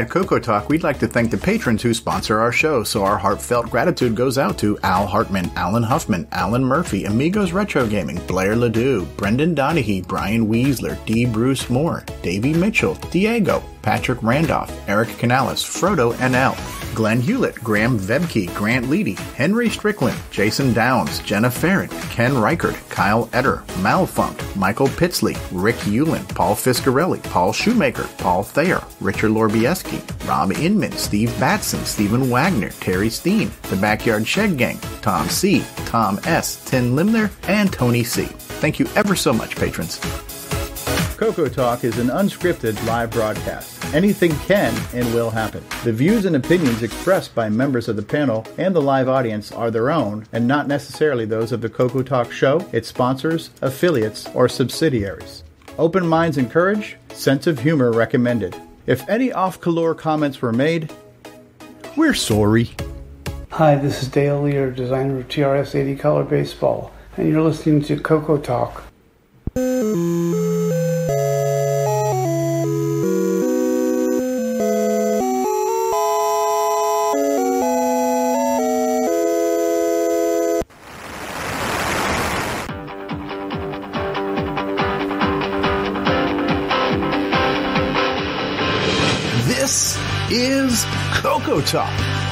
at Coco Talk, we'd like to thank the patrons who sponsor our show. So our heartfelt gratitude goes out to Al Hartman, Alan Huffman, Alan Murphy, Amigos Retro Gaming, Blair Ledoux, Brendan Donahue, Brian Weasler, D. Bruce Moore, Davey Mitchell, Diego, Patrick Randolph, Eric Canales, Frodo NL, Glenn Hewlett, Graham Vebke, Grant Leedy, Henry Strickland, Jason Downs, Jenna Ferret, Ken Reichert, Kyle Etter, Malfunct, Michael Pitsley, Rick Hewlin, Paul Fiscarelli, Paul Shoemaker, Paul Thayer, Richard Lorbieski, Rob Inman, Steve Batson, Stephen Wagner, Terry Steen, The Backyard Shed Gang, Tom C., Tom S., Tim Limner, and Tony C. Thank you ever so much, patrons. Coco Talk is an unscripted live broadcast. Anything can and will happen. The views and opinions expressed by members of the panel and the live audience are their own and not necessarily those of the Coco Talk show, its sponsors, affiliates, or subsidiaries. Open minds encouraged, sense of humor recommended. If any off color comments were made, we're sorry. Hi, this is Dale Lear, designer of TRS 80 Color Baseball, and you're listening to Coco Talk.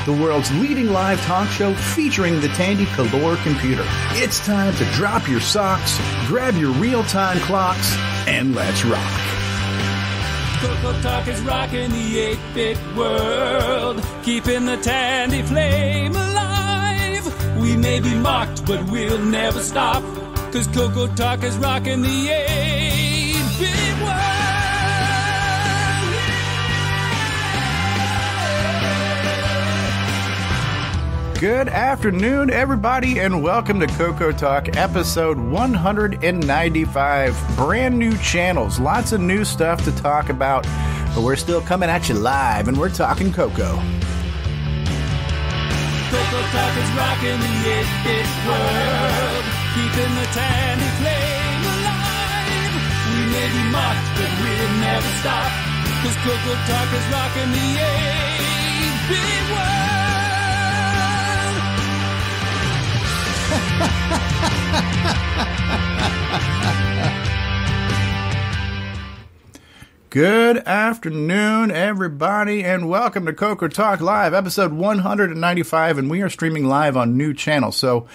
The world's leading live talk show featuring the Tandy Color computer. It's time to drop your socks, grab your real time clocks, and let's rock. Coco Talk is rocking the 8-bit world, keeping the Tandy flame alive. We may be mocked, but we'll never stop, cause Coco Talk is rocking the 8-bit Good afternoon, everybody, and welcome to Coco Talk, episode 195. Brand new channels, lots of new stuff to talk about, but we're still coming at you live, and we're talking Coco. Coco Talk is rocking the 8-bit world, keeping the Tandy flame alive. We may be mocked, but we'll never stop, cause Coco Talk is rocking the 8-bit world. Good afternoon, everybody, and welcome to Coco Talk Live, episode 195, and we are streaming live on new channels. So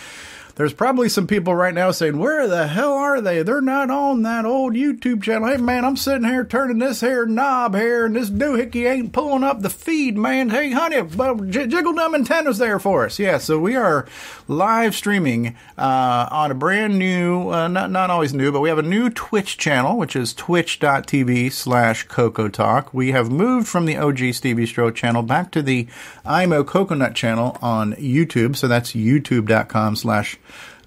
there's probably some people right now saying, Where the hell are they? They're not on that old YouTube channel. Hey, man, I'm sitting here turning this here knob here, and this doohickey ain't pulling up the feed, man. Hey, honey, j- jiggle dumb antennas there for us. Yeah, so we are live streaming uh, on a brand new, uh, not, not always new, but we have a new Twitch channel, which is twitch.tv slash Coco Talk. We have moved from the OG Stevie Strow channel back to the IMO Coconut channel on YouTube. So that's youtube.com slash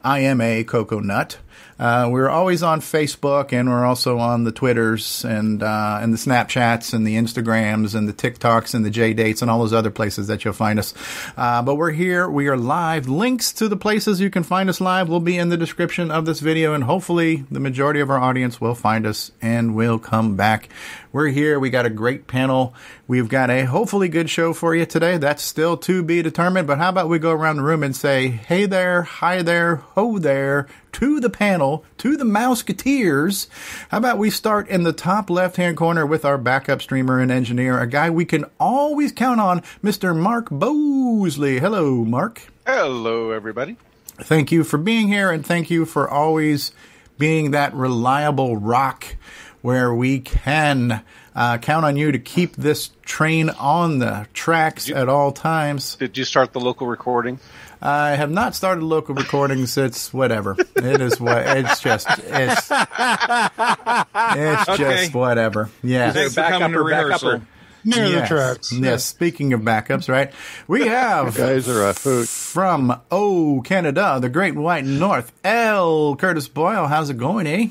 I am a coconut. Uh, we're always on Facebook, and we're also on the Twitters and uh, and the Snapchats and the Instagrams and the TikToks and the J dates and all those other places that you'll find us. Uh, but we're here. We are live. Links to the places you can find us live will be in the description of this video, and hopefully the majority of our audience will find us and will come back. We're here. We got a great panel. We've got a hopefully good show for you today. That's still to be determined. But how about we go around the room and say, hey there, hi there, ho there, to the panel, to the Mouseketeers. How about we start in the top left hand corner with our backup streamer and engineer, a guy we can always count on, Mr. Mark Bosley. Hello, Mark. Hello, everybody. Thank you for being here, and thank you for always being that reliable rock where we can uh, count on you to keep this train on the tracks you- at all times. Did you start the local recording? I have not started local recordings. It's whatever. It is what it's just. It's it's Okay. just whatever. Yeah. Thanks for coming to rehearsal. Near yes. the tracks. Yes. Speaking of backups, right? We have Guys are a hoot. from Oh Canada, the Great White North. L. Curtis Boyle, how's it going, eh?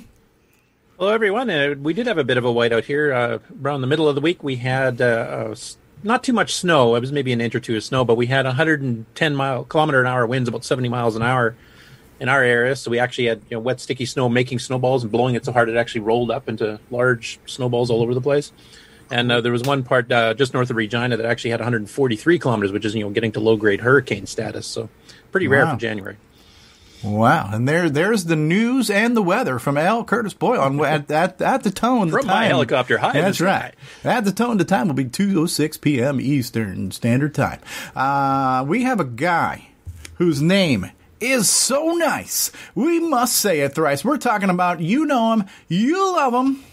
Hello, everyone. Uh, we did have a bit of a whiteout here. Uh, around the middle of the week, we had uh, not too much snow. It was maybe an inch or two of snow, but we had 110 mile kilometer an hour winds, about 70 miles an hour in our area. So we actually had you know wet, sticky snow making snowballs and blowing it so hard it actually rolled up into large snowballs all over the place. And uh, there was one part uh, just north of Regina that actually had 143 kilometers, which is you know getting to low grade hurricane status. So pretty rare for January. Wow, and there, there's the news and the weather from L. Curtis Boyle on at, at, at the tone. the From my time- helicopter high That's right. At the tone, the time will be two oh six p.m. Eastern Standard Time. Uh, we have a guy whose name is so nice. We must say it thrice. We're talking about you know him, you love him.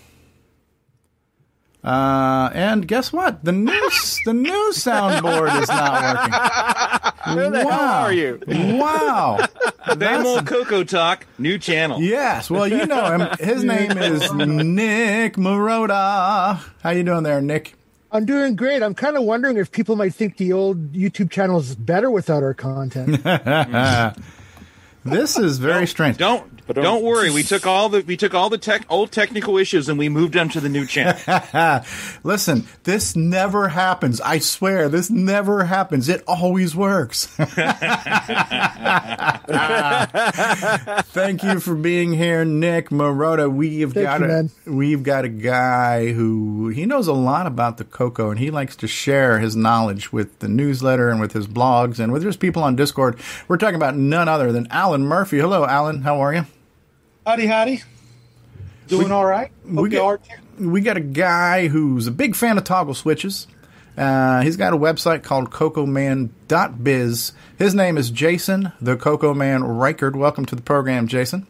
Uh, and guess what? The new the new soundboard is not working. Who the wow. hell are you? Wow. Same old Coco Talk, new channel. Yes, well, you know him. His name is Nick Marotta. How you doing there, Nick? I'm doing great. I'm kind of wondering if people might think the old YouTube channel is better without our content. This is very strange. Don't don't worry. We took all the we took all the tech old technical issues and we moved them to the new channel. Listen, this never happens. I swear, this never happens. It always works. Thank you for being here, Nick Marotta. We've Thank got you, a man. we've got a guy who he knows a lot about the Coco, and he likes to share his knowledge with the newsletter and with his blogs and with his people on Discord. We're talking about none other than Alan Murphy. Hello, Alan. How are you? Howdy, howdy. Doing all right. Hope we got- we got a guy who's a big fan of toggle switches. Uh, he's got a website called CocoMan.biz. His name is Jason, the Coco Man Reichard. Welcome to the program, Jason.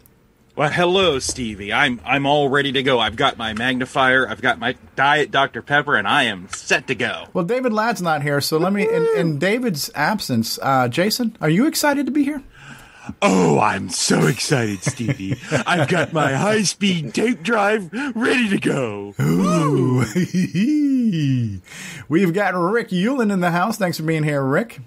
well, hello, Stevie. I'm I'm all ready to go. I've got my magnifier. I've got my diet Dr Pepper, and I am set to go. Well, David Ladd's not here, so let me. In, in David's absence, uh, Jason, are you excited to be here? Oh, I'm so excited, Stevie. I've got my high speed tape drive ready to go. Ooh. We've got Rick Ulland in the house. Thanks for being here, Rick.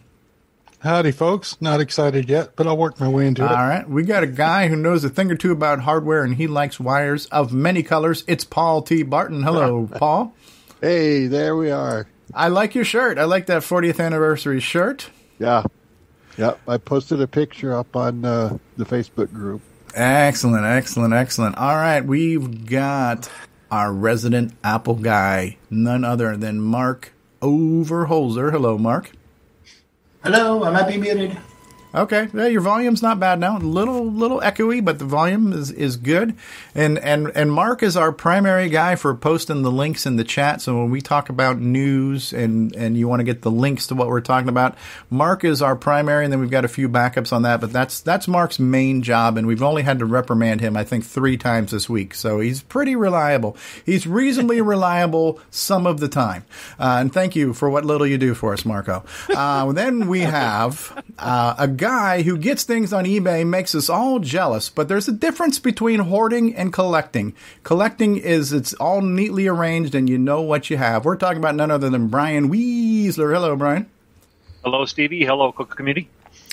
Howdy, folks. Not excited yet, but I'll work my way into All it. All right. We got a guy who knows a thing or two about hardware and he likes wires of many colors. It's Paul T. Barton. Hello, Paul. Hey, there we are. I like your shirt. I like that 40th anniversary shirt. Yeah. Yep. I posted a picture up on uh, the Facebook group. Excellent, excellent, excellent. All right, we've got our resident Apple guy, none other than Mark Overholzer. Hello, Mark. Hello, I might be muted. Okay, yeah, your volume's not bad now. A little, little echoey, but the volume is, is good. And and and Mark is our primary guy for posting the links in the chat. So when we talk about news and and you want to get the links to what we're talking about, Mark is our primary, and then we've got a few backups on that. But that's that's Mark's main job, and we've only had to reprimand him, I think, three times this week. So he's pretty reliable. He's reasonably reliable some of the time. Uh, and thank you for what little you do for us, Marco. Uh, then we have uh, a guy who gets things on eBay, makes us all jealous. But there's a difference between hoarding and collecting. Collecting is it's all neatly arranged and you know what you have. We're talking about none other than Brian Weasler. Hello, Brian. Hello, Stevie. Hello, Cook Community.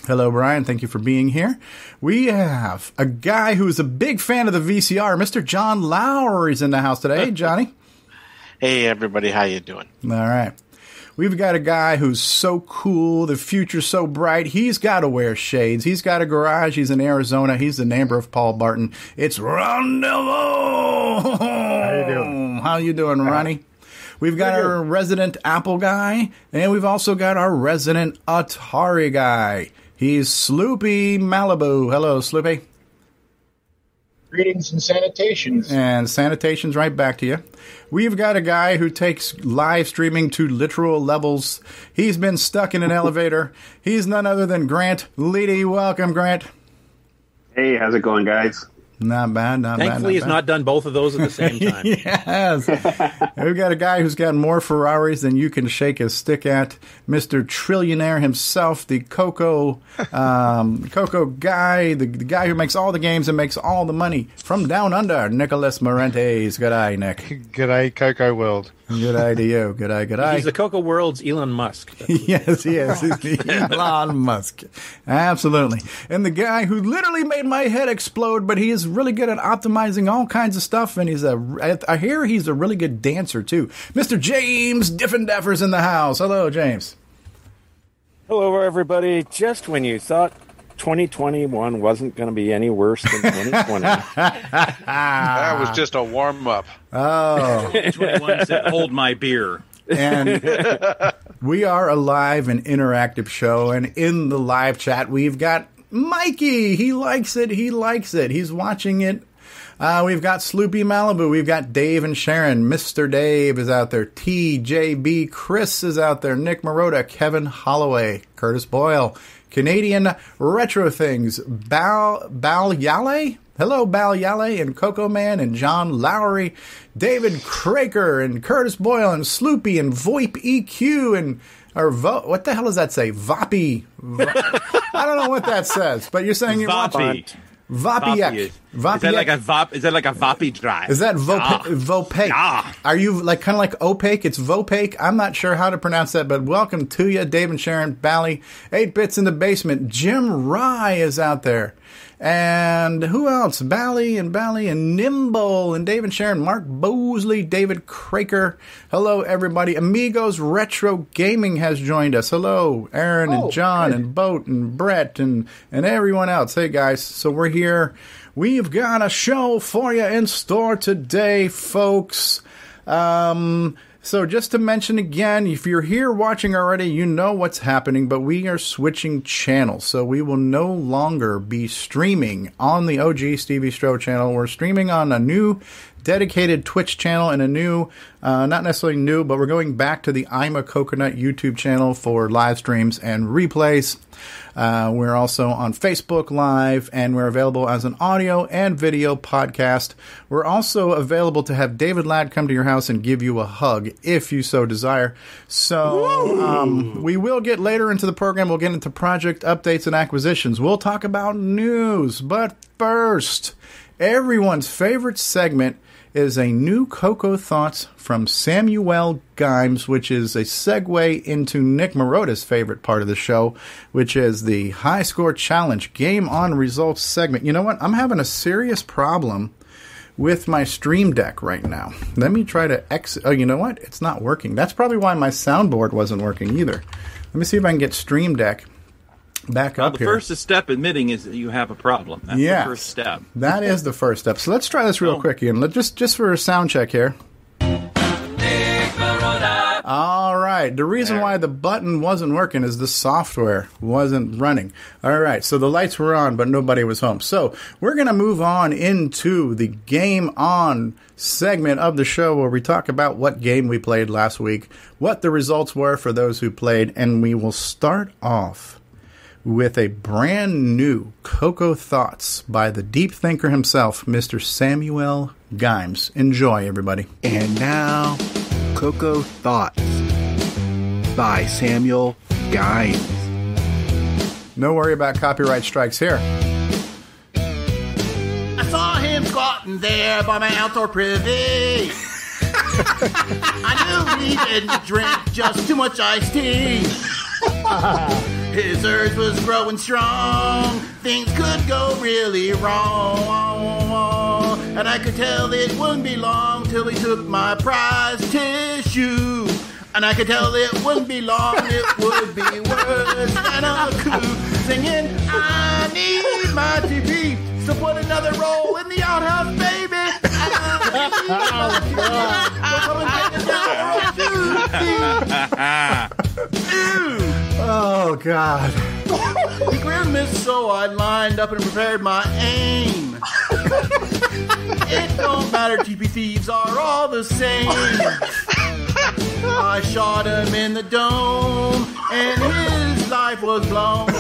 Hello, Brian. Thank you for being here. We have a guy who's a big fan of the VCR. Mr. John Lowry's in the house today. Hey, Johnny. Hey everybody, how you doing? All right. We've got a guy who's so cool. The future's so bright. He's got to wear shades. He's got a garage. He's in Arizona. He's the neighbor of Paul Barton. It's Ron Devo. How you doing? How you doing, uh-huh. Ronnie? We've got our resident Apple guy, and we've also got our resident Atari guy. He's Sloopy Malibu. Hello, Sloopy. Greetings and sanitations. And sanitation's right back to you. We've got a guy who takes live streaming to literal levels. He's been stuck in an elevator. He's none other than Grant Leedy. Welcome, Grant. Hey, how's it going, guys? Not bad, not Thankfully, bad. he's not done both of those at the same time. yes. We've got a guy who's got more Ferraris than you can shake a stick at. Mr. Trillionaire himself, the Coco, um, Coco guy, the, the guy who makes all the games and makes all the money from down under, Nickolas Marentes. Good eye, Nick. Good eye, Coco World. Good eye to you. Good eye, good eye. He's the Coco World's Elon Musk. yes, he is. He's the Elon Musk. Absolutely. And the guy who literally made my head explode, but he is really good at optimizing all kinds of stuff. And he's a, I hear he's a really good dancer too. Mr. James Diffendaffer's in the house. Hello, James. Hello, everybody. Just when you thought 2021 wasn't going to be any worse than 2020. that was just a warm up. Oh. 21 said, hold my beer. And we are a live and interactive show, and in the live chat, we've got Mikey. He likes it. He likes it. He's watching it. Uh, we've got Sloopy Malibu. We've got Dave and Sharon. Mr. Dave is out there. TJB. Chris is out there. Nick Marotta. Kevin Holloway. Curtis Boyle. Canadian Retro Things. Bal, Bal Yale? Hello, Bal Yale and Coco Man and John Lowry. David Craker and Curtis Boyle and Sloopy and VoIP EQ and or vo- what the hell does that say? Voppy. I don't know what that says, but you're saying you're watching. Vopiek. Is that like a vop? Is that like a Voppy drive? Is that vopa- Ah. Vopaque? Ah. Are you like kind of like opaque? It's Vopaque. I'm not sure how to pronounce that, but welcome to you, Dave and Sharon Bally. Eight bits in the basement. Jim Rye is out there. And who else? Bally and Bally and Nimble and Dave and Sharon, Mark Bosley, David Craker. Hello, everybody. Amigos Retro Gaming has joined us. Hello, Aaron Oh, and John good. and Boat and Brett and, and everyone else. Hey, guys. So we're here. We've got a show for you in store today, folks. Um, so just to mention again, if you're here watching already, you know what's happening, but we are switching channels. So we will no longer be streaming on the OG Stevie Strow channel. We're streaming on a new dedicated Twitch channel and a new, uh, not necessarily new, but we're going back to the I'm a Coconut YouTube channel for live streams and replays. Uh, we're also on Facebook Live, and we're available as an audio and video podcast. We're also available to have David Ladd come to your house and give you a hug if you so desire. So um, we will get later into the program. We'll get into project updates and acquisitions. We'll talk about news, but first, everyone's favorite segment is a new Coco Thoughts from Samuel Gimes, which is a segue into Nick Marotta's favorite part of the show, which is the High Score Challenge Game On Results segment. You know what? I'm having a serious problem with my Stream Deck right now. Let me try to exit. Oh, you know what? It's not working. That's probably why my soundboard wasn't working either. Let me see if I can get Stream Deck back Well, up the here. first step admitting is that you have a problem. That's Yes. the first step. That is the first step. So let's try this real oh. quick, Ian. Let just just for a sound check here. All right. The reason why the button wasn't working is the software wasn't running. All right. So the lights were on, but nobody was home. So we're going to move on into the game on segment of the show where we talk about what game we played last week, what the results were for those who played, and we will start off with a brand new Coco Thoughts by the deep thinker himself, Mr. Samuel Gimes. Enjoy, everybody. And now, Coco Thoughts by Samuel Gimes. No worry about copyright strikes here. I saw him squatting there by my outdoor privy. I knew he didn't drink just too much iced tea. His urge was growing strong. Things could go really wrong. And I could tell it wouldn't be long till he took my prize tissue. And I could tell it wouldn't be long, it would be worse than a coup. Singing, I need my TV. So put another roll in the outhouse, baby. I need my TV. So come and take it down Oh, God. He grilled me so I lined up and prepared my aim. it don't matter, TP thieves are all the same. I shot him in the dome, and his life was blown.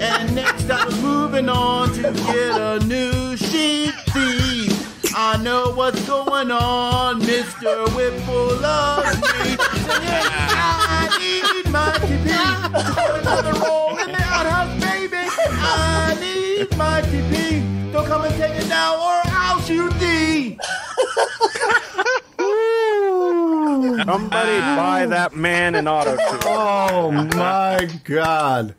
And next I was moving on to get a new sheep thief. I know what's going on, Mr. Whipple loves me. Singing, I need my TP. Put another roll in the outhouse, baby. I need my TP. Don't come and take it now, or I'll shoot thee. Somebody buy that man an auto tune. Oh, my God.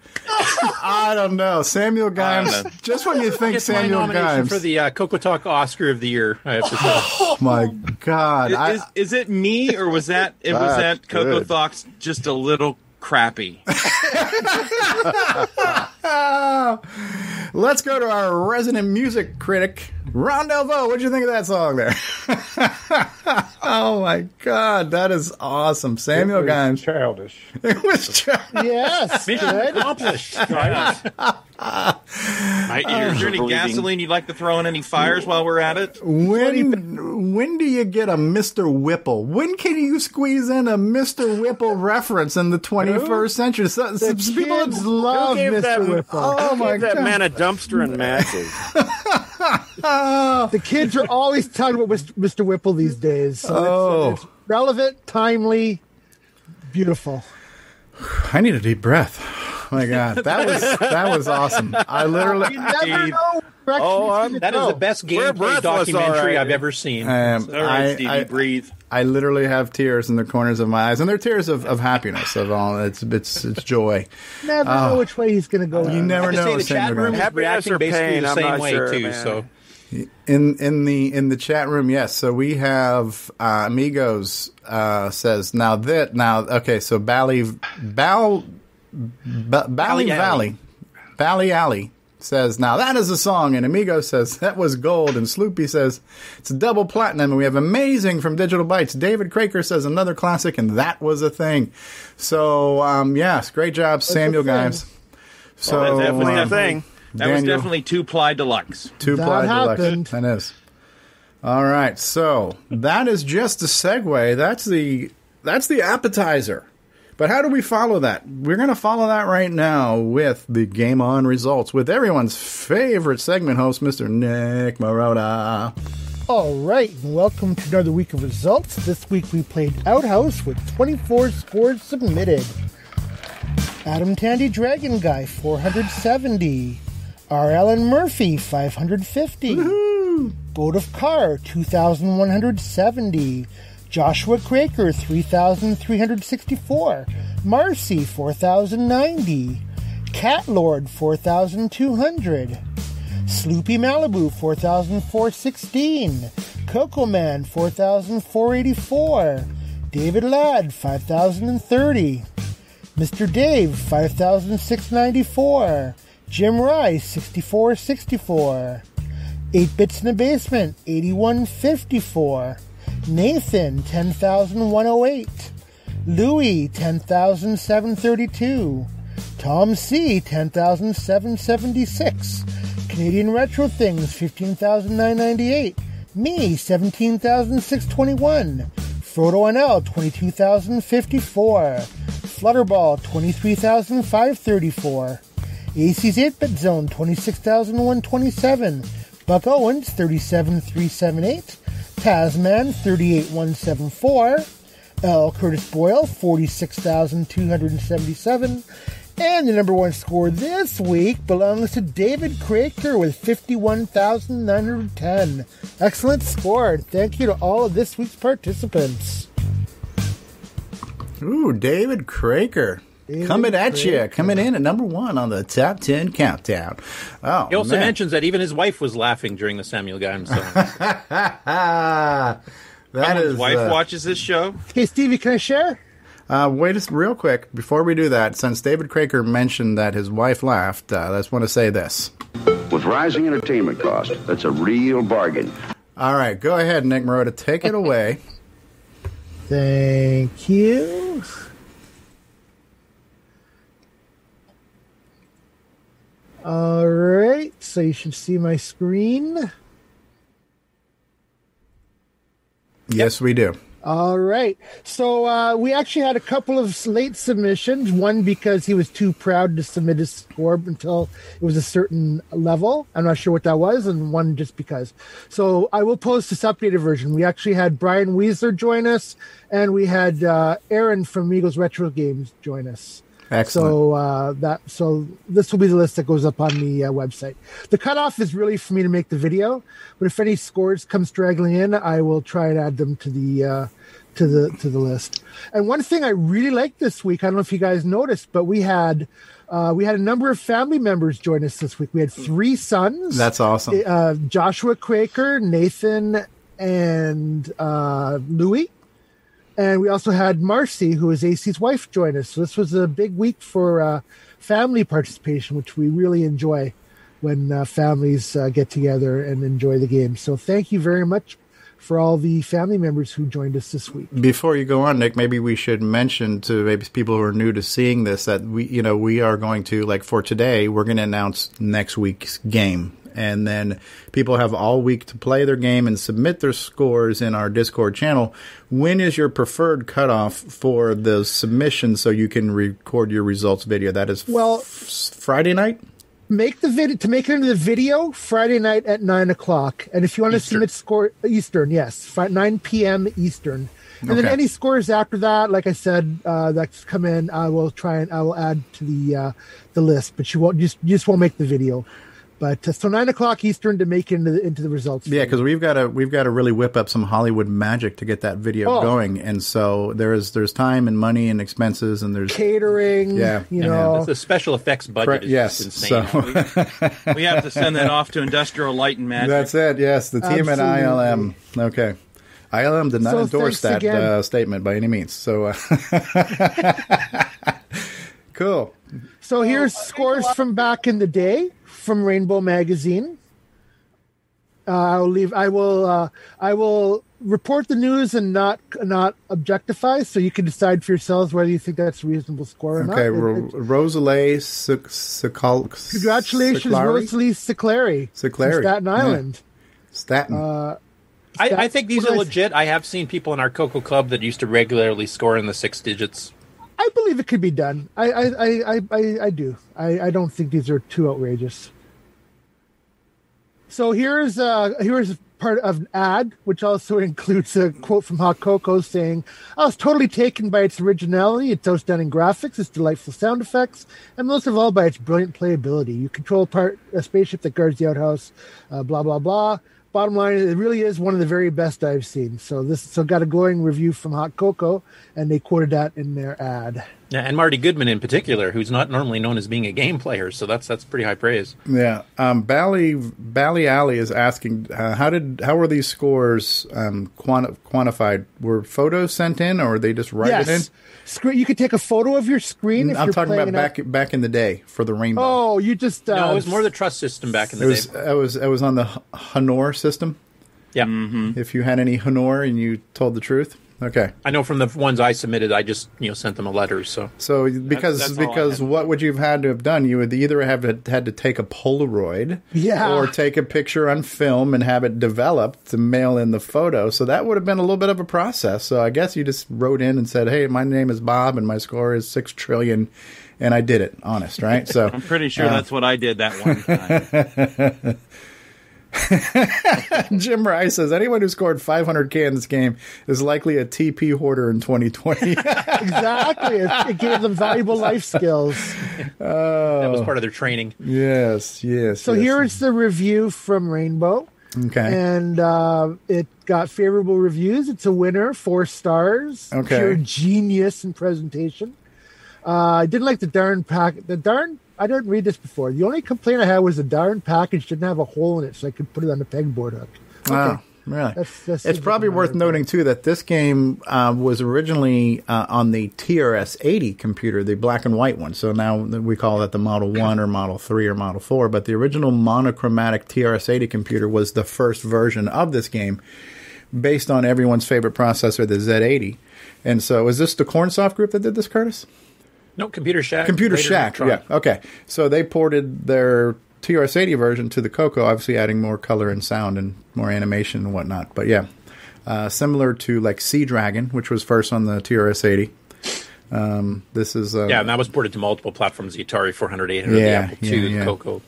I don't know. Samuel Gimes, just when you think Gets my Samuel nomination Gimes. for the uh, Coco Talk Oscar of the Year. I have to say. Oh, my God. Is, I, is, is it me or was that it was that Coco Talks just a little crappy? Let's go to our resident music critic, Ron Delvo. What'd you think of that song there? oh my god, that is awesome. Samuel It was Gimes. childish. It was childish. Yes. Mission good. accomplished. My Is ears there any bleeding. gasoline you'd like to throw in any fires while we're at it? When when do you get a Mr. Whipple? When can you squeeze in a Mr. Whipple reference in the 21st century? So, The some people love Mr. that, Whipple. Oh who my gave that God. man a dumpster and matches? The kids are always talking about Mr. Whipple these days. So Oh. it's, relevant, timely, beautiful. I need a deep breath. Oh my god, that was that was awesome. I literally You never know. Oh, it's I'm- That is the best We're gameplay documentary all right. I've ever seen. um, All right, I, Stevie, I, breathe. I literally have tears in the corners of my eyes, and they're tears of, of happiness. Of all, it's it's it's joy. Never know which way he's going to go. You never I have to know. say the chat room is Happiness reacting or basically pain, the I'm same way sure, too. man. So in in the in the chat room yes so we have uh, amigos uh says now that now okay so bally bal ba, bally Bally valley bally alley says now that is a song and amigo says that was gold and sloopy says it's double platinum and we have amazing from digital bytes david craker says another classic and that was a thing so um yes great job samuel guys so Well, that's definitely uh, a thing. That was definitely two ply deluxe. Two That ply deluxe. happened. That is. All right. So that is just a segue. That's the that's the appetizer. But how do we follow that? We're going to follow that right now with the game on results with everyone's favorite segment host, Mr. Nick Marotta. All right, and welcome to another week of results. This week we played Outhouse with 24 scores submitted. Adam Tandy Dragon Guy 470. R. Allen Murphy 550. Boat of Car 2170. Joshua Craker 3364. Marcy 4090. Catlord 4200. Sloopy Malibu 4416, Coco Man 4484, David Ladd 5030, Mr. Dave 5694, Jim Rice 6464, 8 Bits in the Basement 8154, Nathan 10108, Louis 10732, Tom C 10776, Canadian Retro Things 15998, me 17621, Frodo NL 22054, Flutterball 23534, AC's 8-Bit Zone 26127, Buck Owens 37378, Tasman 38174, L. Curtis Boyle 46277, and the number one score this week belongs to David Craker with 51,910. Excellent score. Thank you to all of this week's participants. Ooh, David Craker. David coming at you, coming in at number one on the top 10 countdown. Oh, he also man. mentions that even his wife was laughing during the Samuel Gimes song. that Someone's is, wife uh, watches this show. Hey, Stevie, can I share? Uh, wait just real quick before we do that. Since David Craker mentioned that his wife laughed, uh, I just want to say this. With rising entertainment cost, that's a real bargain. All right, go ahead, Nick Marotta, take it away. Thank you. All right, so you should see my screen. yes, we do. All right. So uh, we actually had a couple of late submissions. One because he was too proud to submit his score until it was a certain level. I'm not sure what that was, and one just because. So I will post this updated version. We actually had Brian Weasler join us, and we had uh, Aaron from Eagles Retro Games join us. Excellent. So uh, that so this will be the list that goes up on the uh, website. The cutoff is really for me to make the video, but if any scores come straggling in, I will try and add them to the uh, to the to the list. And one thing I really liked this week, I don't know if you guys noticed, but we had uh, we had a number of family members join us this week. We had three sons. That's awesome. Uh, Joshua Craker, Nathan, and uh, Louis. And we also had Marcy, who is AC's wife, join us. So this was a big week for uh, family participation, which we really enjoy when uh, families uh, get together and enjoy the game. So thank you very much for all the family members who joined us this week. Before you go on, Nick, maybe we should mention to maybe people who are new to seeing this that we, you know, we are going to like for today, we're going to announce next week's game, and then people have all week to play their game and submit their scores in our Discord channel. When is your preferred cutoff for the submission so you can record your results video? That is well f- Friday night make the video to make it into the video Friday night at nine o'clock. And if you want to submit score Eastern, yes, nine p.m. Eastern. And okay. then any scores after that, like I said, uh, that's come in, I will try and I will add to the uh, the list. But you won't just you just won't make the video. But uh, so nine o'clock Eastern to make into the, into the results. Yeah, because we've got to we've got to really whip up some Hollywood magic to get that video oh. going, and so there is there's time and money and expenses, and there's catering. Yeah, you know the special effects budget. is yes, insane. So. we, we, have to send that off to Industrial Light and Magic. That's it. Yes, the team Absolutely. at ILM. Okay. ILM did not so endorse that uh, statement by any means. So, uh, cool. So here's scores from back in the day from Rainbow Magazine. Uh, I will leave. I will. Uh, I will report the news and not not objectify, so you can decide for yourselves whether you think that's a reasonable score or okay, not. Okay, Rosalie Sikal. Congratulations, Rosalie Siclari. Siclari, Staten Island. Yeah. Staten. Uh, I, I, think these are legit. I have seen people in our Coco Club that used to regularly score in the six digits. I believe it could be done. I I, I, I, I do. I, I don't think these are too outrageous. So here's uh here's part of an ad, which also includes a quote from Hot Coco saying, I was totally taken by its originality, its outstanding graphics, its delightful sound effects, and most of all by its brilliant playability. You control part a spaceship that guards the outhouse, uh, blah blah blah bottom line, it really is one of the very best I've seen. So this so got a glowing review from Hot Coco, and they quoted that in their ad. Yeah, and Marty Goodman in particular, who's not normally known as being a game player, so that's that's pretty high praise. Yeah, um, Bally Bally Alley is asking uh, how did how were these scores um, quanti- quantified? Were photos sent in, or they just write yes. it in? Screen. You could take a photo of your screen. I'm talking about back out. back in the day for the rainbow. Oh, you just uh, no. It was more the trust system back in the it was, day. It was it was on the Honor system. Yeah. Mm-hmm. If you had any Honor and you told the truth. Okay. I know from the ones I submitted, I just you know sent them a letter. So so because that's, that's because what would you have had to have done? You would either have had to take a Polaroid, yeah, or take a picture on film and have it developed to mail in the photo. So that would have been a little bit of a process. So I guess you just wrote in and said, "Hey, my name is Bob and my score is six trillion, and I did it." Honest, right? So I'm pretty sure uh, that's what I did that one time. Jim Rice says anyone who scored 500k in this game is likely a TP hoarder in 2020. exactly, it, it, gave them valuable life skills. Oh, that was part of their training. Yes, yes. So yes. here's the review from Rainbow. Okay, and uh, it got favorable reviews. It's a winner, four stars. Okay, pure genius in presentation. Uh, I didn't like the darn pack. The darn I didn't read this before. The only complaint I had was the darn package didn't have a hole in it, so I could put it on the pegboard hook. Okay. Wow. Really? That's, that's it's probably worth noting too that this game uh, was originally uh, on the TRS 80 computer, the black and white one. So now we call that the Model 1 or Model 3 or Model 4. But the original monochromatic TRS 80 computer was the first version of this game based on everyone's favorite processor, the Z80. And so is this the Cornsoft group that did this, Curtis? No, Computer Shack. Computer Shack, yeah. Okay. So they ported their TRS-80 version to the Coco, obviously adding more color and sound and more animation and whatnot. But yeah, uh, similar to like Sea Dragon, which was first on the TRS-80. Um, this is uh, yeah, and that was ported to multiple platforms: the Atari 400, 800, yeah, the Apple II, yeah, yeah. the Coco.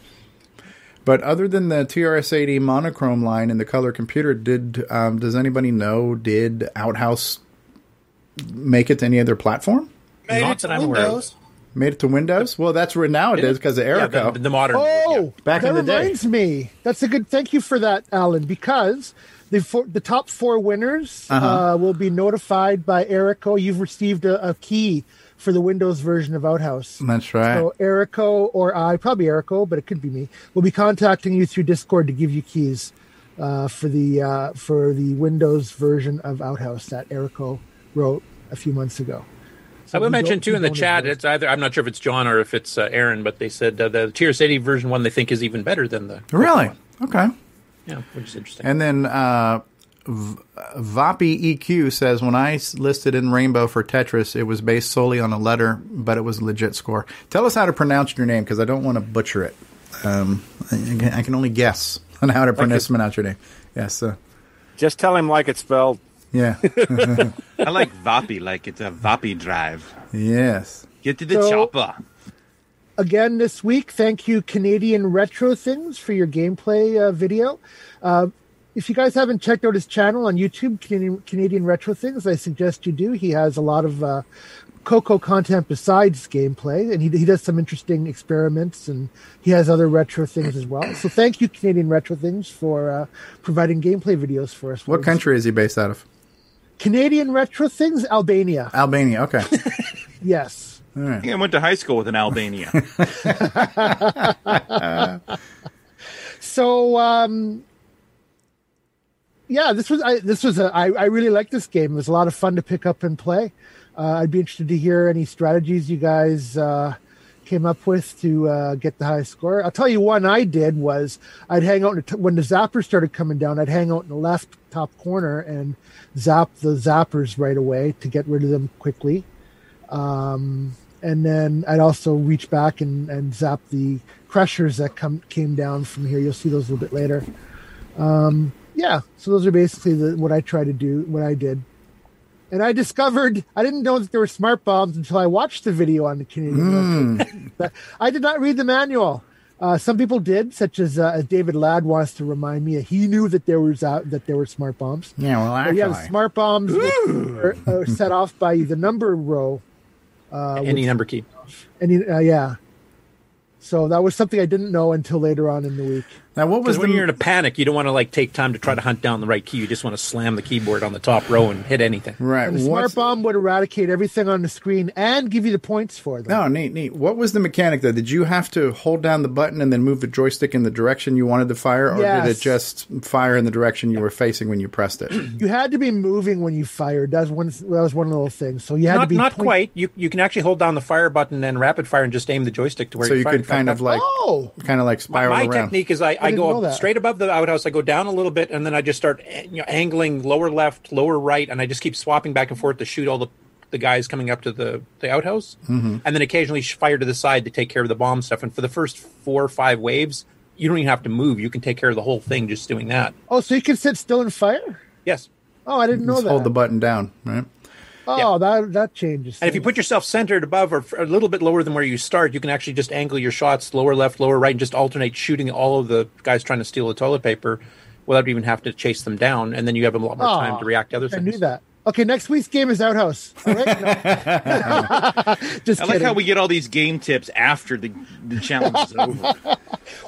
But other than the TRS-80 monochrome line and the color computer, did um, does anybody know did Outhouse make it to any other platform? Made Not it to Windows. Made it to Windows. Well, that's where now it is because of Erico. Yeah, the, the, modern. Oh, yeah. back that in the day. reminds me. That's a good. Thank you for that, Alan. Because the four, the top four winners Uh-huh. uh, will be notified by Erico. You've received a, a key for the Windows version of Outhouse. That's right. So Erico or I, probably Erico, but it could be me, will be contacting you through Discord to give you keys uh, for the uh, for the Windows version of Outhouse that Erico wrote a few months ago. I will mention don't- too in the chat. It's either I'm not sure if it's John or if it's uh, Aaron, but they said uh, the Tier City version one they think is even better than the Really? Okay. yeah, which is interesting. And then uh, v- Vapi EQ says when I listed in Rainbow for Tetris, it was based solely on a letter, but it was a legit score. Tell us how to pronounce your name because I don't want to butcher it. Um, I, I can- only guess on how to pronounce pronounce your name. Yes. Uh, Just tell him like it's spelled. Yeah. I like Vapi, like it's a Vapi drive. yes. Get to the So- chopper. again this week. Thank you, Canadian Retro Things, for your gameplay uh, video. Uh, if you guys haven't checked out his channel on YouTube, Canadian, Canadian Retro Things, I suggest you do. He has a lot of uh, Coco content besides gameplay, and he, he does some interesting experiments, and he has other retro things as well. So thank you, Canadian Retro Things, for uh, providing gameplay videos for us. What country is he based out of? Canadian Retro Things, Albania. Albania. Okay. Yes. All I think I went to high school with an Albania. So um yeah, this was I this was a I, I really like this game. It was a lot of fun to pick up and play. Uh, I'd be interested to hear any strategies you guys uh, came up with to uh, get the high score. I'll tell you one I did was I'd hang out t- when the zappers started coming down. I'd hang out in the left top corner and zap the zappers right away to get rid of them quickly. Um, and then I'd also reach back and, and zap the crushers that come came down from here. You'll see those a little bit later. Um, yeah, so those are basically the, what I try to do, what I did. And I discovered I didn't know that there were smart bombs until I watched the video on the Canadian. website. I did not read the manual. Uh, some people did, such as uh, as David Ladd wants to remind me. He knew that there was uh, that there were smart bombs. Yeah, well, But yeah, actually. smart bombs were, are set off by the number row. Uh, Any which- number key. any, uh, yeah. So that was something I didn't know until later on in the week. Now, what Because when you're in a panic, you don't want to like take time to try to hunt down the right key. You just want to slam the keyboard on the top row and hit anything. Right. And the smart bomb would eradicate everything on the screen and give you the points for them. No, neat, neat. What was the mechanic though? Did you have to hold down the button and then move the joystick in the direction you wanted to fire, or did it just fire in the direction you were facing when you pressed it? You had to be moving when you fired. That was one. That was one little thing. So you had not to be not point- quite. You you can actually hold down the fire button and rapid fire and just aim the joystick to where so you you fire. could kind of like, Oh, kind of like My, spiral my around. technique is I, I, didn't go up straight above the outhouse. I go down a little bit, and then I just start eh, you know, angling lower left, lower right, and I just keep swapping back and forth to shoot all the, the guys coming up to the, the outhouse, Mhm. and then occasionally fire to the side to take care of the bomb stuff. And for the first four or five waves, you don't even have to move. You can take care of the whole thing just doing that. Oh, so you can sit still and fire? Yes. Oh, I didn't know Just that. hold the button down, right? Oh, that that changes. And if you put yourself centered above or a little bit lower than where you start, you can actually just angle your shots lower left, lower right, and just alternate shooting all of the guys trying to steal the toilet paper without even having to chase them down. And then you have a lot more time Oh, to react to other I things. knew that. Okay, next week's game is Outhouse. All right? No. Just I like kidding. how we get all these game tips after the, the challenge is over.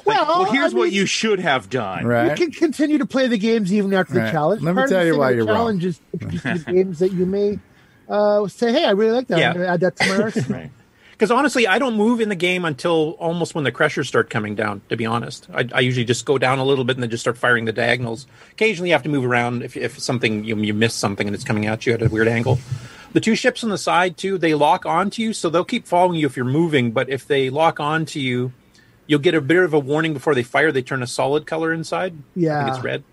Like, well, here's I what mean- you should have done. Right. You can continue to play the games even after the challenge. Let me Part tell you why you're wrong. challenge is introducing the games that you may uh, say, "Hey, I really like that. Yeah. I'm going to add that to my arsenal." Because honestly, I don't move in the game until almost when the crushers start coming down. To be honest, I, I usually just go down a little bit and then just start firing the diagonals. Occasionally, you have to move around if, if something you, you miss something and it's coming at you at a weird angle. The two ships on the side too, they lock onto you, so they'll keep following you if you're moving. But if they lock onto you, you'll get a bit of a warning before they fire. They turn a solid color inside. I Yeah. think it's red.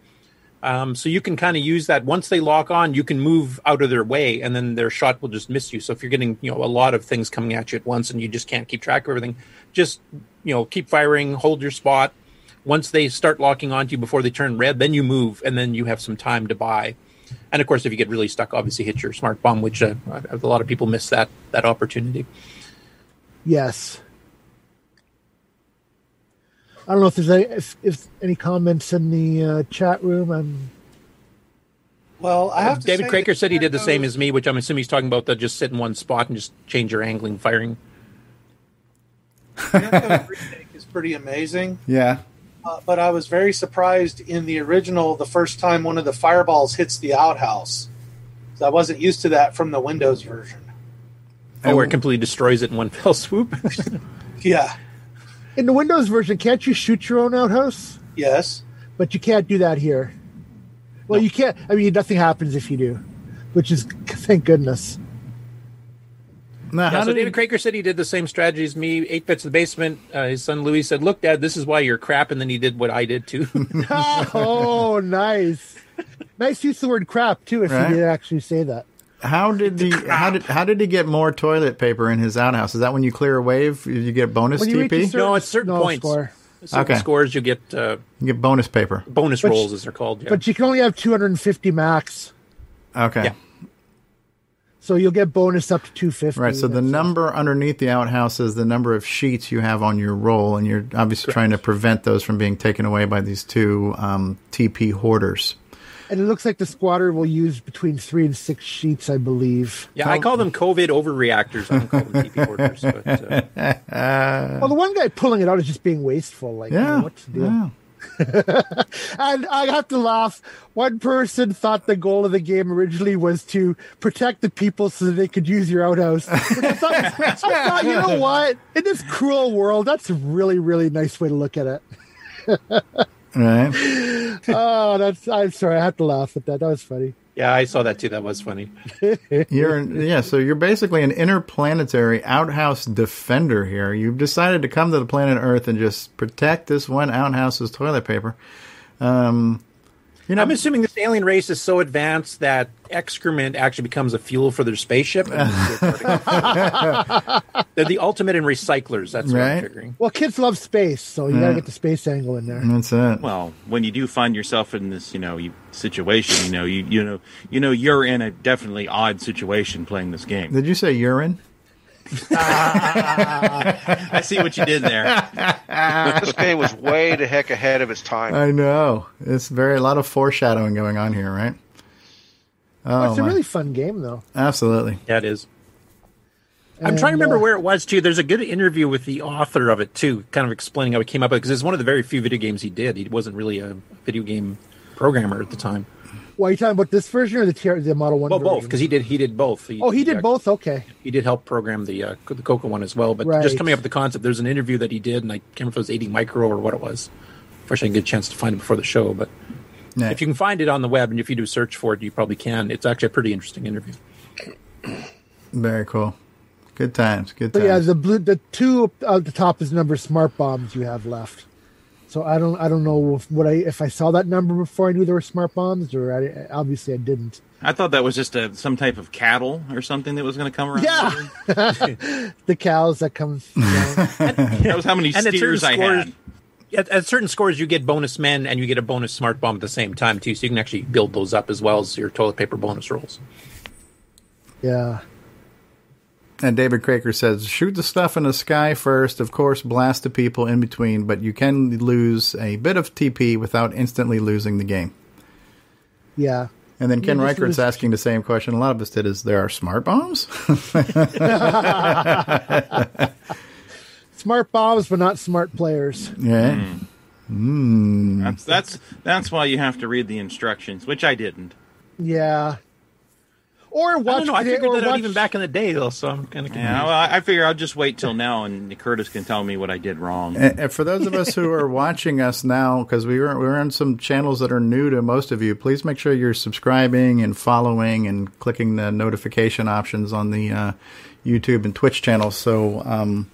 Um, so you can kind of use that. Once they lock on, you can move out of their way, and then their shot will just miss you. So if you're getting you know a lot of things coming at you at once, and you just can't keep track of everything, just you know keep firing, hold your spot. Once they start locking onto you before they turn red, then you move, and then you have some time to buy. And of course, if you get really stuck, obviously hit your smart bomb, which uh, a lot of people miss that that opportunity. Yes. I don't know if there's any, if, if any comments in the uh, chat room. I'm Well, I have to David say Craker said he did the same as me, which I'm assuming he's talking about the just sit in one spot and just change your angling, firing. remake is pretty amazing. Yeah. Uh, but I was very surprised in the original the first time one of the fireballs hits the outhouse. 'Cause I wasn't used to that from the Windows version. Oh, where it completely destroys it in one fell swoop. Yeah. In the Windows version. Can't you shoot your own outhouse? Yes. But you can't do that here. Well, you can't. I mean, nothing happens if you do, which is Thank goodness. Now, Yeah, how so did David Craker said he did the same strategy as me. Eight bits in the basement. Uh, his son Louis said, "Look, Dad, this is why you're crap." And then he did what I did too. oh, nice. Nice use of the word crap too. If Right. you did actually say that. How did he? How did how did he get more toilet paper in his outhouse? Is that when you clear a wave, you get bonus When you TP? certain- no, at certain no points. score. Certain Okay. scores you get uh, You get bonus paper. bonus But rolls, sh- as they're called. Yeah. But you can only have 250 max, Okay. Yeah. so you'll get bonus up to 250. Right. So the That's- number underneath the outhouse is the number of sheets you have on your roll, and you're obviously trying to prevent those from being taken away by these two um, TP hoarders. And it looks like the squatter will use between three and six sheets, I believe. yeah, I call them COVID overreactors. I don't call them TP orders. But, uh, Well, the one guy pulling it out is just being wasteful. Like, you know, Yeah. what's the deal? and I have to laugh. One person thought the goal of the game originally was to protect the people so that they could use your outhouse. I thought, I thought, you know what? In this cruel world, that's a really, really nice way to look at it. Right. oh, that's. I'm sorry. I had to laugh at that. That was funny. yeah, I saw that too. That was funny. You're yeah. So you're basically an interplanetary outhouse defender here. You've decided to come to the planet Earth and just protect this one outhouse's toilet paper. Um, you know, I'm assuming this alien race is so advanced that excrement actually becomes a fuel for their spaceship. They're the ultimate in recyclers. That's what I'm Right. figuring. Well, kids love space, so you Yeah. gotta get the space angle in there. that's it. Well, when you do find yourself in this, you know, you, situation, you know, you you know, you know, you're in a definitely odd situation playing this game. Did you say urine? I see what you did there. this game was way the heck ahead of its time. I know. It's very a lot of foreshadowing going on here, right? Oh, it's a my. really fun game, though. absolutely. Yeah, it is. I'm And, trying to remember uh, where it was too. There's a good interview with the author of it too, kind of explaining how he came up with it because it's one of the very few video games he did. He wasn't really a video game programmer at the time. Well, are you talking about this version or the TR, the Model One? Well, both because he did he did both. Oh, he did uh, both. Okay. He did help program the uh, the Coco one as well. But Right. just coming up with the concept, there's an interview that he did, and I can't remember if it was 80 Micro or what it was. Unfortunately, I didn't get a chance to find it before the show, but Yeah. if you can find it on the web and if you do a search for it, you probably can. It's actually a pretty interesting interview. Very cool. Good times. Good But times. yeah, the blue, the two up at the top is the number of smart bombs you have left. So I don't, I don't know if, what I if I saw that number before I knew there were smart bombs, or I, obviously I didn't. I thought that was just a, some type of cattle or something that was going to come around. Yeah, the cows that come. you know. that was how many And steers I scores- had. At, at certain scores, you get bonus men and you get a bonus smart bomb at the same time too, so you can actually build those up as well as your toilet paper bonus rolls. yeah, And David Craker says, shoot the stuff in the sky first. Of course, blast the people in between, but you can lose a bit of TP without instantly losing the game. yeah. And then Ken just Reichert's asking the same question a lot of us did is there are smart bombs? Smart bombs, but not smart players. yeah. Mm. That's that's that's why you have to read the instructions, which I didn't. Yeah. Or I watch. don't know. I video- figured or that out even back in the day, though. So I'm kind of Yeah, well, I I figure I'll just wait till now, and Curtis can tell me what I did wrong. And, and for those of us who are watching us now, because we were we're on some channels that are new to most of you, please make sure you're subscribing and following and clicking the notification options on the uh, YouTube and Twitch channels. So um,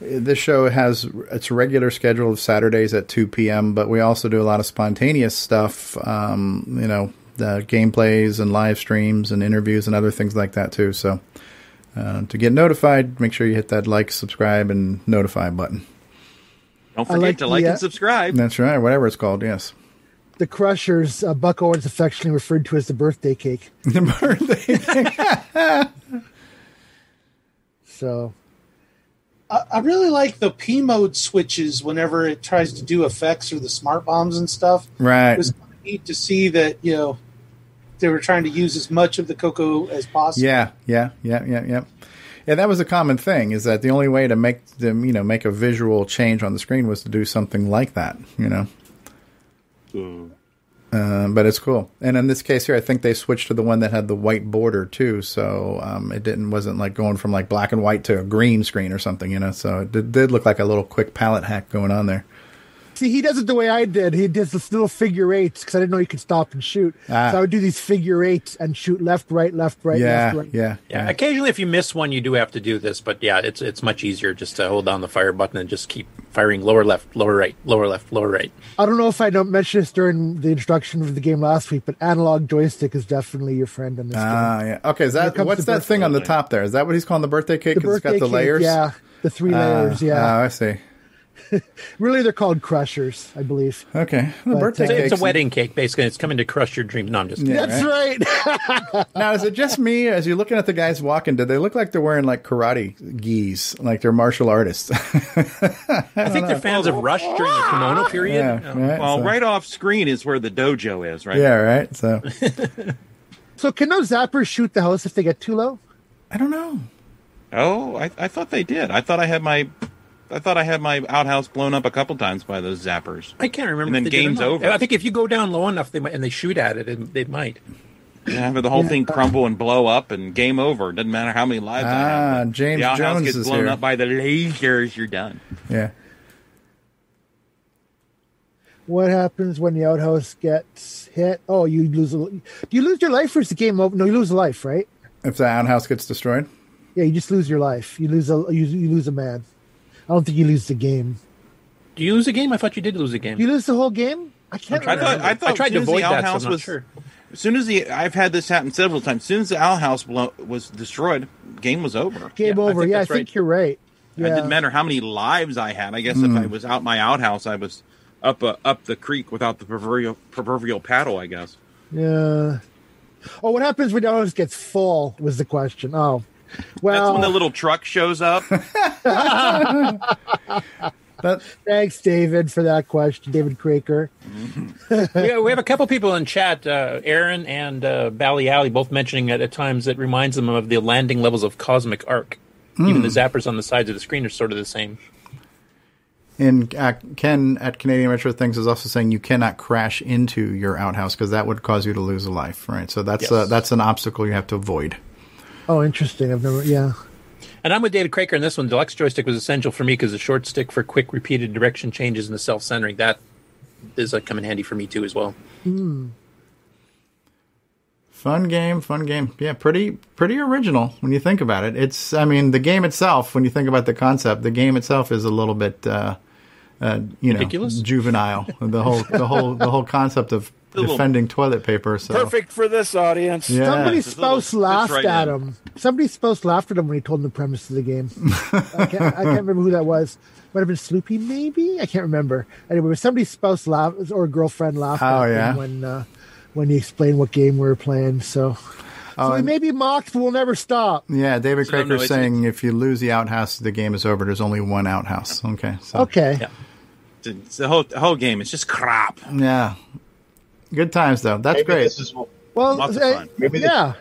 this show has its regular schedule of Saturdays at 2 p.m., but we also do a lot of spontaneous stuff. Um, you know, the gameplays and live streams and interviews and other things like that too. So. Uh, to get notified, make sure you hit that like, subscribe, and notify button. Don't forget like to like uh, and subscribe. That's right, whatever it's called, yes. the Crushers. Uh, Buck Owens affectionately referred to as the birthday cake. The birthday cake. So I, I really like the P mode switches whenever it tries to do effects or the smart bombs and stuff. Right. It was kind neat to see that you know they were trying to use as much of the Coco as possible. Yeah, yeah, yeah, yeah, yeah. Yeah, that was a common thing. Is that the only way to make them, you know, make a visual change on the screen was to do something like that, you know. Uh, but it's cool, and in this case here, I think they switched to the one that had the white border too, so um, it didn't wasn't like going from like black and white to a green screen or something, you know. So it did, did look like a little quick palette hack going on there. See, he does it the way I did. He does this little figure eights because I didn't know you could stop and shoot. Ah. So I would do these figure eights and shoot left, right, left, right, yeah, left, right. yeah, Yeah, occasionally if you miss one, you do have to do this, but yeah, it's it's much easier just to hold down the fire button and just keep firing lower left, lower right, lower left, lower right. I don't know if I don't mention this during the introduction of the game last week, but analog joystick is definitely your friend in this game. Ah, game. yeah. Okay, is that what's that thing on the top there? Is that what he's calling the birthday cake? The Because it's got the cake, layers. yeah, the three Ah, layers, yeah. Oh, I see. Really, they're called crushers, I believe. Okay, the But, birthday uh, cake. It's a wedding cake, basically. It's coming to crush your dreams. No, I'm just kidding. Yeah, That's right. now, is it just me? As you're looking at the guys walking, do they look like they're wearing like karate gis, like they're martial artists? I think they're fans of Rush during the kimono period. Yeah, right, Well, so- right off screen is where the dojo is, right? yeah, right. So so, can those zappers shoot the house if they get too low? I don't know. Oh, I, I thought they did. I thought I had my, I thought I had my outhouse blown up a couple times by those zappers. I can't remember. And then if they did or game's over. I think if you go down low enough, they might, and they shoot at it, and they might. Yeah, but the whole thing crumble and blow up and game over. Doesn't matter how many lives I Ah, have. James the outhouse Jones gets is blown here. up by the lasers. You're done. Yeah. What happens when the outhouse gets hit? Oh, you lose. A, do you lose your life, or is the game over? No, you lose a life, right? If the outhouse gets destroyed, Yeah, you just lose your life. You lose a you, you lose a man. I don't think you lose the game. Do you lose a game? I thought you did lose a game. You lose the whole game. I can't. I thought remember. I thought I tried to soon as the avoid that, so I'm outhouse not was. sure. As soon as the I've had this happen several times. As soon as the outhouse blow, was destroyed, game was over. game Yeah, over. think yeah, I that's think right. you're right. It didn't matter how many lives I had. I guess Hmm. if I was out my outhouse, I was up uh, up the creek without the proverbial proverbial paddle. I guess. Yeah. Oh, what happens when the outhouse gets full? Was the question. Oh, well. That's when the little truck shows up. that Thanks, David, for that question, David Craker. we, we have a couple people in chat, uh, Aaron and uh, Bally Alley, both mentioning it at times it reminds them of the landing levels of Cosmic Ark. Even the zappers on the sides of the screen are sort of the same. And uh, Ken at Canadian Retro Things is also saying you cannot crash into your outhouse because that would cause you to lose a life. Right. So that's Yes. uh, that's an obstacle you have to avoid. Oh, interesting. I've never. Yeah. And I'm with David Craker in this one. Deluxe joystick was essential for me because the short stick for quick repeated direction changes and the self centering that is uh, come in handy for me too as well. Hmm. Fun game, fun game. Yeah, pretty pretty original when you think about it. It's I mean the game itself. When you think about the concept, the game itself is a little bit uh, uh, you Ridiculous? know juvenile. the whole the whole the whole concept of little- defending toilet paper. So Perfect for this audience. Yeah. Somebody's This little- spouse laughed right at in. him. Somebody's spouse laughed at him when he told him the premise of the game. I, can't, I can't remember who that was. Might have been Sloopy, maybe. I can't remember. Anyway, somebody's spouse laughed or girlfriend laughed Oh, at yeah? him when uh, when he explained what game we were playing. So, so we may be mocked, but we'll never stop. yeah, David So, no, Craker's it's- saying if you lose the outhouse, the game is over. There's only one outhouse. Okay. So Okay. Yeah. It's the whole the whole game. It's just crap. yeah. Good times though. That's Maybe great. This is Well, Lots of fun. Maybe this- yeah.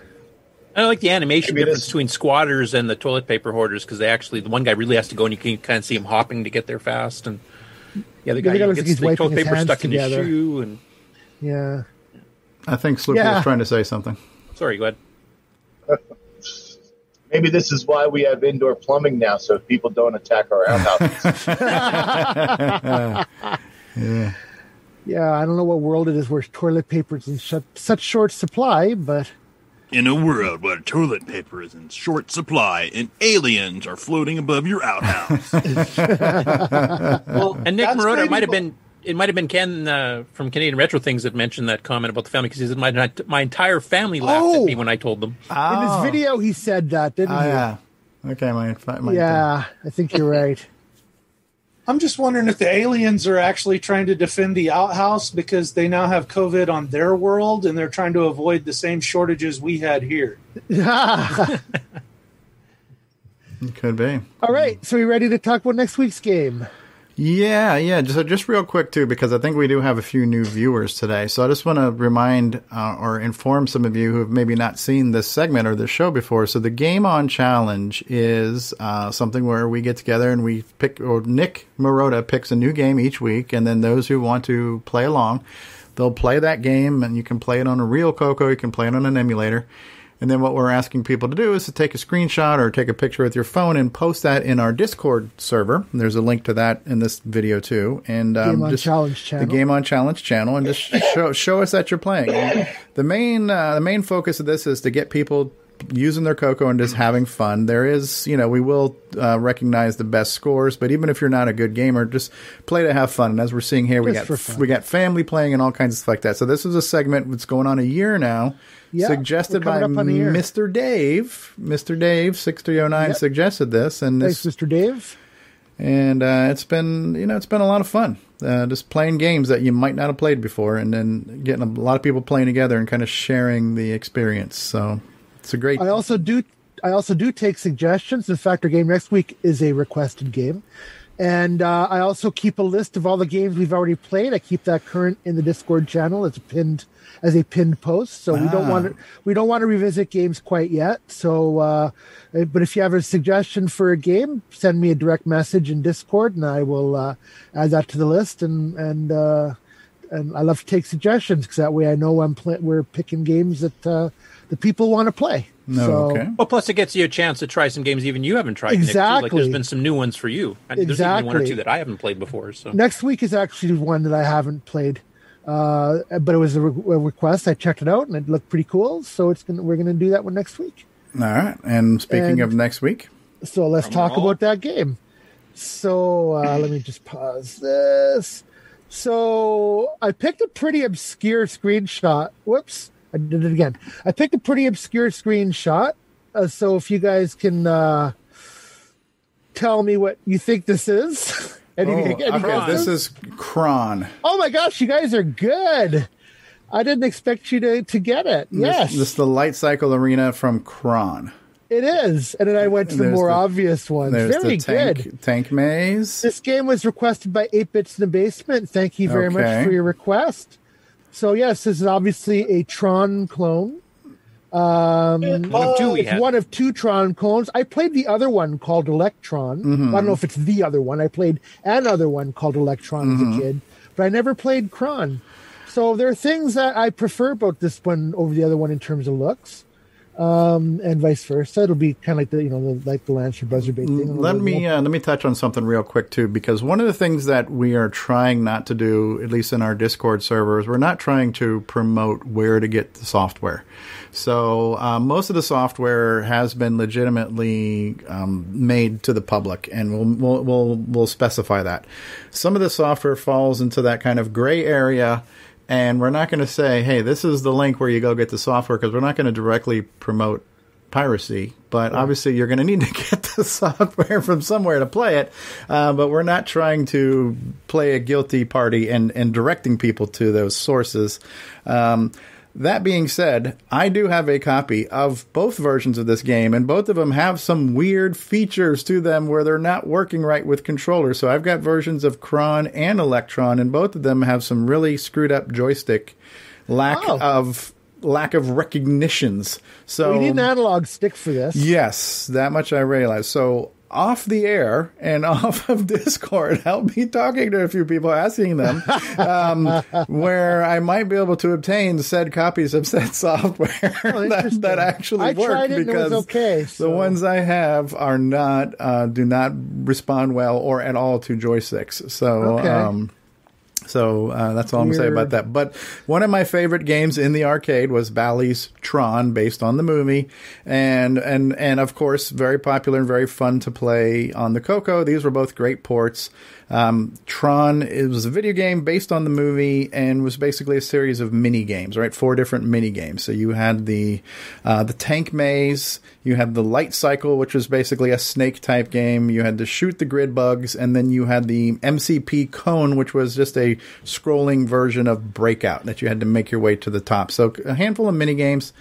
I like the animation Maybe difference between squatters and the toilet paper hoarders because they actually the one guy really has to go and you can kind of see him hopping to get there fast and yeah the The guy other guy looks gets like the toilet paper hands stuck in his shoe and Yeah. I think Sloopy Yeah. was trying to say something. sorry go ahead maybe this is why we have indoor plumbing now, so people don't attack our outhouses. Yeah. Yeah, I don't know what world it is where toilet paper is in such, such short supply, but In a world where toilet paper is in short supply and aliens are floating above your outhouse. Well, and Nick that's Marotta maybe might have been it might have been Ken uh, from Canadian Retro Things that mentioned that comment about the family because he said my my entire family laughed Oh. at me when I told them. in Oh. his video he said that, didn't Oh he? yeah. Okay, my, my Yeah, I think you're right. I'm just wondering if the aliens are actually trying to defend the outhouse because they now have COVID on their world and they're trying to avoid the same shortages we had here. All Could be. All right. so we ready to talk about next week's game? Yeah, yeah. So just real quick too, because I think we do have a few new viewers today. So I just want to remind uh, or inform some of you who have maybe not seen this segment or this show before. So the Game On Challenge is uh, something where we get together and we pick, or Nick Marotta picks a new game each week, and then those who want to play along, they'll play that game, and you can play it on a real Coco, you can play it on an emulator. And then what we're asking people to do is to take a screenshot or take a picture with your phone and post that in our Discord server. And there's a link to that in this video too. And um, Game on just Challenge channel. the Game on Challenge channel, and just show show us that you're playing. And the main uh, the main focus of this is to get people using their Coco and just having fun. There is, you know, we will uh, recognize the best scores, but even if you're not a good gamer, just play to have fun. And as we're seeing here, we Just got we got family playing and all kinds of stuff like that. So this is a segment that's going on a year now. Yeah, suggested by coming up on a year. Mr. Dave. Mr. Dave six three zero nine Yep. suggested this, and this Thanks, Mr. Dave. and uh, it's been you know it's been a lot of fun uh, just playing games that you might not have played before and then getting a lot of people playing together and kind of sharing the experience so it's a great I also do. I also do take suggestions. In fact, our game next week is a requested game, and uh, I also keep a list of all the games we've already played. I keep that current in the Discord channel It's pinned as a pinned post. So we don't Ah. want to we don't want to revisit games quite yet. So, uh, uh, but if you have a suggestion for a game, send me a direct message in Discord, and I will uh, add that to the list. And and uh, and I love to take suggestions because that way I know I'm pl- we're picking games that uh, the people want to play. No, so, okay. Well, plus it gets you a chance to try some games even you haven't tried. Nick. Like there's been some new ones for you. And There's even one or two that I haven't played before. So Next week is actually one that I haven't played, uh, but it was a, re- a request. I checked it out and it looked pretty cool. So it's gonna we're gonna do that one next week. all right and speaking And- of next week So let's Drum talk roll. about that game. So uh, let me just pause this. So I picked a pretty obscure screenshot. Whoops, I did it again. I picked a pretty obscure screenshot. Uh, so if you guys can uh, tell me what you think this is. Any- oh, any okay, this is Kron Oh my gosh, you guys are good. I didn't expect you to, to get it. Yes, this, this is the light cycle arena from Kron it is. And then I went to the There's more the- obvious ones. there's Very the tank, good. tank maze This game was requested by 8 Bits in the Basement. Thank you very Okay. much for your request. So, yes, this is obviously a Tron clone. Um, One of two we it's had. one of two Tron clones. I played the other one called Electron. Mhm. I don't know if it's the other one. I played another one called Electron as Mhm. a kid, but I never played Kron. So there are things that I prefer about this one over the other one in terms of looks, um, and vice versa. It'll be kind of like the you know the, like the Lancer Buzzard Bait thing. Let me uh, let me touch on something real quick too, because one of the things that we are trying not to do, at least in our Discord servers, we're not trying to promote where to get the software. So uh, most of the software has been legitimately um, made to the public, and we'll, we'll we'll we'll specify that. Some of the software falls into that kind of gray area. And we're not going to say, "Hey, this is the link where you go get the software," because we're not going to directly promote piracy, but obviously you're going to need to get the software from somewhere to play it. Uh, but we're not trying to play a guilty party and, and directing people to those sources. Um, that being said, I do have a copy of both versions of this game, and both of them have some weird features to them where they're not working right with controllers. So I've got versions of Kron and Electron, and both of them have some really screwed up joystick lack Oh. of lack of recognitions. So we need an analog stick for this. Yes, that much I realize. So off the air and off of Discord, I'll be talking to a few people, asking them um, where I might be able to obtain said copies of said software that, that actually I work. tried it and it was because okay, the ones I have are not uh, do not respond well or at all to joysticks. So. Okay. Um, so uh, that's all I'm going to say about that. But one of my favorite games in the arcade was Bally's Tron, based on the movie, and and and of course very popular and very fun to play on the Coco. These were both great ports. Um, Tron it was a video game based on the movie and was basically a series of mini games, right? Four different mini games. So you had the uh, the tank maze, you had the light cycle, which was basically a snake type game. You had to shoot the grid bugs, and then you had the MCP cone, which was just a scrolling version of Breakout that you had to make your way to the top. So a handful of mini games.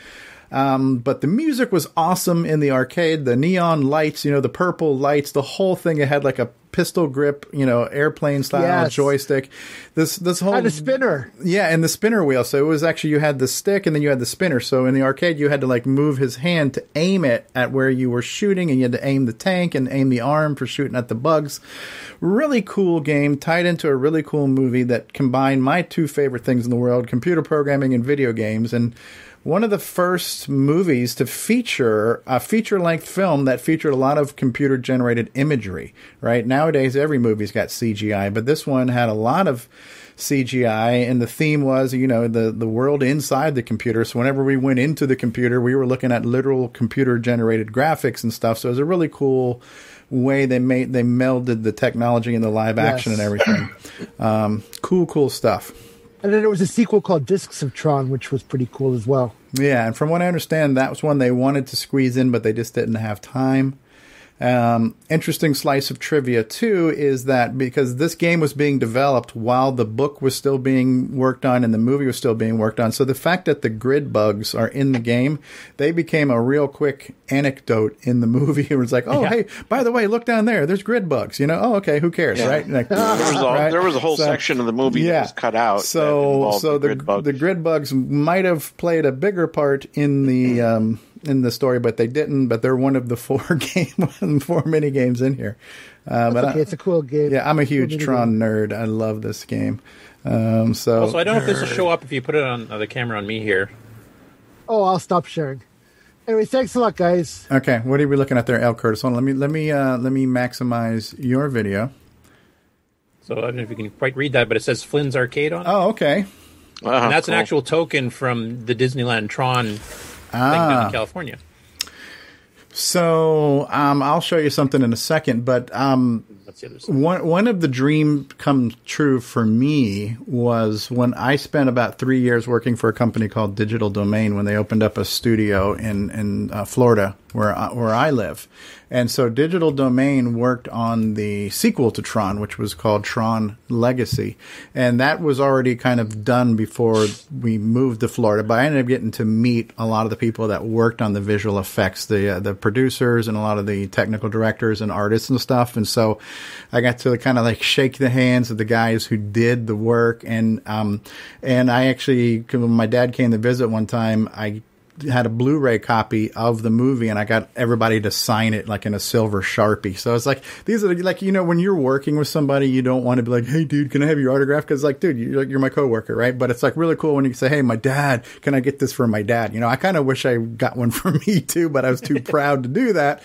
Um, but the music was awesome in the arcade. The neon lights, you know, the purple lights, the whole thing. It had like a pistol grip, you know, airplane style Yes. joystick. This this whole Had a spinner. yeah, and the spinner wheel. So it was actually you had the stick and then you had the spinner. So in the arcade, you had to like move his hand to aim it at where you were shooting, and you had to aim the tank and aim the arm for shooting at the bugs. Really cool game, tied into a really cool movie that combined my two favorite things in the world: computer programming and video games. And one of the first movies to feature a feature length film that featured a lot of computer generated imagery. Right nowadays, every movie's got CGI, but this one had a lot of CGI, and the theme was, you know, the the world inside the computer. So whenever we went into the computer, we were looking at literal computer generated graphics and stuff. So it was a really cool way they made they melded the technology and the live action Yes. and everything. Um, cool, cool stuff. And then there was a sequel called Discs of Tron, which was pretty cool as well. Yeah, and from what I understand, that was one they wanted to squeeze in, but they just didn't have time. Um, interesting slice of trivia too is that because this game was being developed while the book was still being worked on and the movie was still being worked on, so the fact that the grid bugs are in the game, they became a real quick anecdote in the movie. It was like, oh Yeah. hey, by the way, look down there, there's grid bugs. You know, oh okay, who cares, Yeah. right? Like, there was a right? there was a whole So- section of the movie that was cut out. that so involved so the grid bugs. the grid bugs might have played a bigger part in the um, in the story, but they didn't. But they're one of the four game four mini games in here. Uh, That's but okay, I, it's a cool game. yeah, I'm a huge mini Tron nerd. I love this game. Um, so Also, I don't know if this will show up if you put it on uh, the camera on me here. Oh, I'll stop sharing. Anyway, thanks a lot, guys. Okay, what are we looking at there, L. Curtis? Hold on, let me let me uh, let me maximize your video. So I don't know if you can quite read that, but it says Flynn's Arcade on it. Oh, okay. and that's cool. an actual token from the Disneyland Tron thing Ah. down in California. So um, I'll show you something in a second, but um, That's the other side. one one of the dream come true for me was when I spent about three years working for a company called Digital Domain when they opened up a studio in in uh, Florida where I, where I live, and so Digital Domain worked on the sequel to Tron, which was called Tron Legacy, and that was already kind of done before we moved to Florida. But I ended up getting to meet a lot of the people that worked on the visual effects, the uh, the producers, and a lot of the technical directors and artists and stuff. And so I got to kind of like shake the hands of the guys who did the work. And um, and I actually, when my dad came to visit one time, I had a Blu-ray copy of the movie, and I got everybody to sign it like in a silver sharpie. So it's like these are like you know when you're working with somebody, you don't want to be like, "Hey, dude, can I have your autograph?" Because like, dude, you're, you're my coworker, right? But it's like really cool when you say, "Hey, my dad, can I get this for my dad?" You know, I kind of wish I got one for me too, but I was too proud to do that.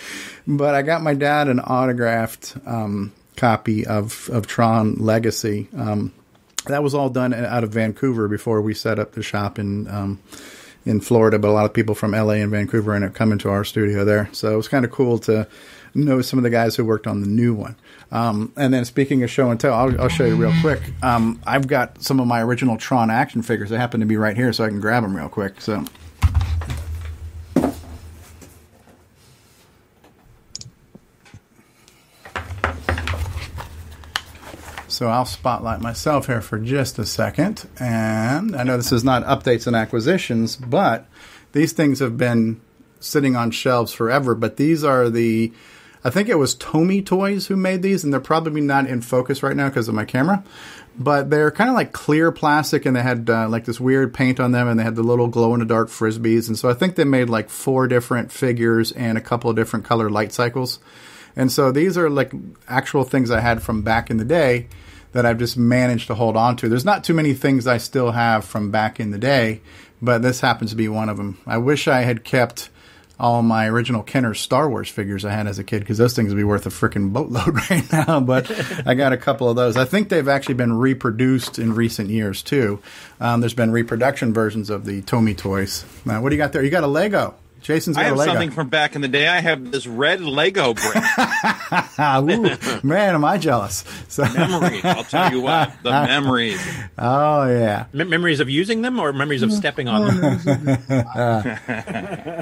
But I got my dad an autographed um, copy of of Tron Legacy. Um, that was all done out of Vancouver before we set up the shop in um, in Florida. But a lot of people from LA and Vancouver ended up coming to our studio there, so it was kind of cool to know some of the guys who worked on the new one. Um, and then speaking of show and tell, I'll, I'll show you real quick. Um, I've got some of my original Tron action figures. They happen to be right here, so I can grab them real quick. So. So I'll spotlight myself here for just a second. And I know this is not updates and acquisitions, but these things have been sitting on shelves forever. But these are the, I think it was Tomy Toys who made these, and they're probably not in focus right now because of my camera. But they're kind of like clear plastic, and they had uh, like this weird paint on them, and they had the little glow in the dark frisbees. And so I think they made like four different figures and a couple of different color light cycles. And so these are like actual things I had from back in the day that I've just managed to hold on to. There's not too many things I still have from back in the day, but this happens to be one of them. I wish I had kept all my original Kenner Star Wars figures I had as a kid because those things would be worth a freaking boatload right now. But I got a couple of those. I think they've actually been reproduced in recent years too. Um, there's been reproduction versions of the Tomy toys. Now, what do you got there? You got a Lego. Jason's I got a have Lego. something from back in the day. I have this red Lego brick. Ooh, man, am I jealous? So, memories. I'll tell you what. The memories. Oh yeah. Mem- memories of using them or memories of stepping on them?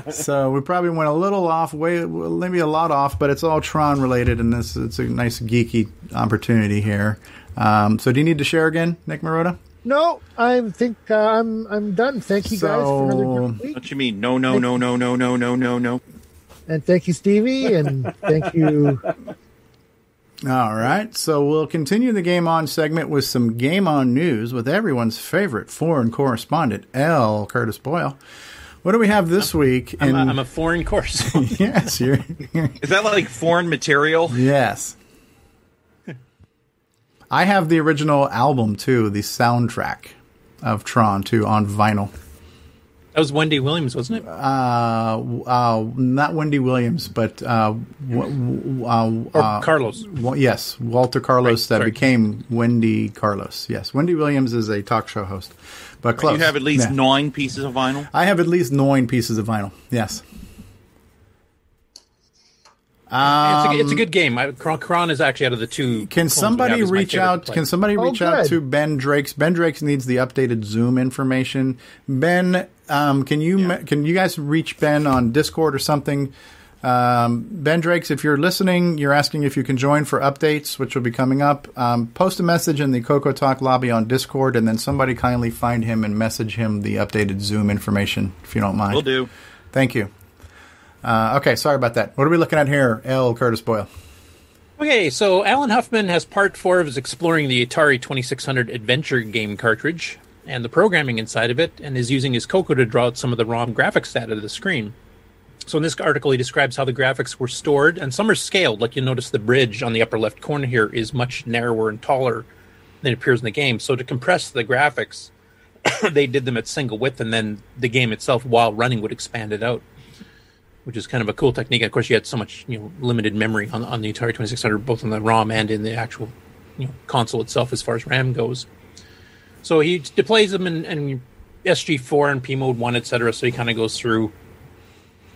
so we probably went a little off, way maybe a lot off, but it's all Tron related, and this it's a nice geeky opportunity here. Um, so do you need to share again, Nick Marotta? No, I think uh, I'm I'm done. Thank you guys for another great week, What you mean? No, no, no, no, no, no, no, no, no. and thank you, Stevie, and thank you. All right, so we'll continue the game on segment with some game on news with everyone's favorite foreign correspondent, L. Curtis Boyle. What do we have this week? I'm, a, in- I'm a foreign correspondent. yes, you're. Is that like foreign material? Yes. I have the original album too, the soundtrack of Tron too on vinyl. That was Wendy Williams, wasn't it? Uh, uh, not Wendy Williams, but uh, w- w- uh, Or uh, Carlos. wa- yes, Walter Carlos Right, that sorry. became Wendy Carlos. Yes, Wendy Williams is a talk show host, but close. You have at least Yeah. nine pieces of vinyl. I have at least nine pieces of vinyl. Yes. It's, a, it's a Um, good game. I, Kron, Kron is actually out of the two. Can somebody have, is my reach out? to play. Can somebody Oh, reach out to Ben Drakes? Ben Drakes needs the updated Zoom information. Ben, um, can you me- can you guys reach Ben on Discord or something? Um, ben Drakes, if you're listening, you're asking if you can join for updates, which will be coming up. Um, post a message in the Coco Talk lobby on Discord, and then somebody kindly find him and message him the updated Zoom information, if you don't mind. We'll do. Thank you. Uh, okay, sorry about that. What are we looking at here, L. Curtis Boyle? Okay, so Allen Huffman has part four of his exploring the Atari 2600 adventure game cartridge and the programming inside of it, and is using his Coco to draw out some of the ROM graphics data to the screen. So in this article, he describes how the graphics were stored, and some are scaled. Like you'll notice the bridge on the upper left corner here is much narrower and taller than it appears in the game. So to compress the graphics, they did them at single width, and then the game itself, while running, would expand it out which is kind of a cool technique. Of course, you had so much you know limited memory on, on the Atari 2600, both on the ROM and in the actual you know console itself as far as RAM goes. So he deploys them in, in SG4 and P mode one, etc. So he kind of goes through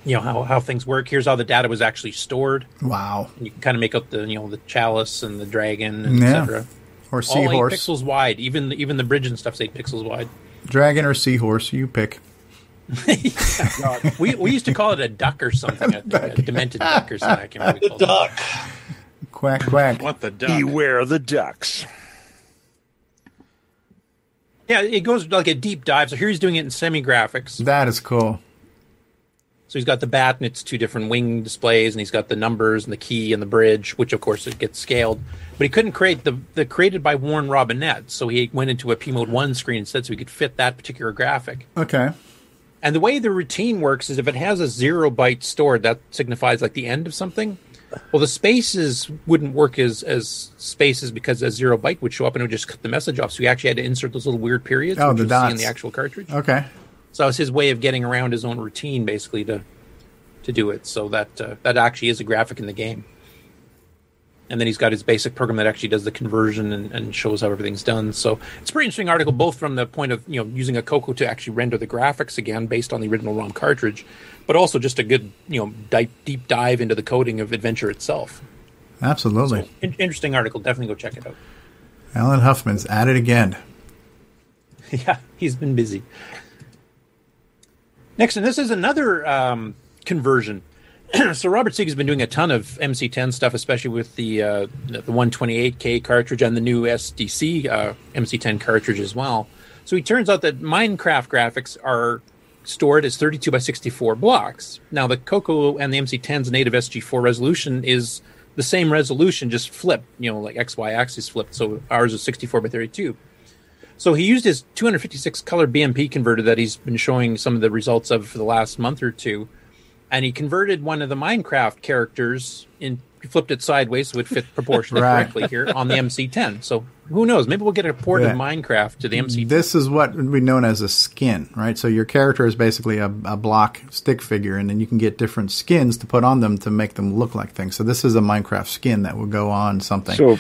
you know how, how things work. Here's how the data was actually stored. Wow. And you can kind of make up the you know the chalice and the dragon and Yeah. etc. Or All seahorse. eight pixels wide. Even even the bridge and stuff's eight pixels wide. Dragon or seahorse, you pick. we we used to call it a duck or something. I think, a demented duck or something. I can't remember. what we it. Quack, quack. What the duck? Beware the ducks. Yeah, it goes like a deep dive. So here he's doing it in semi graphics. That is cool. So he's got the bat and its two different wing displays, and he's got the numbers and the key and the bridge, which of course it gets scaled. But he couldn't create the the created by Warren Robinett, so he went into a P mode one screen instead, so he could fit that particular graphic. Okay. And the way the routine works is if it has a zero byte stored, that signifies like the end of something. Well, the spaces wouldn't work as as spaces because a zero byte would show up and it would just cut the message off. So he actually had to insert those little weird periods, Oh, the see in the actual cartridge. Okay. So that was his way of getting around his own routine, basically to to do it. So that uh, that actually is a graphic in the game. And then he's got his basic program that actually does the conversion and, and shows how everything's done. So it's a pretty interesting article, both from the point of you know using a Coco to actually render the graphics again based on the original ROM cartridge, but also just a good you know deep deep dive into the coding of Adventure itself. Absolutely. In- interesting article. Definitely go check it out. Allen Huffman's at it again. yeah, he's been busy. Next, and this is another um, conversion. so Robert Sieg has been doing a ton of MC10 stuff, especially with the uh, the 128K cartridge and the new SDC uh, MC10 cartridge as well. So he turns out that Minecraft graphics are stored as 32 by 64 blocks. Now the Coco and the MC10's native SG4 resolution is the same resolution, just flipped. You know, like XY axis flipped. So ours is 64 by 32. So he used his 256 color BMP converter that he's been showing some of the results of for the last month or two, and he converted one of the Minecraft characters in flipped it sideways so it fit proportionally Right. correctly here on the MC10. So who knows? Maybe we'll get a port Yeah. of Minecraft to the MC. This is what would be known as a skin, right? So your character is basically a, a block stick figure, and then you can get different skins to put on them to make them look like things. So this is a Minecraft skin that would go on something. So,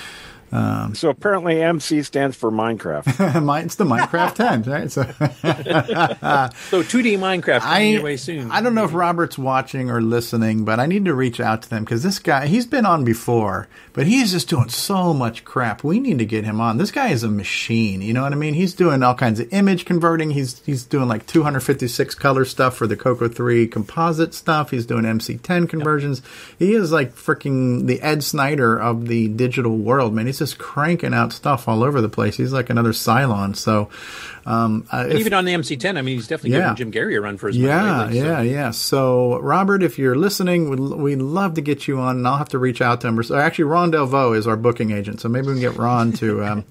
um, so apparently MC stands for Minecraft. It's the Minecraft 10, right? So, so 2D Minecraft coming your way soon. I don't know if Robert's watching or listening, but I need to reach out to them because this guy, he's been on before, but he's just doing so much crap. We need to get him on. This guy is a machine. You know what I mean? He's doing all kinds of image converting. He's he's doing like 256 color stuff for the Coco 3 composite stuff. He's doing MC10 conversions. He is like freaking the Ed Snyder of the digital world, man. He's just cranking out stuff all over the place. He's like another Cylon. So, um, uh, if- even on the MC10, I mean, he's definitely Yeah. giving Jim Gerrie a run for his money. yeah, lately, so- yeah, yeah. So, Robert, if you're listening, we'd, we'd love to get you on, and I'll have to reach out to him. Actually, Ron Delvaux is our booking agent, so maybe we can get Ron to um,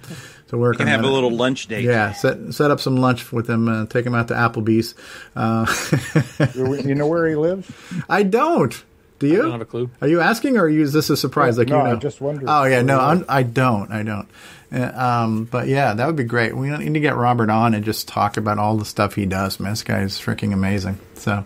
to work. We can on have that. a little lunch date. Yeah, set set up some lunch with him. Uh, take him out to Applebee's. Uh, you know where he lives? I don't. Do you? I don't have a clue. Are you asking, or is this a surprise? Yeah, like no, you know? I just wondered. Oh yeah, no, I'm, I don't. I don't. Uh, um, but yeah, that would be great. We need to get Robert on and just talk about all the stuff he does. Man, this guy is freaking amazing. So.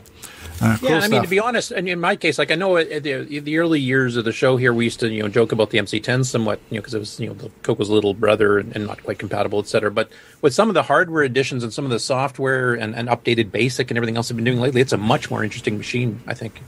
Uh, cool yeah, I mean, stuff. to be honest, and in my case, like I know at the, the early years of the show here, we used to you know joke about the MC10 somewhat, you know, because it was you know the Coco's little brother and, and not quite compatible, et cetera. But with some of the hardware additions and some of the software and, and updated BASIC and everything else I've been doing lately, it's a much more interesting machine, I think,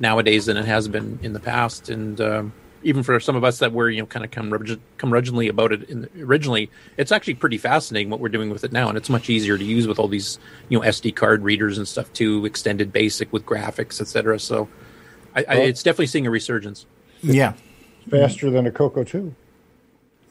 nowadays than it has been in the past. And um, even for some of us that were you know kind of curmudgeon- curmudgeonly about it in the, originally, it's actually pretty fascinating what we're doing with it now, and it's much easier to use with all these you know SD card readers and stuff too, extended BASIC with graphics, etc. So, I, I, it's definitely seeing a resurgence. yeah. Faster than a Coco 2.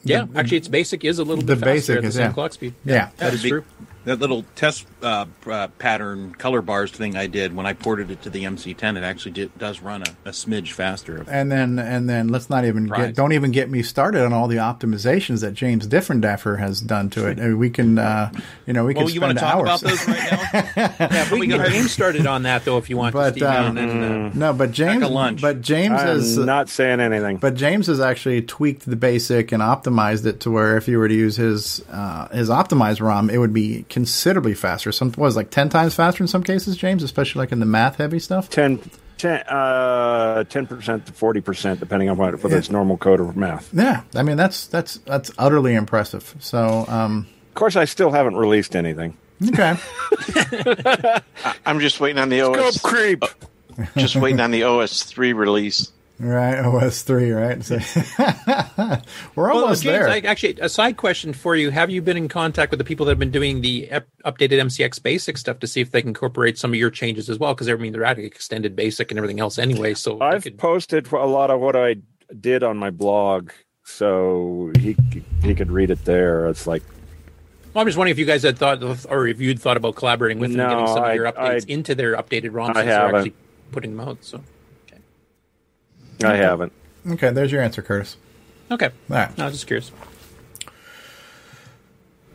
Yeah, actually, its basic is a little the bit faster basic at the is, same yeah. clock speed. Yeah. that is be- true. That little test uh, uh, pattern color bars thing I did when I ported it to the MC10, it actually did, does run a, a smidge faster. And then, and then, let's not even Right. get. Don't even get me started on all the optimizations that James Diffendaffer has done to it. I mean, we can, uh, you know, we well, can you spend want to talk hours. about those right now? Yeah, we can get. James started on that though if you want. But Stevie, um, and then, uh, no, but James, Pack lunch. but James I'm has not saying anything. But James has actually tweaked the basic and optimized it to where if you were to use his uh, his optimized ROM, it would be considerably faster. Some was like ten times faster in some cases, James, especially like in the math heavy stuff. 10 10 uh, 10% to 40%, depending on what, whether it's normal code or math. Yeah, I mean that's that's that's utterly impressive. So um, Of course, I still haven't released anything. okay, I'm just waiting on the OS. Scope creep. Just waiting on the OS three release. Right, OS three, right? So we're well, almost James, there. I, actually, a side question for you: Have you been in contact with the people that have been doing the ep- updated MCX Basic stuff to see if they can incorporate some of your changes as well? Because I mean, they're adding extended Basic and everything else anyway. So I've posted a lot of what I did on my blog, so he he could read it there. It's like Well, I'm just wondering if you guys had thought, of, or if you'd thought about collaborating with them, No, getting some of your updates I- into their updated ROMs I since they're haven't. actually putting them out. So, I haven't. okay, there's your answer, Curtis. okay, All right, no, I was just curious.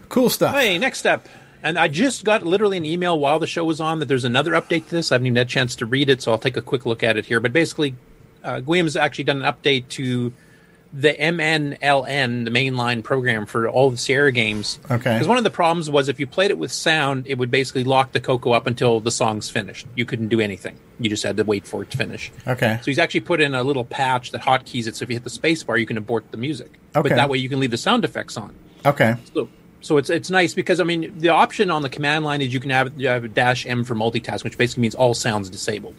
cool stuff. Hey, next up. And I just got literally an email while the show was on that there's another update to this. I haven't even had a chance to read it, so I'll take a quick look at it here. But basically, uh, Guillaume's actually done an update to the MNLN, the mainline program for all the Sierra games. Okay. Because one of the problems was if you played it with sound, it would basically lock the Coco up until the song's finished. You couldn't do anything. You just had to wait for it to finish. Okay, So he's actually put in a little patch that hotkeys it so if you hit the space bar, you can abort the music. Okay. But that way you can leave the sound effects on. okay, So, so it's it's nice because I mean the option on the command line is you can have you have a dash M for multitask, which basically means all sounds disabled.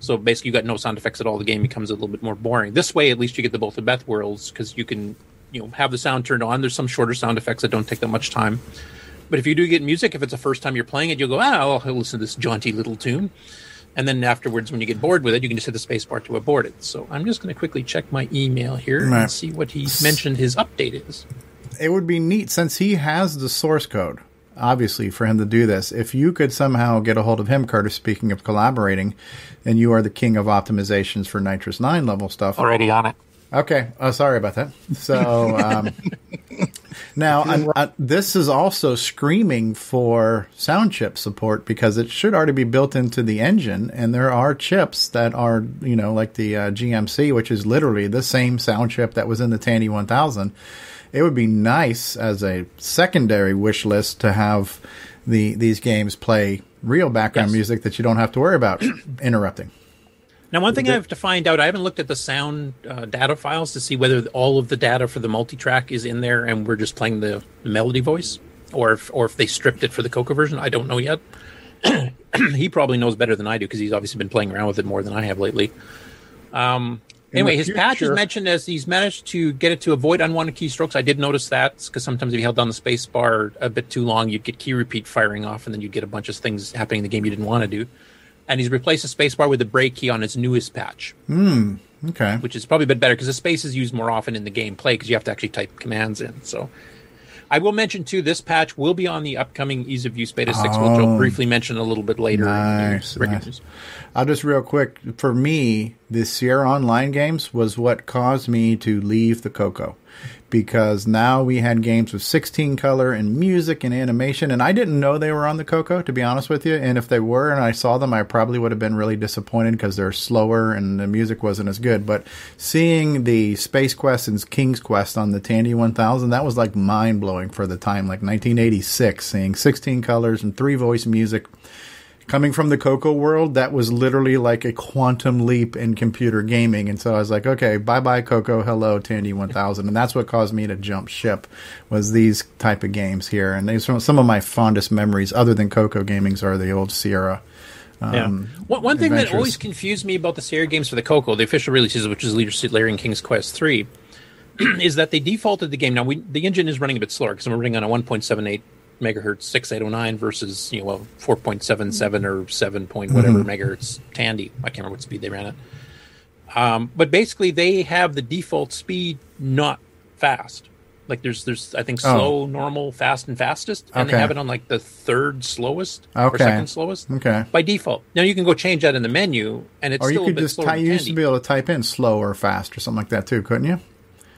So basically, you got no sound effects at all. The game becomes a little bit more boring. This way, at least you get the both of Beth worlds because you can you know have the sound turned on. There's some shorter sound effects that don't take that much time. But if you do get music, if it's the first time you're playing it, you'll go, ah, I'll listen to this jaunty little tune. And then afterwards, when you get bored with it, you can just hit the space bar to abort it. So I'm just going to quickly check my email here Right. and see what he mentioned his update is. it would be neat since he has the source code obviously for him to do this. If you could somehow get a hold of him curtis speaking of collaborating and you are the king of optimizations for NitrOS-9 level stuff. Already on it. okay. Oh, sorry about that. So um, now I'm, I, this is also screaming for sound chip support because it should already be built into the engine and there are chips that are you know like the uh, gmc which is literally the same sound chip that was in the tandy 1000 it would be nice as a secondary wish list to have the these games play real background Yes. music that you don't have to worry about interrupting. Now, one thing I have to find out, I haven't looked at the sound uh, data files to see whether all of the data for the multi-track is in there and we're just playing the melody voice, or if, or if they stripped it for the Coco version. I don't know yet. he probably knows better than I do because he's obviously been playing around with it more than I have lately. Um, In anyway, his patch is mentioned as he's managed to get it to avoid unwanted keystrokes. I did notice that because sometimes if you held down the space bar a bit too long, you'd get key repeat firing off, and then you'd get a bunch of things happening in the game you didn't want to do. And he's replaced the space bar with the break key on his newest patch, Hmm. Okay. which is probably a bit better because the space is used more often in the gameplay because you have to actually type commands in. So. I will mention too. This patch will be on the upcoming Ease of Use Beta Six, which I'll Oh. briefly mention a little bit later. in Nice, the nice. I'll just real quick for me the Sierra Online games was what caused me to leave the Coco. Because now we had games with 16 color and music and animation and I didn't know they were on the Coco to be honest with you. And if they were and I saw them I probably would have been really disappointed because they're slower and the music wasn't as good. But seeing the Space Quest and King's Quest on the Tandy 1000 that was like mind blowing for the time like 1986 seeing 16 colors and three voice music coming from the Coco world, that was literally like a quantum leap in computer gaming. And so I was like, okay, bye bye Coco, hello Tandy 1000. And that's what caused me to jump ship was these type of games here. And these some of my fondest memories, other than Coco gamings, are the old Sierra. Um, yeah. One, one thing that always confused me about the Sierra games for the Coco, the official releases, which is Leader Larry and King's Quest 3, is that they defaulted the game. Now, we, the engine is running a bit slower because we're running on a 1.78 megahertz 6809 versus, you know, well, 4.77 or 7 point whatever Mhm. megahertz Tandy. I can't remember what speed they ran it Um, but basically, they have the default speed not fast. Like there's, there's I think Oh. slow, normal, fast, and fastest, and Okay. they have it on like the third slowest or second slowest Okay. by default. Now you can go change that in the menu, and it's or still you could a bit just ty- you used to be able to type in slow or fast or something like that too, couldn't you?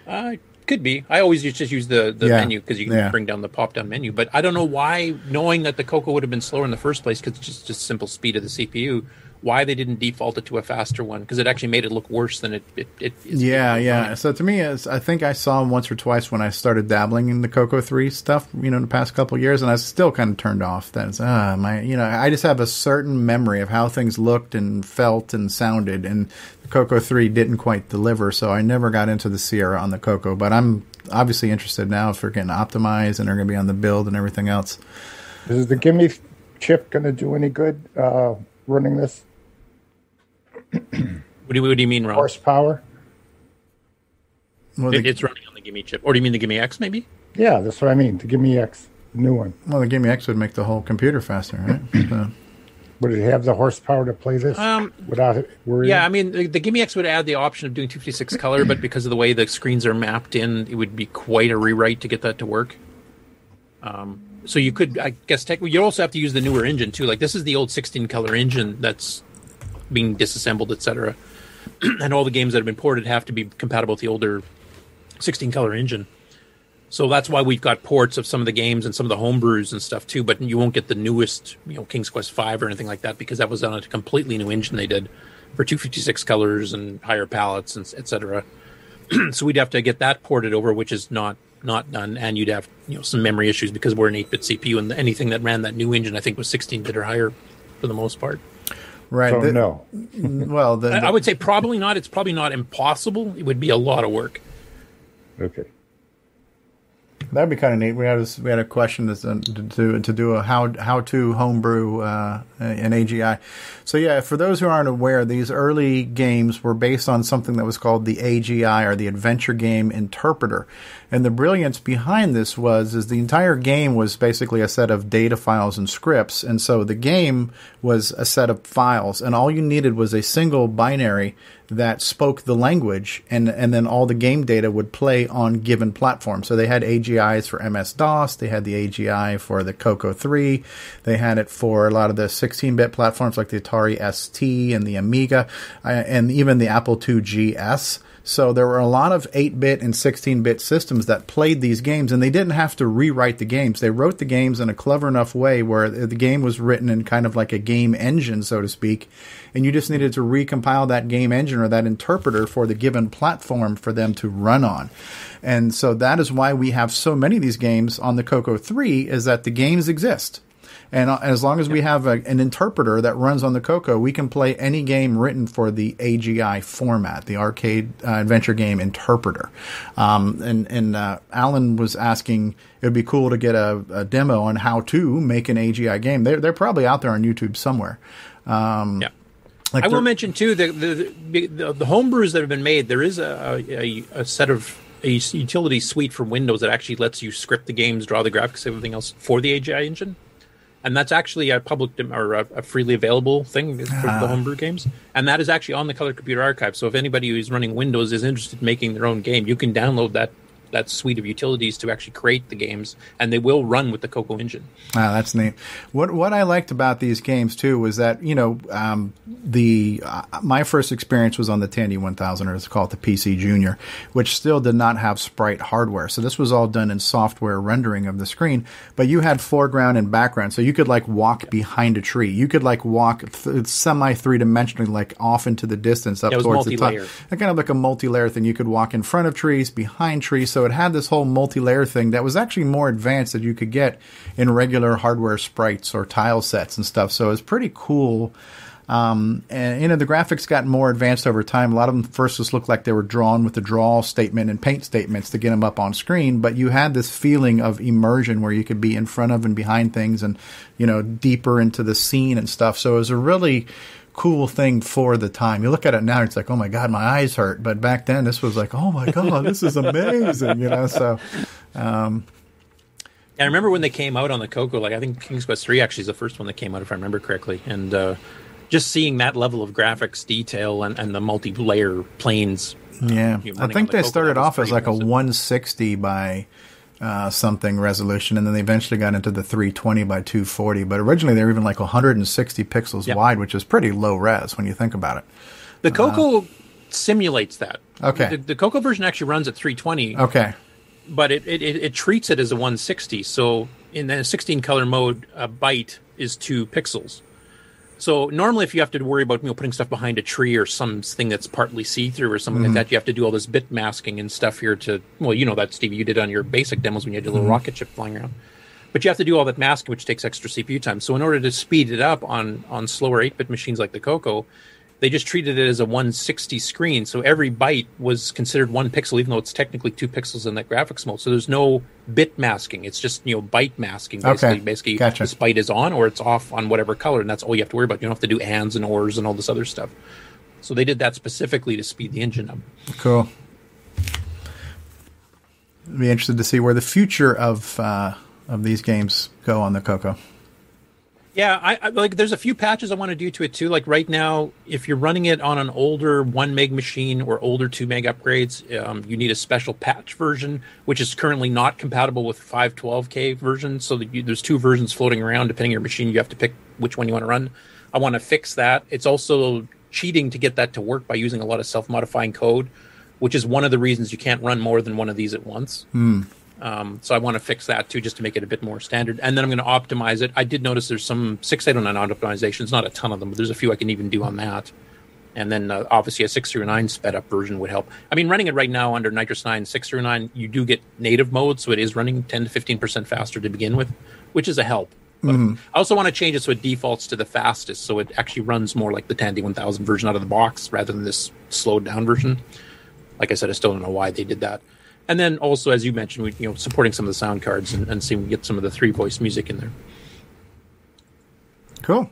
Uh, could be. I always just use the, the Yeah. menu because you can Yeah. bring down the pop down menu. But I don't know why, knowing that the Coco would have been slower in the first place because it's just just simple speed of the CPU, why they didn't default it to a faster one because it actually made it look worse than it it, it is. Yeah, yeah. So to me, it's, I think I saw once or twice when I started dabbling in the Coco Three stuff, you know, in the past couple of years, and I was still kind of turned off. That it's ah, my, you know, I just have a certain memory of how things looked and felt and sounded, and the Coco Three didn't quite deliver, so I never got into the Sierra on the Coco. But I'm obviously interested now if they're getting optimized and they're going to be on the build and everything else. Is the GIME chip going to do any good uh, running this What do you, what do you mean, Ron? horsepower? Well, It- the, it's running on the GIME chip, or do you mean the GIME X? Maybe. Yeah, that's what I mean. The GIME X, the new one. well, the GIME X would make the whole computer faster, right? So- Would it have the horsepower to play this Um, without it worrying? Yeah, I mean, the, the GIME X would add the option of doing 256 color, but because of the way the screens are mapped in, it would be quite a rewrite to get that to work. Um, so you could, I guess, tech, you also have to use the newer engine too. Like this is the old 16 color engine that's being disassembled, etc. and all the games that have been ported have to be compatible with the older 16 color engine. So that's why we've got ports of some of the games and some of the homebrews and stuff too. But you won't get the newest, you know, King's Quest Five or anything like that because that was on a completely new engine they did for 256 colors and higher palettes and etc. so we'd have to get that ported over, which is not not done, and you'd have you know some memory issues because we're an 8-bit CPU, and anything that ran that new engine I think was 16-bit or higher for the most part. Right. So the- no. Well, the, I, I would say probably not. It's probably not impossible. It would be a lot of work. Okay. That'd be kind of neat. We had a, we had a question that's, uh, to, to to do a how how to homebrew uh, in AGI. So yeah, for those who aren't aware, these early games were based on something that was called the AGI or the Adventure Game Interpreter. And the brilliance behind this was is the entire game was basically a set of data files and scripts, and so the game was a set of files, and all you needed was a single binary that spoke the language, and and then all the game data would play on given platforms. So they had AGIs for MS DOS, they had the AGI for the Coco 3, they had it for a lot of the 16-bit platforms like the Atari ST and the Amiga, uh, and even the Apple II GS. So there were a lot of 8-bit and 16-bit systems that played these games, and they didn't have to rewrite the games. They wrote the games in a clever enough way where the game was written in kind of like a game engine, so to speak, and you just needed to recompile that game engine or that interpreter for the given platform for them to run on. And so that is why we have so many of these games on the Coco 3 is that the games exist. And uh, as long as we have a, an interpreter that runs on the Coco, we can play any game written for the AGI format, the arcade uh, adventure game interpreter. Um, and and uh, Alan was asking, it would be cool to get a, a demo on how to make an AGI game. They're they're probably out there on YouTube somewhere. Um, Yeah. like I will mention too the the, the the homebrews that have been made. There is a, a, a set of a utility suite for Windows that actually lets you script the games, draw the graphics, everything else for the AGI engine, and that's actually a public dem- or a, a freely available thing for Ah. the homebrew games. And that is actually on the Color Computer Archive. So if anybody who's running Windows is interested in making their own game, you can download that that suite of utilities to actually create the games, and they will run with the Coco engine. Ah, that's neat. What what I liked about these games too was that you know um, the uh, my first experience was on the Tandy 1000 or it's called the PC Junior, which still did not have sprite hardware. So this was all done in software rendering of the screen, but you had foreground and background, so you could like walk behind a tree. You could like walk th- semi three dimensionally, like off into the distance up Yeah, it was towards the top. kind of like a multi-layer thing. You could walk in front of trees, behind trees. So it had this whole multi-layer thing that was actually more advanced than you could get in regular hardware sprites or tile sets and stuff. So it was pretty cool. Um, and you know the graphics got more advanced over time. A lot of them first just looked like they were drawn with the draw statement and paint statements to get them up on screen. But you had this feeling of immersion where you could be in front of and behind things, and you know deeper into the scene and stuff. So it was a really cool thing for the time. You look at it now, it's like, oh my god, my eyes hurt. But back then, this was like, oh my god, this is amazing. You know, so. Um, I remember when they came out on the Coco, like I think King's Quest Three actually is the first one that came out, if I remember correctly, and uh, just seeing that level of graphics detail and, and the multi-layer planes. Yeah, you I think the they Coco, started off as like a 160 by uh, something resolution, and then they eventually got into the 320 by 240. But originally they were even like 160 pixels Yep. wide, which is pretty low res when you think about it. The Coco simulates that. Okay. The, the Coco version actually runs at 320. Okay, but it, it, it, it treats it as a 160. So in the 16 color mode, a byte is two pixels. So normally, if you have to worry about you know putting stuff behind a tree or something that's partly see through or something Mhm. like that, you have to do all this bit masking and stuff here to well, you know that Stevie, you did on your basic demos when you had your little Mhm. rocket ship flying around. But you have to do all that masking, which takes extra CPU time. So in order to speed it up on on slower 8-bit machines like the Coco, they just treated it as a 160 screen. So every byte was considered one pixel, even though it's technically two pixels in that graphics mode. So there's no bit masking. It's just you know byte masking. Basically, Okay. basically Gotcha. this byte is on or it's off on whatever color, and that's all you have to worry about. You don't have to do ands and ors and all this other stuff. So they did that specifically to speed the engine up. cool. I'd be interested to see where the future of uh, of these games go on the Coco. Yeah, I, I like. There's a few patches I want to do to it too. Like right now, if you're running it on an older one meg machine or older two meg upgrades, um, you need a special patch version, which is currently not compatible with 512k version. So you, there's two versions floating around. Depending on your machine, you have to pick which one you want to run. I want to fix that. It's also cheating to get that to work by using a lot of self modifying code, which is one of the reasons you can't run more than one of these at once. Hmm. Um, so I want to fix that too, just to make it a bit more standard. And then I'm going to optimize it. I did notice there's some 6809 optimizations, not a ton of them, but there's a few I can even do on that. And then uh, obviously a 609 sped up version would help. I mean, running it right now under NitrOS-9 609, you do get native mode, so it is running 10 to 15% faster to begin with, which is a help. Mhm. I also want to change it so it defaults to the fastest, so it actually runs more like the Tandy 1000 version out of the box rather than this slowed down version. Like I said, I still don't know why they did that. And then also, as you mentioned, we, you know, supporting some of the sound cards and, and seeing we get some of the three voice music in there. Cool.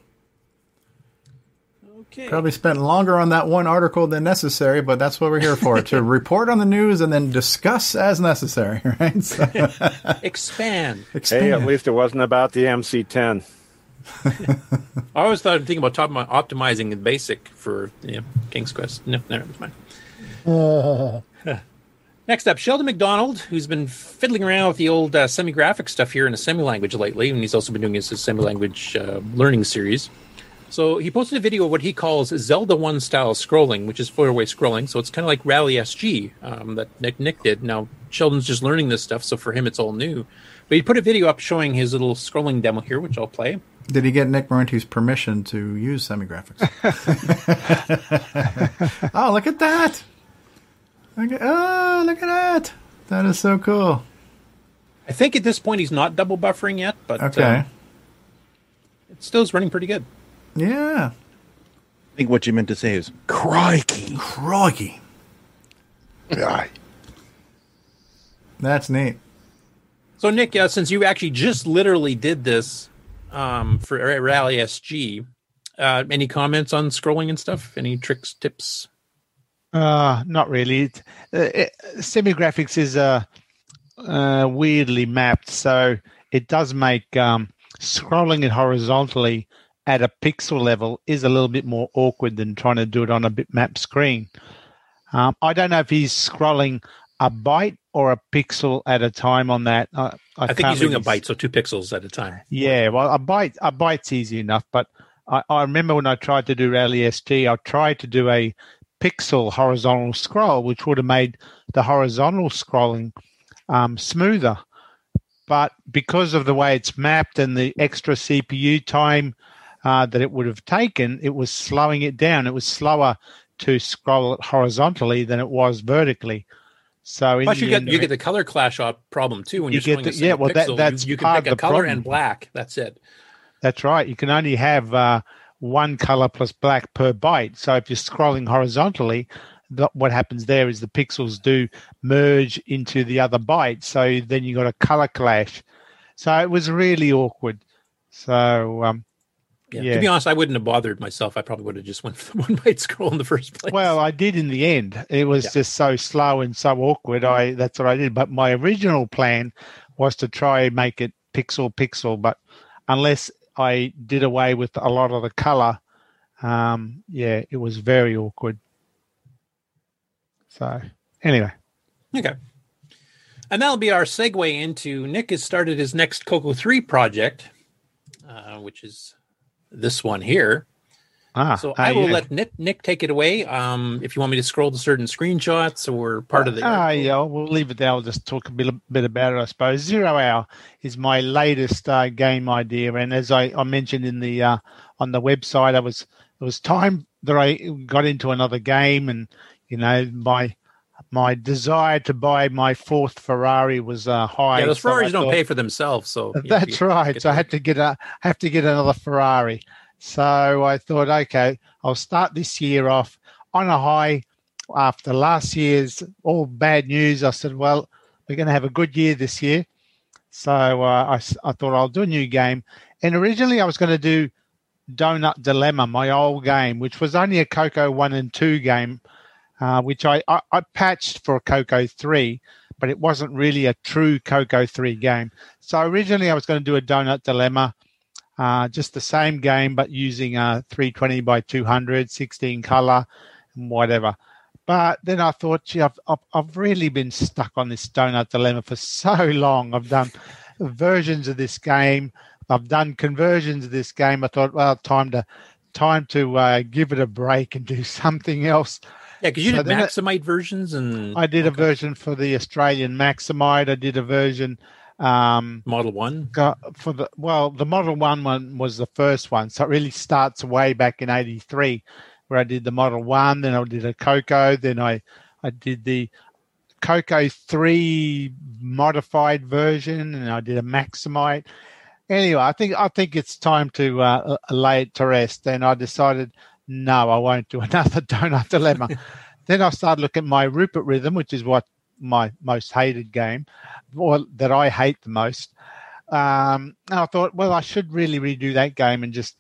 Okay. Probably spent longer on that one article than necessary, but that's what we're here for to report on the news and then discuss as necessary, right? So, Expand. Hey, at least it wasn't about the MC10. I always thought I'm thinking about top, optimizing the basic for you know, King's Quest. No, never mind. Uh, Next up, Sheldon McDonald, who's been fiddling around with the old uh, semi-graphic stuff here in assembly language lately, and he's also been doing his, his semi-language uh, learning series. So he posted a video of what he calls Zelda One style scrolling, which is four-way scrolling. So it's kind of like Rally SG um, that Nick, Nick did. Now Sheldon's just learning this stuff, so for him it's all new. But he put a video up showing his little scrolling demo here, which I'll play. did he get Nick Marentes' permission to use semi-graphics? oh, look at that! Look at, oh, look at that! That is so cool. I think at this point he's not double buffering yet, but Okay. uh, it still is running pretty good. Yeah. I think what you meant to say is crikey. Crikey. That's neat. So, Nick, uh, since you actually just literally did this um, for Rally SG, uh, any comments on scrolling and stuff? Any tricks, tips? Uh, not really. It, uh, it, semi-graphics is uh, uh, weirdly mapped, so it does make um, scrolling it horizontally at a pixel level is a little bit more awkward than trying to do it on a bitmap screen. Um, I don't know if he's scrolling a byte or a pixel at a time on that. I, I, I, think he's doing a byte, so two pixels at a time. Yeah, well, a byte a byte's easy enough, but I, I remember when I tried to do Rally SG, I tried to do a pixel horizontal scroll, which would have made the horizontal scrolling um, smoother. But because of the way it's mapped and the extra CPU time uh, that it would have taken, it was slowing it down. It was slower to scroll it horizontally than it was vertically. So Plus, you get you get the color clash up problem too when You you're get the- yeah, well, that- that's you, you can pick a the color problem. and black. That's it. That's right. You can only have uh, one color plus black per byte. So if you're scrolling horizontally, what happens there is the pixels do merge into the other byte. So then you got a color clash. So it was really awkward. So um, Yeah. yeah. To be honest, I wouldn't have bothered myself. I probably would have just went for the one byte scroll in the first place. Well, I did in the end. It was Yeah. just so slow and so awkward. I that's what I did. But my original plan was to try and make it pixel pixel. But unless I did away with a lot of the color, um, yeah, it was very awkward. So anyway, Okay. And that'll be our segue into Nick has started his next Coco 3 project, uh, which is this one here. Ah, so ah, I will yeah. let Nick, Nick take it away. Um, if you want me to scroll to certain screenshots or part of the. Ah, yeah, we'll leave it there. I'll just talk a bit, bit about it, I suppose. Zero Hour is my latest uh, game idea, and as I, I mentioned in the uh, on the website, I was it was time that I got into another game, and you know my my desire to buy my fourth Ferrari was uh, high. yeah, those so Ferraris don't thought- pay for themselves. So you- That's you- right. So I had to get a have to get another Ferrari. So I thought, okay, I'll start this year off on a high. After last year's all bad news, I said, well, we're going to have a good year this year. So uh, I, I thought I'll do a new game. And originally I was going to do Donut Dilemma, my old game, which was only a Coco 1 and 2 game, uh, which I, I, I patched for Coco 3, but it wasn't really a true Coco 3 game. So originally I was going to do a Donut Dilemma, uh, just the same game, but using a 320 by 200, 16 color, and whatever. But then I thought, gee, I've, I've, I've really been stuck on this Donut Dilemma for so long. I've done versions of this game. I've done conversions of this game. I thought, well, time to time to uh, give it a break and do something else. Yeah, because you So did then it- versions and I did a version for the Australian Maximite. I did a version um, Model One. got for the well, the Model One one was the first one, so it really starts way back in '83, where I did the Model One, then I did a Coco, then I I did the Coco Three modified version, and I did a Maximite. Anyway, I think I think it's time to uh, lay it to rest, and I decided no, I won't do another Donut Dilemma. then I started looking at my Rupert Rhythm, which is what my most hated game, or that I hate the most. Um, and I thought, well, I should really redo that game and just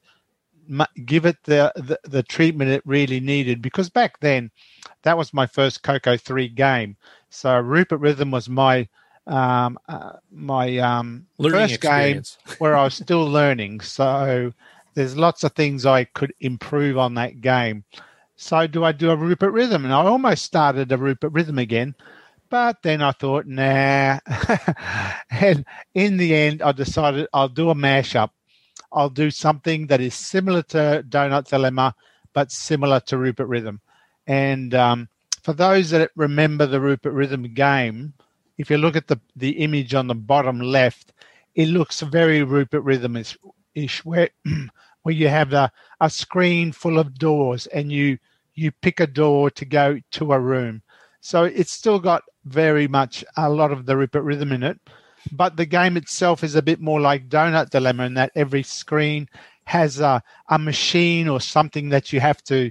give it the, the the treatment it really needed because back then, that was my first Coco three game. So Rupert Rhythm was my um, uh, my um, first game where I was still learning. So there's lots of things I could improve on that game. So do I do a Rupert Rhythm? And I almost started a Rupert Rhythm again, but then I thought, nah. and in the end, I decided I'll do a mashup. I'll do something that is similar to Donut Dilemma, but similar to Rupert Rhythm. And um, for those that remember the Rupert Rhythm game, if you look at the, the image on the bottom left, it looks very Rupert Rhythm ish, where where you have a, a screen full of doors and you you pick a door to go to a room. So it's still got very much a lot of the Rhythm in it, but the game itself is a bit more like Donut Dilemma in that every screen has a, a machine or something that you have to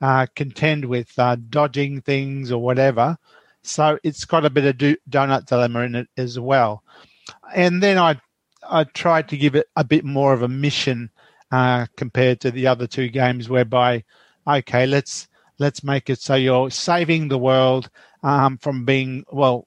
uh, contend with, uh, dodging things or whatever. So it's got a bit of do- Donut Dilemma in it as well. And then I I tried to give it a bit more of a mission uh, compared to the other two games, whereby okay, let's let's make it so you're saving the world um, from being well,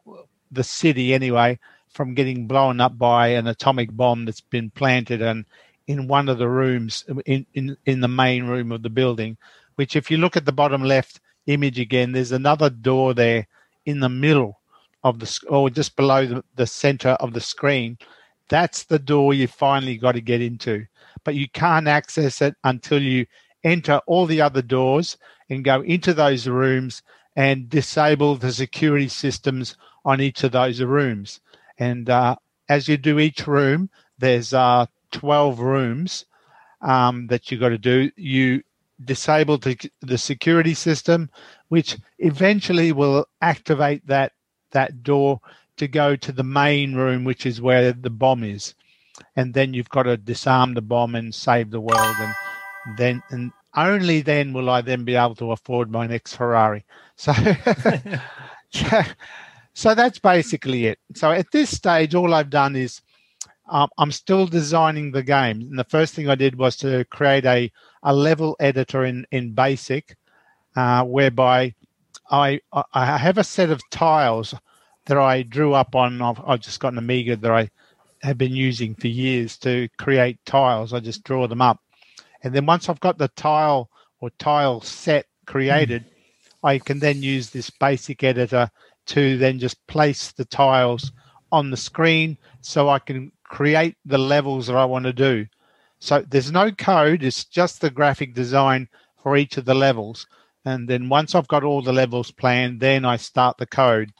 the city anyway, from getting blown up by an atomic bomb that's been planted and in one of the rooms in, in in the main room of the building. Which, if you look at the bottom left image again, there's another door there in the middle of the or just below the, the center of the screen, that's the door you finally got to get into. But you can't access it until you enter all the other doors and go into those rooms and disable the security systems on each of those rooms. And uh, as you do each room, there's uh, 12 rooms um, that you've got to do. You disable the, the security system, which eventually will activate that that door to go to the main room, which is where the bomb is. And then you've got to disarm the bomb and save the world. And then, and only then will I then be able to afford my next Ferrari. So, so that's basically it. So at this stage, all I've done is um, I'm still designing the game. And the first thing I did was to create a, a level editor in, in BASIC, uh, whereby I, I have a set of tiles that I drew up on. I've, I've just got an Amiga that I have been using for years to create tiles. I just draw them up. And then once I've got the tile or tile set created, mm. I can then use this basic editor to then just place the tiles on the screen so I can create the levels that I want to do. So there's no code, it's just the graphic design for each of the levels. And then once I've got all the levels planned, then I start the code.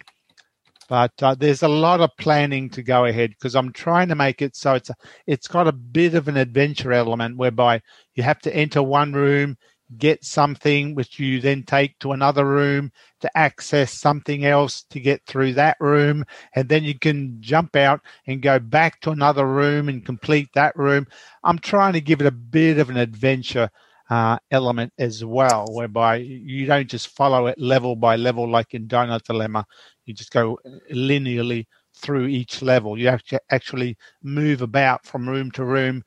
But uh, there's a lot of planning to go ahead because I'm trying to make it so it's a, it's got a bit of an adventure element whereby you have to enter one room, get something which you then take to another room to access something else to get through that room and then you can jump out and go back to another room and complete that room. I'm trying to give it a bit of an adventure uh, element as well whereby you don't just follow it level by level like in donut dilemma you just go linearly through each level you have to actually move about from room to room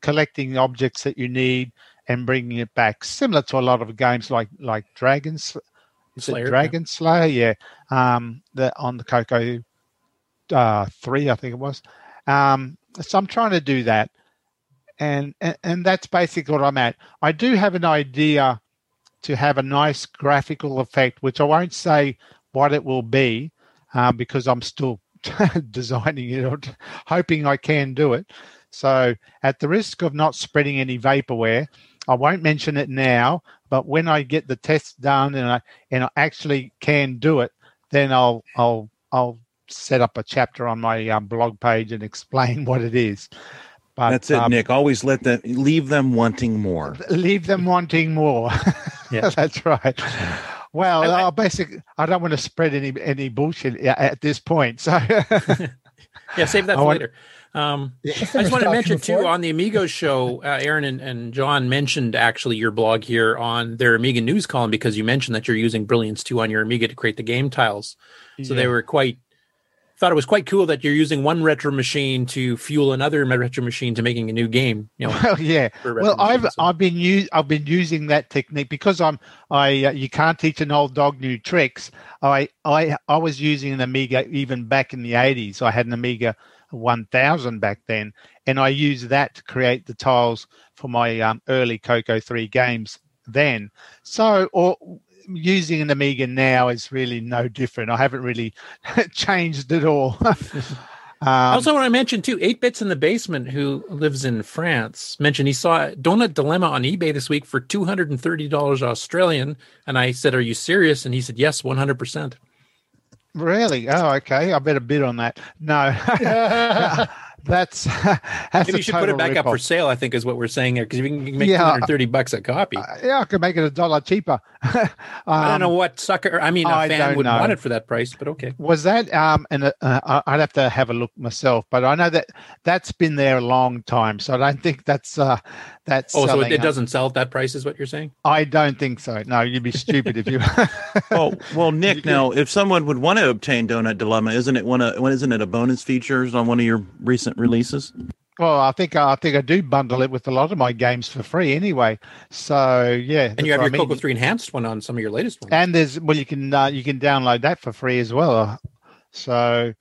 collecting objects that you need and bringing it back, similar to a lot of games like like Dragons, is Slayer, it Dragon yeah. Slayer? Yeah, um, the on the Coco uh, three, I think it was. Um, so I'm trying to do that, and, and and that's basically what I'm at. I do have an idea to have a nice graphical effect, which I won't say what it will be uh, because I'm still designing it, or hoping I can do it. So, at the risk of not spreading any vaporware, I won't mention it now, but when I get the test done and I and I actually can do it, then I'll I'll I'll set up a chapter on my um, blog page and explain what it is. But, That's it, um, Nick. Always let them leave them wanting more. Leave them wanting more. yeah, that's right. Well, I, I basically, I don't want to spread any any bullshit at this point. So, yeah, save that for want, later. Um, yeah, I just wanted to mention before? too on the Amigo show, uh, Aaron and, and John mentioned actually your blog here on their Amiga news column because you mentioned that you're using Brilliance 2 on your Amiga to create the game tiles. So yeah. they were quite thought it was quite cool that you're using one retro machine to fuel another retro machine to making a new game. You know, well, yeah. Well, I've so. I've been u- I've been using that technique because I'm I uh, you can't teach an old dog new tricks. I I I was using an Amiga even back in the 80s. I had an Amiga 1000 back then, and I used that to create the tiles for my um, early Coco 3 games then. So, or using an Amiga now is really no different. I haven't really changed at all. Um, also, want to mention too, Eight Bits in the Basement, who lives in France, mentioned he saw Donut Dilemma on eBay this week for two hundred and thirty dollars Australian, and I said, "Are you serious?" And he said, "Yes, one hundred percent." Really? Oh, okay. I better bid on that. No. that's, that's maybe you should put it back up for sale. I think is what we're saying here because you can make yeah, 230 bucks a copy. Uh, yeah, I could make it a dollar cheaper. um, I don't know what sucker. I mean, a I fan would know. want it for that price, but okay. Was that um? And uh, uh, I'd have to have a look myself, but I know that that's been there a long time, so I don't think that's uh that's. Oh, so it, it doesn't sell at that price, is what you're saying? I don't think so. No, you'd be stupid if you. oh well, Nick. Now, if someone would want to obtain Donut Dilemma, isn't it one of? Isn't it a bonus features on one of your recent recent releases? Well, I think I think I do bundle it with a lot of my games for free anyway. So yeah, and you have your I mean. Coco Three Enhanced one on some of your latest ones. And there's well, you can uh, you can download that for free as well. So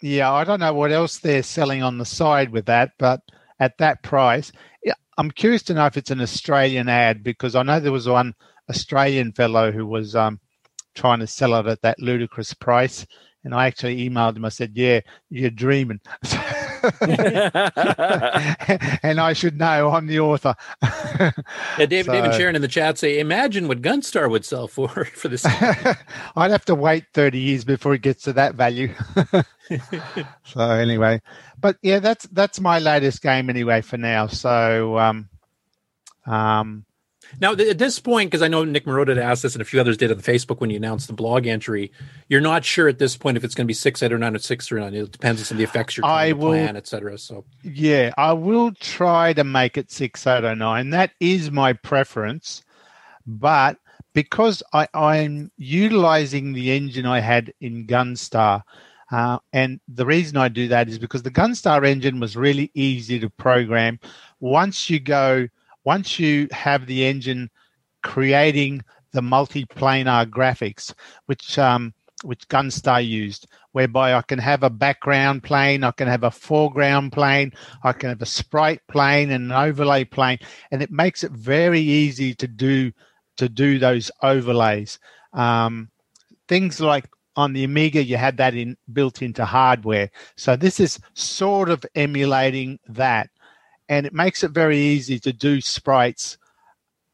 yeah, I don't know what else they're selling on the side with that, but at that price, yeah, I'm curious to know if it's an Australian ad because I know there was one Australian fellow who was um, trying to sell it at that ludicrous price. And I actually emailed him. I said, "Yeah, you're dreaming." and I should know I'm the author. Yeah, David, So- David Sharon in the chat say, imagine what Gunstar would sell for for this. I'd have to wait 30 years before it gets to that value. so anyway, but yeah, that's that's my latest game anyway for now. So um, um, Now, th- at this point, because I know Nick Marotta asked this and a few others did on Facebook when you announced the blog entry, you're not sure at this point if it's going to be six eight or nine or six or nine. It depends on some of the effects you're I trying to will- plan, et cetera. So, yeah, I will try to make it six, eight, or nine. That is my preference, but because I, I'm utilizing the engine I had in Gunstar. Uh, and the reason I do that is because the Gunstar engine was really easy to program. Once you go, once you have the engine creating the multiplanar graphics, which um, which Gunstar used, whereby I can have a background plane, I can have a foreground plane, I can have a sprite plane and an overlay plane, and it makes it very easy to do to do those overlays. Um, things like on the Amiga, you had that in built into hardware. So this is sort of emulating that, and it makes it very easy to do sprites.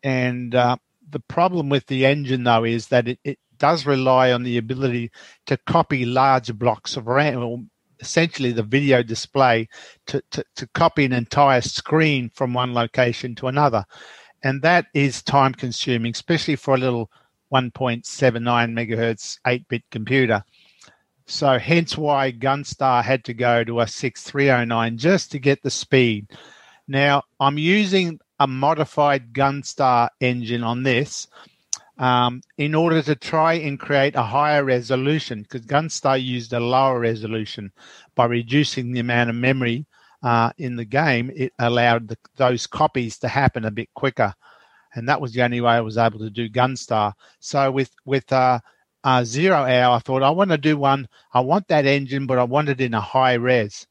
And uh, the problem with the engine, though, is that it, it does rely on the ability to copy large blocks of RAM, or essentially the video display, to, to, to copy an entire screen from one location to another. And that is time consuming, especially for a little 1.79 megahertz 8 bit computer. So, hence why Gunstar had to go to a 6309 just to get the speed. Now, I'm using a modified Gunstar engine on this um, in order to try and create a higher resolution because Gunstar used a lower resolution by reducing the amount of memory uh, in the game. It allowed the, those copies to happen a bit quicker, and that was the only way I was able to do Gunstar. So with with uh, uh, Zero Hour, I thought I want to do one. I want that engine, but I want it in a high res.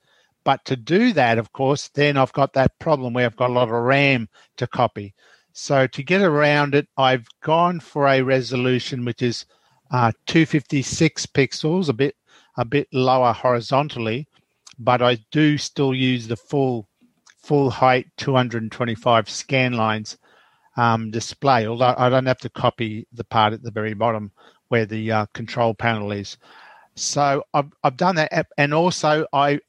But to do that, of course, then I've got that problem where I've got a lot of RAM to copy. So to get around it, I've gone for a resolution which is uh, 256 pixels, a bit a bit lower horizontally, but I do still use the full full height 225 scan lines um, display. Although I don't have to copy the part at the very bottom where the uh, control panel is. So I've I've done that, and also I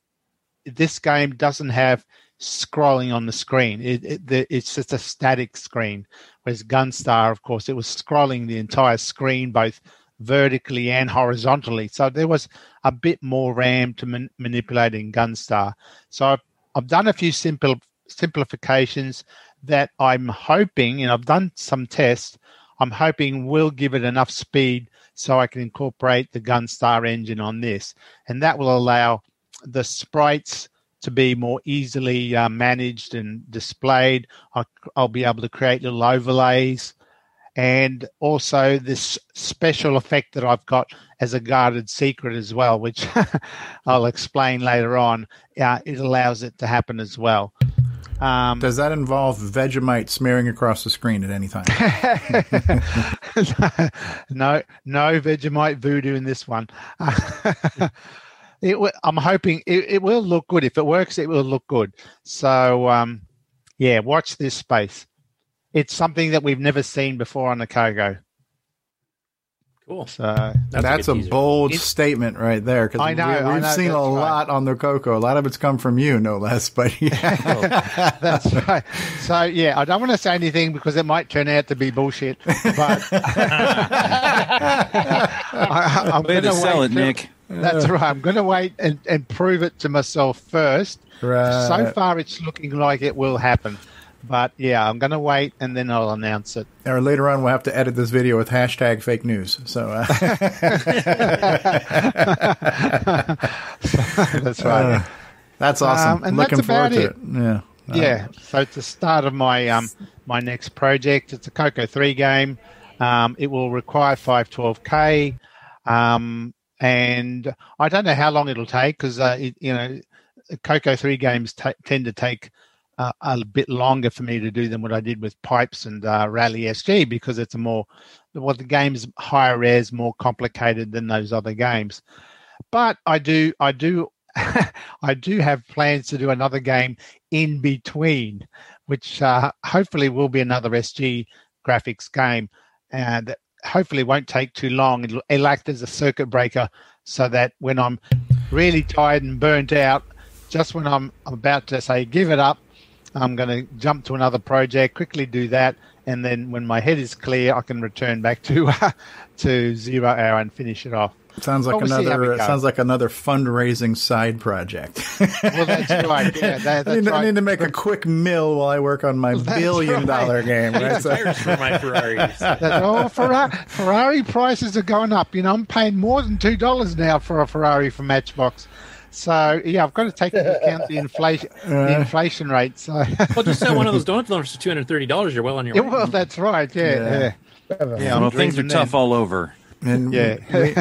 this game doesn't have scrolling on the screen. It, it, it's just a static screen. Whereas Gunstar, of course, it was scrolling the entire screen, both vertically and horizontally. So there was a bit more RAM to man, manipulate in Gunstar. So I've, I've done a few simple simplifications that I'm hoping, and I've done some tests. I'm hoping will give it enough speed so I can incorporate the Gunstar engine on this, and that will allow the sprites to be more easily uh, managed and displayed. I'll, I'll, be able to create little overlays. And also this special effect that I've got as a guarded secret as well, which I'll explain later on. Uh, it allows it to happen as well. Um, Does that involve Vegemite smearing across the screen at any time? no, no Vegemite voodoo in this one. it, I'm hoping it, it, will look good. If it works, it will look good. So, um, yeah, watch this space. It's something that we've never seen before on the Coco. Cool. So that's, that's a, a bold it, statement right there. Because I know we, have know, seen a right. lot on the Coco. A lot of it's come from you, no less. But yeah, that's right. So yeah, I don't want to say anything because it might turn out to be bullshit. But I, am going to sell it, Nick. That's right. I'm going to wait and, and prove it to myself first. Right. So far, it's looking like it will happen. But yeah, I'm going to wait and then I'll announce it. Or later on, we'll have to edit this video with hashtag fake news. So uh... that's right. Uh, that's awesome. Um, and Looking that's forward to it. it. Yeah. Yeah. So it's the start of my um my next project. It's a Coco three game. Um, it will require 512k. Um, and I don't know how long it'll take because uh, it, you know, Coco three games t- tend to take uh, a bit longer for me to do than what I did with Pipes and uh, Rally SG because it's a more well the game's higher res, more complicated than those other games. But I do I do I do have plans to do another game in between, which uh, hopefully will be another SG graphics game, and hopefully won't take too long. It'll, act as a circuit breaker so that when I'm really tired and burnt out, just when I'm about to say give it up, I'm going to jump to another project, quickly do that, and then when my head is clear, I can return back to to zero hour and finish it off. Sounds like But we'll see how another it sounds like another fundraising side project. Well, that's right. Yeah, that, I, need, that's I need to make a quick mill while I work on my That's billion right. dollar game. Right? So- for my Ferraris. That- oh, Ferrari, Ferrari prices are going up. You know, I'm paying more than two dollars now for a Ferrari from Matchbox. So yeah, I've got to take into account the inflation, the Uh. inflation rate. So well, just sell one of those donut loans for two hundred thirty dollars. You're well on your yeah, way. well, that's right. Yeah, Yeah. yeah. yeah. well, things are dreaming tough then. all over. And Yeah. we-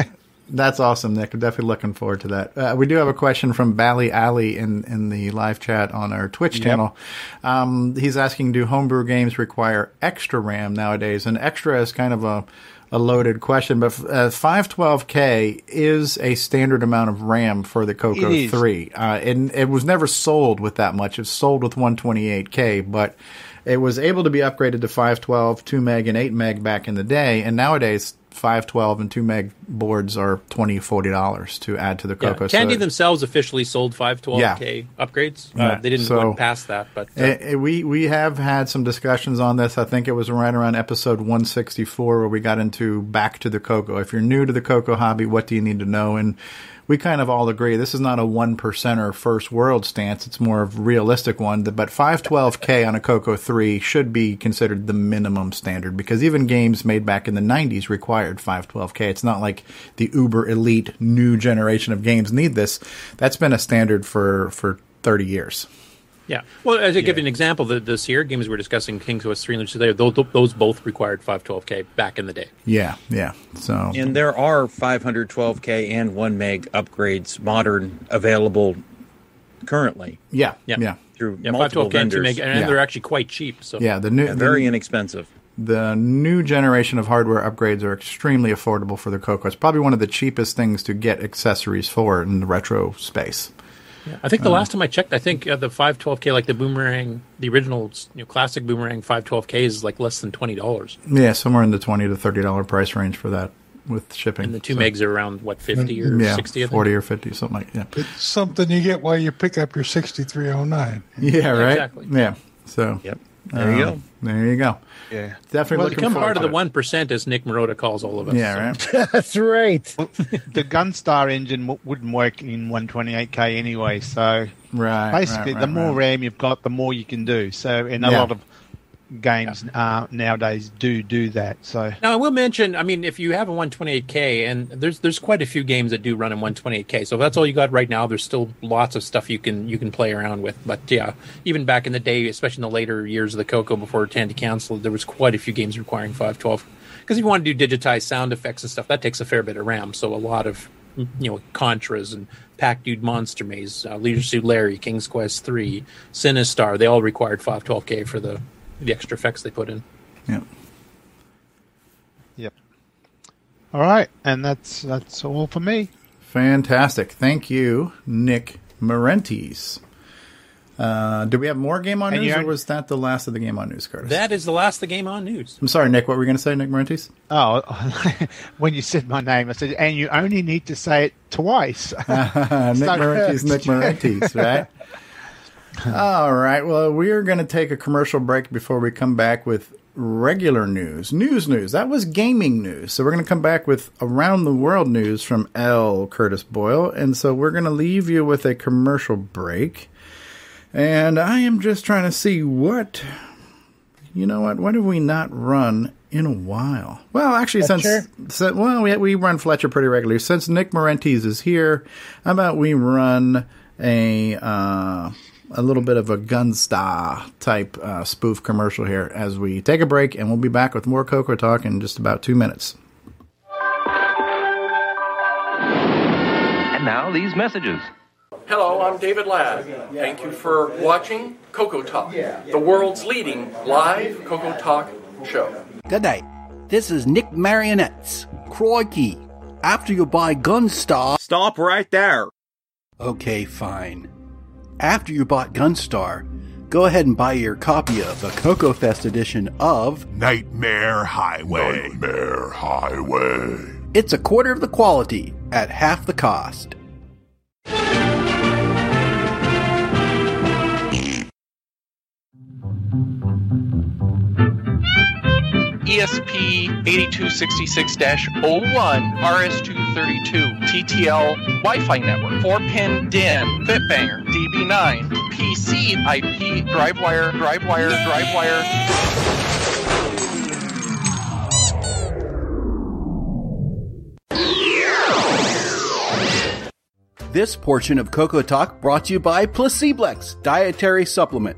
that's awesome, Nick. I'm definitely looking forward to that. Uh, we do have a question from Bally Alley in, in the live chat on our Twitch Yep. channel. Um, he's asking, do homebrew games require extra RAM nowadays? And extra is kind of a, a loaded question, but uh, 512K is a standard amount of RAM for the Coco 3. Uh, and it was never sold with that much. It's sold with 128K, but it was able to be upgraded to 512, 2 meg, and 8 meg back in the day. And nowadays, 512 and 2 meg boards are $20, $40 to add to the Yeah, Coco. Tandy so themselves officially sold 512k upgrades. Yeah, Uh, they didn't so- go past that, but uh, Eh, eh, we we have had some discussions on this. I think it was right around episode 164 where we got into back to the Coco. If you're new to the Coco hobby, what do you need to know? And we kind of all agree this is not a one percenter first world stance. It's more of a realistic one. But 512k on a Coco 3 should be considered the minimum standard because even games made back in the 90s required 512k. It's not like the uber elite new generation of games need this. That's been a standard for for 30 years. Yeah. Well, as I give you an example, the, the Sierra games we're discussing, King's Quest 3 and today, those, those both required 512k back in the day. Yeah, yeah. So And there are 512k and 1 meg upgrades modern available currently yeah, Yeah. yeah. through Yeah, multiple 512k and, two vendors. meg, and Yeah. they're actually quite cheap. So Yeah, the new Yeah, very the, inexpensive. the new generation of hardware upgrades are extremely affordable for the Coco. It's probably one of the cheapest things to get accessories for in the retro space. I think the Uh, last time I checked, I think uh, the 512k, like the boomerang, the original you know, classic boomerang 512k is like less than twenty dollars, Yeah, somewhere in the twenty to thirty dollar price range for that with shipping. and the two So- megs are around what fifty or yeah, sixty. I think. forty or fifty, something like yeah. It's something you get while you pick up your 6309. Yeah, right. Exactly. Yeah. So Yep. There you um, go. There you go. Yeah. Definitely Well, looking become forward part of to the one percent, as Nick Marotta calls all of us. Yeah, so. right. That's right. the Gunstar engine w- wouldn't work in 128k anyway. So Right. basically, right, the more right. RAM you've got, the more you can do. So, and a Yeah. lot of games uh, nowadays do do that. So Now I will mention, I mean, if you have a 128k, and there's there's quite a few games that do run in 128k. So if that's all you got right now, there's still lots of stuff you can you can play around with. But yeah, even back in the day, especially in the later years of the Coco before Tandy canceled, there was quite a few games requiring 512. Because if you want to do digitized sound effects and stuff, that takes a fair bit of RAM. So a lot of you know Contras and Pack Dude Monster Maze, uh, Leisure Suit Larry, King's Quest 3, Sinistar, they all required 512k for the the extra effects they put in. Yeah. Yep. All right, and that's that's all for me. Fantastic. Thank you, Nick Marentes. Uh, do we have more game on And news, or was that the last of the game on news, Curtis? That is the last of the game on news. I'm sorry, Nick. What were you going to say, Nick Marentes? Oh, when you said my name, I said, and you only need to say it twice. Nick So- Marentes, Nick Marentes, right? All right. Well, we are going to take a commercial break before we come back with regular news. News, news. That was gaming news. So we're going to come back with around the world news from L. Curtis Boyle. And so we're going to leave you with a commercial break. And I am just trying to see what, you know what, what have we not run in a while? Well, actually, since, since well, we, we run Fletcher pretty regularly. Since Nick Marentes is here, how about we run a uh, a little bit of a Gunstar type uh, spoof commercial here as we take a break, and we'll be back with more Coco Talk in just about two minutes. And now these messages. Hello, I'm David Ladd. Thank you for watching Coco Talk, the world's leading live Coco Talk show. Good night. This is Nick Marionettes. Crikey. After you buy Gunstar. Stop right there. Okay, fine. After you bought Gunstar, go ahead and buy your copy of the Coco Fest edition of Nightmare Highway. Nightmare Highway. It's a quarter of the quality at half the cost. ESP 8266-01 RS232 TTL Wi-Fi network 4-pin DIN Bitbanger DB9 PC IP DriveWire DriveWire DriveWire This portion of Coco Talk brought to you by Placeblex Dietary Supplement.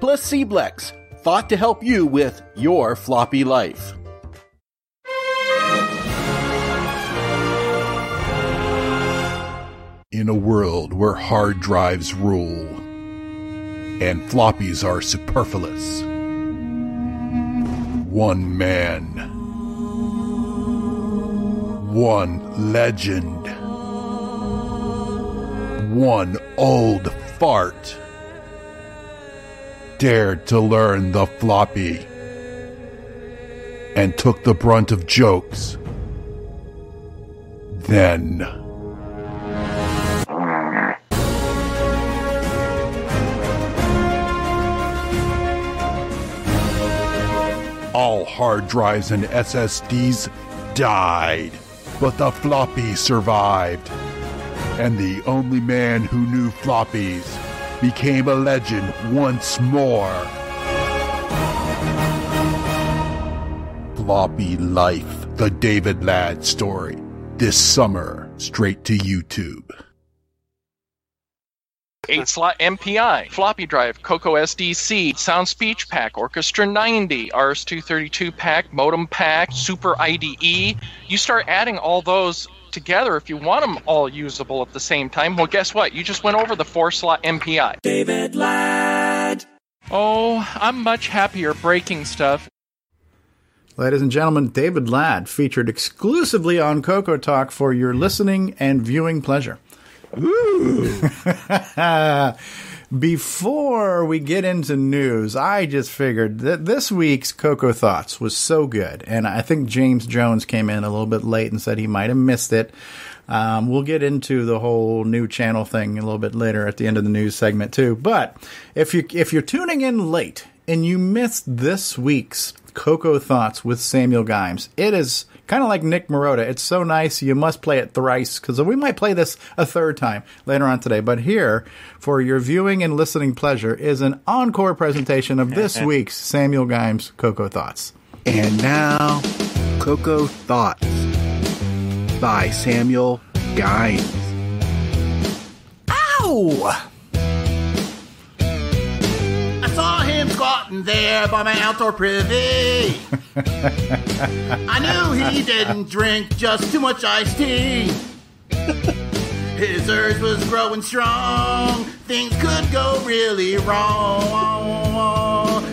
Placeblex, thought to help you with your floppy life. In a world where hard drives rule and floppies are superfluous, one man, one legend, one old fart dared to learn the floppy and took the brunt of jokes. Then. All hard drives and SSDs died, but the floppy survived. And the only man who knew floppies became a legend once more. Floppy Life, the David Ladd story. This summer, straight to YouTube. 8 slot MPI, floppy drive, Coco SDC, Sound Speech Pack, Orchestra 90, RS232 pack, modem pack, Super IDE. You start adding all those together if you want them all usable at the same time. Well, guess what? You just went over the 4 slot MPI. David Ladd. Oh, I'm much happier breaking stuff. Ladies and gentlemen, David Ladd featured exclusively on Coco Talk for your listening and viewing pleasure. Ooh. Before we get into news, I just figured that this week's Coco Thoughts was so good. And I think James Jones came in a little bit late and said he might have missed it. Um, we'll get into the whole new channel thing a little bit later at the end of the news segment too. But if you if you're tuning in late and you missed this week's Coco Thoughts with Samuel Gimes, it is kind of like Nick Marotta. It's so nice you must play it thrice because we might play this a third time later on today. But here, for your viewing and listening pleasure, is an encore presentation of this week's Samuel Gimes Coco Thoughts. And now, Coco Thoughts by Samuel Gimes. Ow! There by my outdoor privy. I knew he didn't drink just too much iced tea. His urge was growing strong. Things could go really wrong.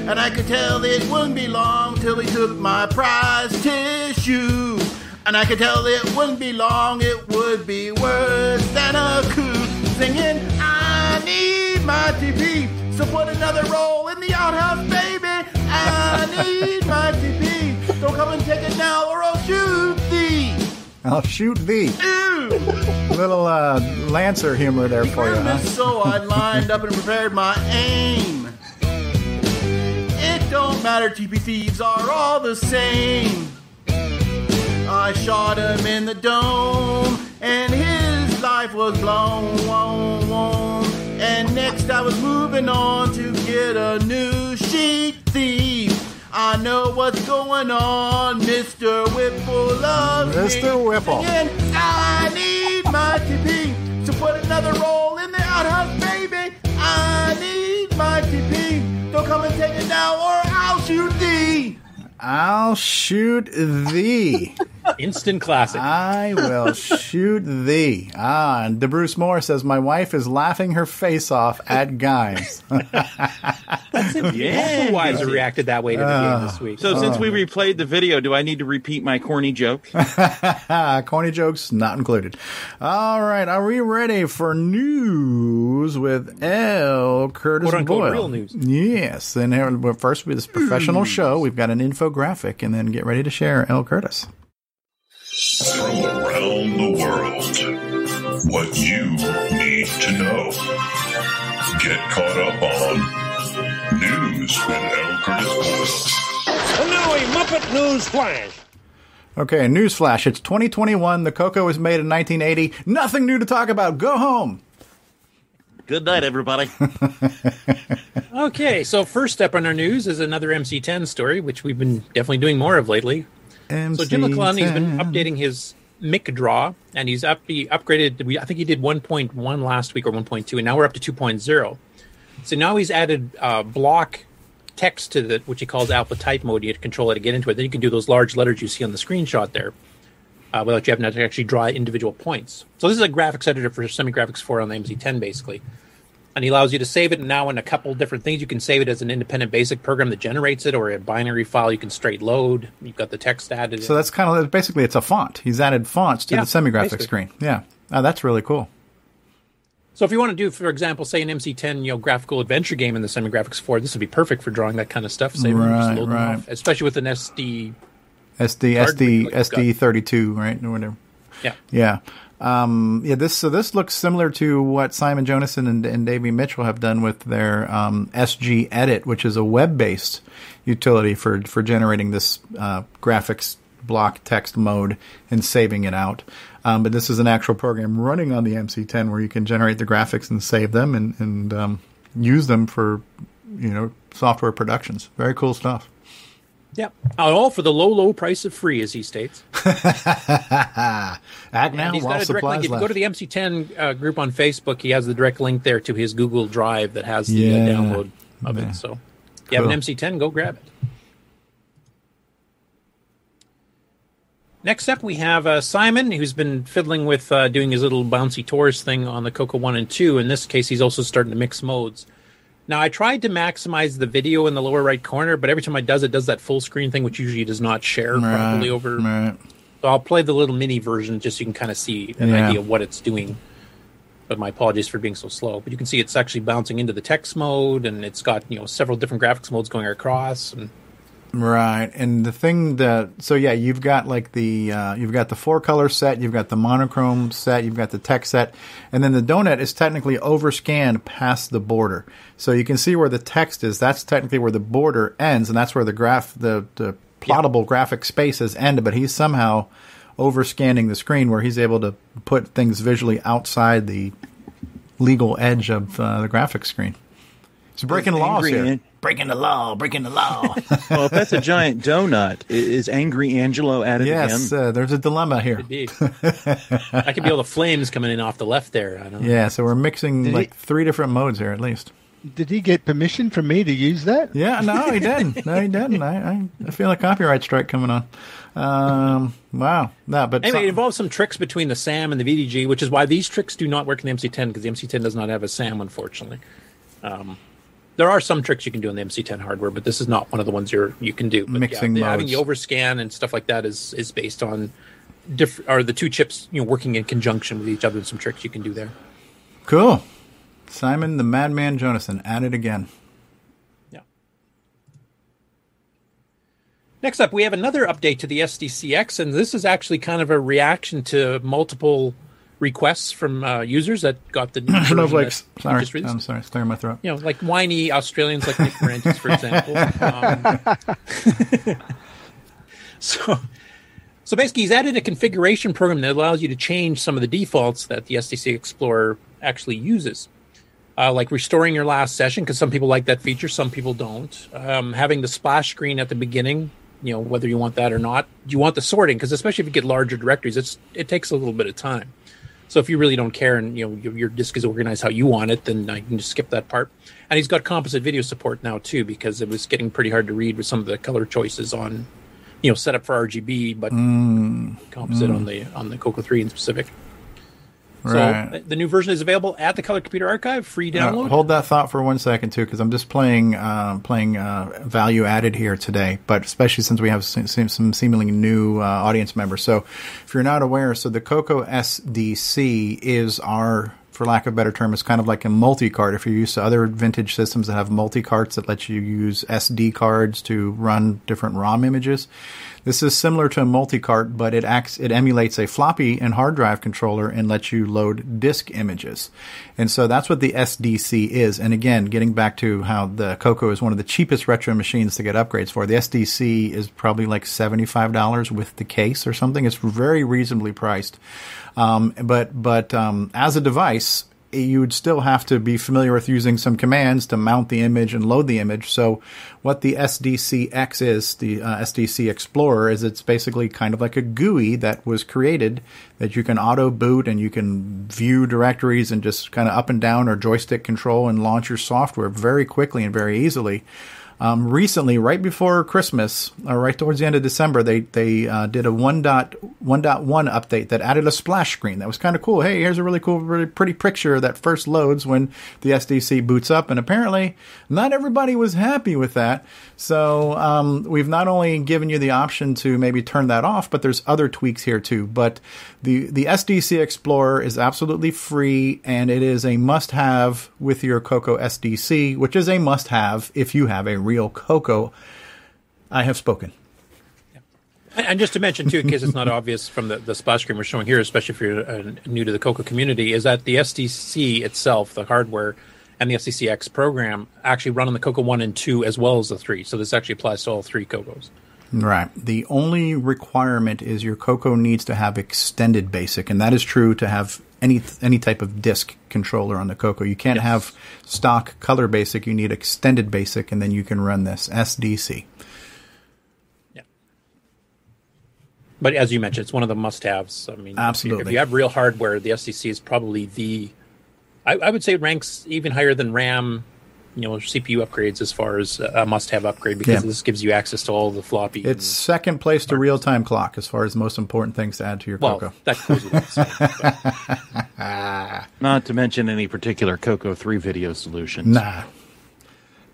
And I could tell it wouldn't be long till he took my prize tissue. And I could tell it wouldn't be long, it would be worse than a coup. Singing, I need my TP. So put another roll in the outhouse, baby. I need my TP. Don't come and take it now or I'll shoot thee. I'll shoot thee. Little uh, Lancer humor there for you, huh? So I lined up and prepared my aim. It don't matter, TP thieves are all the same. I shot him in the dome, and his life was blown. And next I was moving on to get a new sheet thief. I know what's going on, Mr. Whipple loves Mr. me. Whipple. Singing, I need my TP. to put another roll in the outhouse, baby. I need my TP. Don't come and take it now, or I'll shoot thee. I'll shoot thee. Instant classic. I will shoot thee. Ah, and DeBruce Moore says, My wife is laughing her face off at guys. Multiple wives have reacted that way to the game this week. So since we replayed the video, do I need to repeat my corny joke? Corny jokes not included. All right, are we ready for news with L. Curtis Quote, unquote, Boyle? real news. Yes, and here, well, first with this professional show, we've got an infographic, and then get ready to share L. Curtis. From around the world, what you need to know. Get caught up on News with L. Curtis Boyle. And now a Muppet News Flash. Okay, newsflash. It's 2021. The Coco was made in 1980. Nothing new to talk about. Go home. Good night, everybody. Okay, so first step on our news is another MC10 story, which we've been definitely doing more of lately. So Jim McClellan's been updating his Mic draw, and he's up. He upgraded. We, I think he did 1.1 last week or 1.2, and now we're up to 2.0. So now he's added uh, block text to the which he calls alpha type mode. You have to control it to get into it. Then you can do those large letters you see on the screenshot there, uh, without you having to actually draw individual points. So this is a graphics editor for Semi Graphics 4 on the MC10, basically and he allows you to save it now in a couple different things. You can save it as an independent basic program that generates it, or a binary file you can straight load. You've got the text added. So that's kind of basically it's a font. He's added fonts to Yeah, the semi-graphic basically. screen. Yeah, oh, that's really cool. So if you want to do, for example, say an MC10, you know, graphical adventure game in the Semi Graphics 4, this would be perfect for drawing that kind of stuff. Right, right. off, especially with an SD. SD SD like you've got. SD thirty two, right? Or whatever. Yeah. Yeah. Um, yeah, this so this looks similar to what Simon Jonassen and, and Davey Mitchell have done with their um, SG Edit, which is a web based utility for for generating this uh, graphics block text mode and saving it out. Um, but this is an actual program running on the MC10 where you can generate the graphics and save them and, and um, use them for you know software productions. Very cool stuff. Yep. All for the low, low price of free, as he states. Act now he's got a direct link. supplies If you go to the MC10 uh, group on Facebook, he has the direct link there to his Google Drive that has the Yeah. uh, download of Yeah. it. So if you have an MC10, go grab it. Next up, we have uh, Simon, who's been fiddling with uh, doing his little bouncy torus thing on the Coco 1 and 2. In this case, he's also starting to mix modes. Now, I tried to maximize the video in the lower right corner, but every time I does it, does that full screen thing, which usually does not share Right, properly over. right. So I'll play the little mini version just so you can kind of see an Yeah. idea of what it's doing. But my apologies for being so slow. But you can see it's actually bouncing into the text mode, and it's got you know several different graphics modes going across. And Right, and the thing that so yeah, you've got like the uh, you've got the four color set, you've got the monochrome set, you've got the text set, and then the donut is technically overscanned past the border, so you can see where the text is. That's technically where the border ends, and that's where the graph the the plottable graphic spaces end. But he's somehow overscanning the screen where he's able to put things visually outside the legal edge of uh, the graphic screen. He's breaking laws here. An- breaking the law, breaking the law. well, if that's a giant donut, is Angry Angelo at it Yes, again? uh, there's a dilemma here. Could be. I could be all the flames coming in off the left there. I don't know. Yeah, so we're mixing Did like three different modes here at least. Did he get permission from me to use that? Yeah, no, he didn't. No, he didn't. I, I, I feel a copyright strike coming on. Um, wow, no, but Anyway, some- it involves some tricks between the SAM and the VDG, which is why these tricks do not work in the MC10 because the MC10 does not have a SAM, unfortunately. Um, there are some tricks you can do on the MC10 hardware, but this is not one of the ones you're you can do. But Mixing yeah, the- having the overscan and stuff like that is is based on different are the two chips you know working in conjunction with each other and some tricks you can do there. cool. Simon the Madman Jonathan at it again. Yeah. Next up, we have another update to the SDCX, and this is actually kind of a reaction to multiple requests from uh, users that got the new Snowflakes. that we Sorry. I'm sorry, it's clearing my throat. you know, like whiny Australians like Nick Marentes, for example. Um, so, so basically, he's added a configuration program that allows you to change some of the defaults that the SDC Explorer actually uses. Uh, like restoring your last session, because some people like that feature, some people don't. Um, having the splash screen at the beginning, you know, whether you want that or not. You want the sorting, because especially if you get larger directories, it's it takes a little bit of time. So if you really don't care and you know your, your disk is organized how you want it, then I can just skip that part. And he's got composite video support now too, because it was getting pretty hard to read with some of the color choices on you know set up for RGB, but Mm, composite mm. on the on the Coco 3 in specific. So Right. uh, the new version is available at the Color Computer Archive, free Uh, download. hold that thought for one second too, because I'm just playing uh, playing uh, value added here today. But especially since we have some, some seemingly new uh, audience members. So if you're not aware, so the Coco SDC is our, for lack of a better term, is kind of like a multi card. If you're used to other vintage systems that have multi cards that let you use SD cards to run different ROM images. This is similar to a multi-cart, but it acts it emulates a floppy and hard drive controller and lets you load disk images. And so that's what the SDC is. And again, getting back to how the Coco is one of the cheapest retro machines to get upgrades for. The SDC is probably like $75 with the case or something. It's very reasonably priced. Um, but but um, as a device, you would still have to be familiar with using some commands to mount the image and load the image. So, what the SDCX is, the uh, SDC Explorer, is it's basically kind of like a GUI that was created that you can auto boot and you can view directories and just kind of up and down or joystick control and launch your software very quickly and very easily. Um, recently, right before Christmas, or right towards the end of December, they they uh, did a 1.1.1 update that added a splash screen. That was kind of cool. Hey, here's a really cool, really pretty picture that first loads when the SDC boots up. And apparently, not everybody was happy with that. So um, we've not only given you the option to maybe turn that off, but there's other tweaks here too. But the the SDC Explorer is absolutely free, and it is a must-have with your Coco SDC, which is a must-have if you have a real Coco. I have spoken. And just to mention too, in case it's not obvious from the, the splash screen we're showing here, especially if you're uh, new to the Coco community, is that the SDC itself, the hardware, and the SDCX program actually run on the Coco One and Two as well as the Three. So this actually applies to all three Cocos. Right. The only requirement is your Coco needs to have extended basic, and that is true to have any any type of disk controller on the Coco. You can't have stock color basic. You need extended basic, and then you can run this SDC. Yeah. But as you mentioned, it's one of the must-haves. I mean, if you- Absolutely. If you have real hardware, the SDC is probably the. I, I would say it ranks even higher than RAM. You know, CPU upgrades as far as a must-have upgrade because Yeah. this gives you access to all the floppy. It's second place to real time clock as far as most important things to add to your Well, Coco. that goes without Not to mention any particular Coco 3 video solutions. Nah.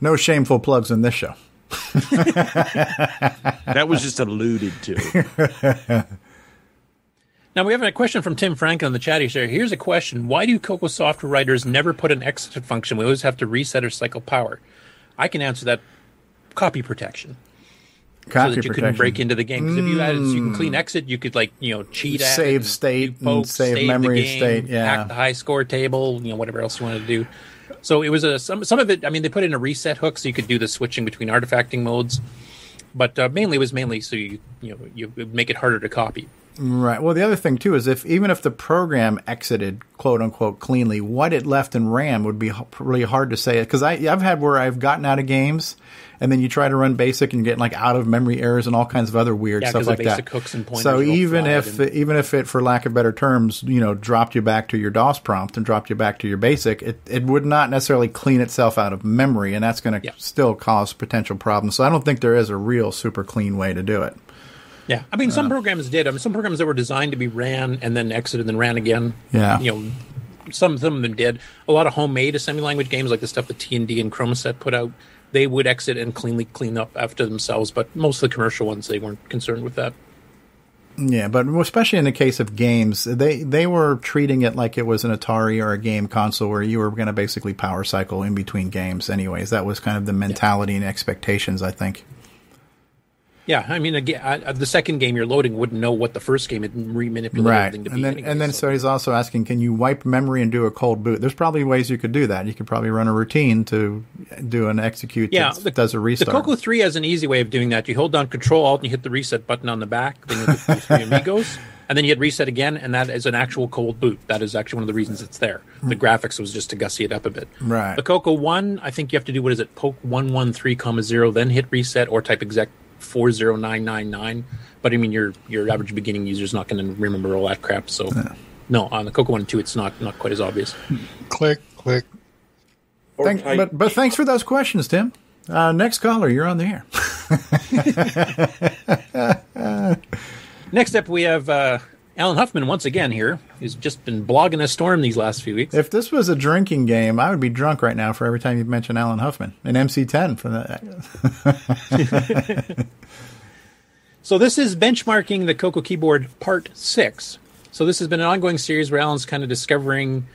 No shameful plugs in this show. that was just alluded to. Now we have a question from Tim Franklin in the chat. He said, "Here's a question: Why do Coco software writers never put an exit function? We always have to reset or cycle power." I can answer that: copy protection. so that you couldn't break into the game. Because if you added, you can Mm. clean exit, you could like you know cheat at Save it, state and poke, save the memory game, state, yeah. hack the high score table, you know whatever else you wanted to do. So it was a some some of it. I mean, they put in a reset hook so you could do the switching between artifacting modes, but uh, mainly it was mainly so you you know you would make it harder to copy. Right. Well, the other thing too is if even if the program exited quote unquote cleanly, what it left in RAM would be really hard to say. Because I I've had where I've gotten out of games, and then you try to run basic and you get like out of memory errors and all kinds of other weird Yeah, stuff like that. hooks and pointers so even if and- even if it, for lack of better terms, you know, dropped you back to your DOS prompt and dropped you back to your basic, it it would not necessarily clean itself out of memory, and that's going to still cause potential problems. So I don't think there is a real super clean way to do it. Yeah, I mean, Uh. some programs did. I mean, some programs that were designed to be ran and then exited and then ran again. Yeah. you know, some some of them did. A lot of homemade assembly language games, like the stuff that T and D and Chromasette put out, they would exit and cleanly clean up after themselves. But most of the commercial ones, they weren't concerned with that. Yeah, but especially in the case of games, they they were treating it like it was an Atari or a game console where you were going to basically power cycle in between games. Anyways, that was kind of the mentality and expectations. I think. Yeah, I mean, again, I, uh, uh, the second game you're loading wouldn't know what the first game had remanipulated Right, everything to and be. then anyway, and then so. he's also asking, can you wipe memory and do a cold boot? There's probably ways you could do that. You could probably run a routine to do an execute Yeah, that the- does a reset. The. Coco 3 has an easy way of doing that. You hold down Control Alt and you hit the reset button on the back, then you hit the three amigos, and then you hit reset again, and that is an actual cold boot. That is actually one of the reasons it's there. The hmm. graphics was just to gussy it up a bit. Right. The Coco 1, I think you have to do what is it, poke 113 comma 0, then hit reset or type exec 40999. But I mean, your your average beginning user is not going to remember all that crap. So, no, on the Coco 1 and 2, it's not, not quite as obvious. Click, click. Thank- but but thanks for those questions, Tim. Uh, next caller, you're on the air. Next up, we have uh, Allen Huffman once again here, who's just been blogging a storm these last few weeks. If this was a drinking game, I would be drunk right now for every time you mention Allen Huffman and MC10 for that. So this is benchmarking the Coco keyboard part six. So this has been an ongoing series where Allen's kind of discovering,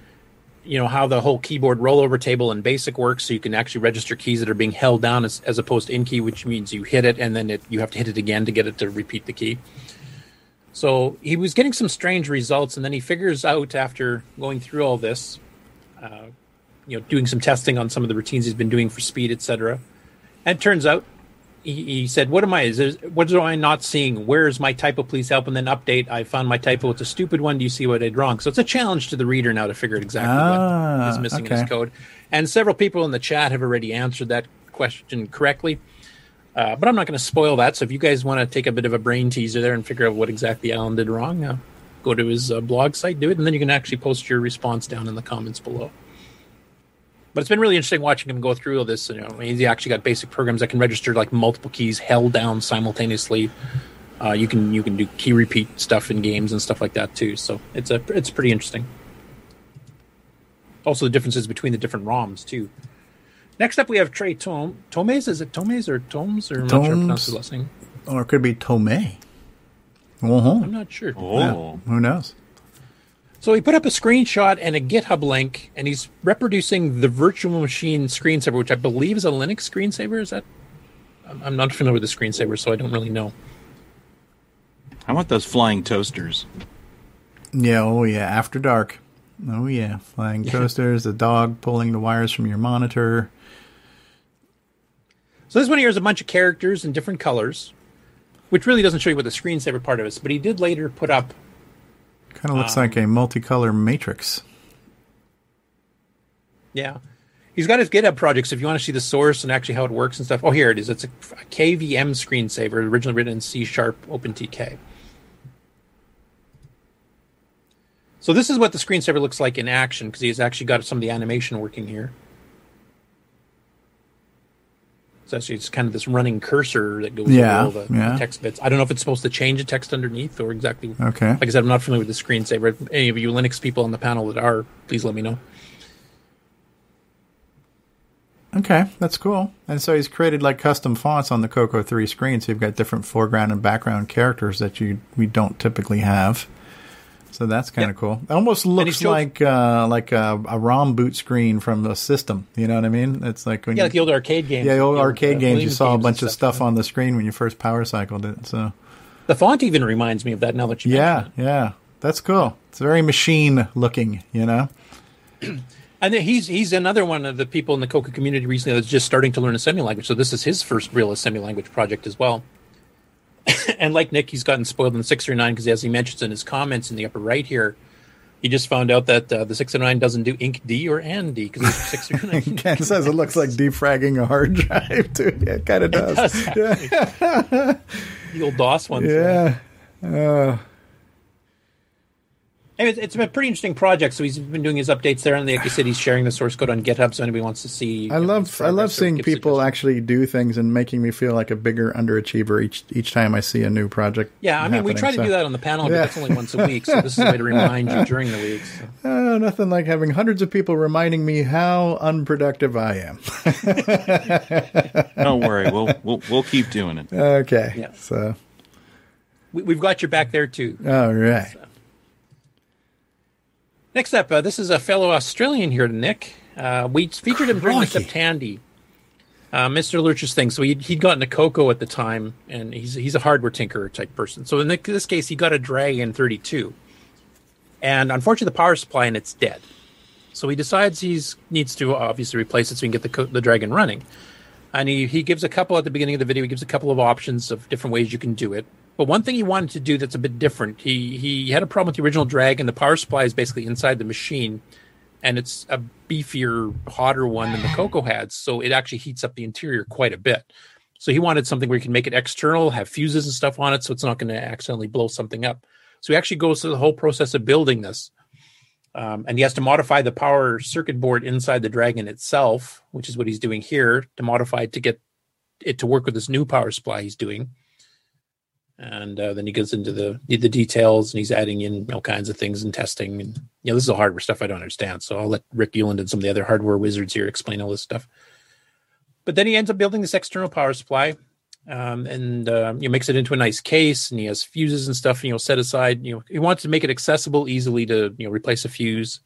you know, how the whole keyboard rollover table and basic works. So you can actually register keys that are being held down as, as opposed to in key, which means you hit it and then it, you have to hit it again to get it to repeat the key. So he was getting some strange results, and then he figures out after going through all this, uh, you know, doing some testing on some of the routines he's been doing for speed, etc. And it turns out he, he said, "What am I? Is there, what am I not seeing? Where is my typo? Please help." And then update. I found my typo. It's a stupid one. Do you see what I did wrong? So it's a challenge to the reader now to figure out exactly Ah, what is missing in his code. And several people in the chat have already answered that question correctly. Uh, but I'm not going to spoil that. So if you guys want to take a bit of a brain teaser there and figure out what exactly Allen did wrong, uh, go to his uh, blog site, do it, and then you can actually post your response down in the comments below. But it's been really interesting watching him go through all this. You know, he's actually got basic programs that can register like multiple keys held down simultaneously. Uh, you can you can do key repeat stuff in games and stuff like that too. So it's a it's pretty interesting. Also, the differences between the different ROMs too. Next up, we have Trey Tom Tomes. Is it Tomes or Tomes or I'm not sure how his last name. Or it could be Tome. Uh-huh. I'm not sure. Yeah, who knows? So he put up a screenshot and a GitHub link, and he's reproducing the virtual machine screensaver, which I believe is a Linux screensaver. Is that? I'm- I'm not familiar with the screensaver, so I don't really know. I want those flying toasters. Yeah, oh yeah, after dark. Oh yeah, flying toasters, the dog pulling the wires from your monitor. So this one here is a bunch of characters in different colors, which really doesn't show you what the screensaver part of it is. But he did later put up Kind of looks Um, like a multicolor matrix. Yeah. He's got his GitHub projects if you want to see the source and actually how it works and stuff. Oh, here it is. It's a, a KVM screensaver, originally written in C Sharp OpenTK. So this is what the screensaver looks like in action because he's actually got some of the animation working here. So actually it's kind of this running cursor that goes Yeah, over all the, yeah. text bits. I don't know if it's supposed to change the text underneath or exactly. Okay. Like I said, I'm not familiar with the screensaver. If Any of you Linux people on the panel that are, please let me know. Okay, that's cool. And so he's created like custom fonts on the Coco 3 screen, so you've got different foreground and background characters that you we don't typically have. So that's kind of cool. It almost looks like uh, like a, a ROM boot screen from a system. You know what I mean? It's like when Yeah, you, like the old arcade games. yeah, the old know, arcade uh, games. You saw a games and bunch of stuff on the screen when you first power cycled it. So The font even reminds me of that now that you yeah, yeah, that's cool. It's very machine looking. You know. And he's he's another one of the people in the Coco community recently that's just starting to learn assembly language. So this is his first real assembly language project as well. and like Nick, he's gotten spoiled in six or nine because as he mentions in his comments in the upper right here, he just found out that uh, the six or nine doesn't do ink D or AND D because it's six or nine. Ken says it looks like defragging a hard drive too. Yeah, it kind of does. does, yeah. the old DOS ones. yeah. Uh, it's, it's been a pretty interesting project. So he's been doing his updates there, and like you said, he's sharing the source code on GitHub. So anybody wants to see, I love I love seeing people actually do things and making me feel like a bigger underachiever each each time I see a new project. Yeah, I mean, we happening, try to do that on the panel, Yeah. but that's only once a week. So this is a way to remind you during the week. So. Uh, nothing like having hundreds of people reminding me how unproductive I am. Don't worry, we'll we'll we'll keep doing it. Okay, Yeah. so We, we've got your back there too. all right. Next up, uh, this is a fellow Australian here, Nick. Uh, we featured him during the Septandy, uh, Mr. Lurch's thing. So he'd, he'd gotten a Coco at the time, and he's he's a hardware tinkerer type person. So in this case, he got a Dragon 32, and unfortunately, the power supply and it's dead. So he decides he needs to obviously replace it so he can get the co- the Dragon running. And he, he gives a couple at the beginning of the video. He gives a couple of options of different ways you can do it. But one thing he wanted to do that's a bit different, he he had a problem with the original Dragon. The power supply is basically inside the machine, and it's a beefier, hotter one than the Coco had. So it actually heats up the interior quite a bit. So he wanted something where you can make it external, have fuses and stuff on it, so it's not going to accidentally blow something up. So he actually goes through the whole process of building this. Um, and he has to modify the power circuit board inside the Dragon itself, which is what he's doing here to modify it to get it to work with this new power supply he's doing. And uh, then he goes into the the details and he's adding in all kinds of things and testing. And you know, this is all hardware stuff I don't understand. So I'll let Rick Ulland and some of the other hardware wizards here explain all this stuff. But then he ends up building this external power supply, um, and uh, you makes it into a nice case, and he has fuses and stuff. And You know, set aside. You know, he wants to make it accessible, easily to you know replace a fuse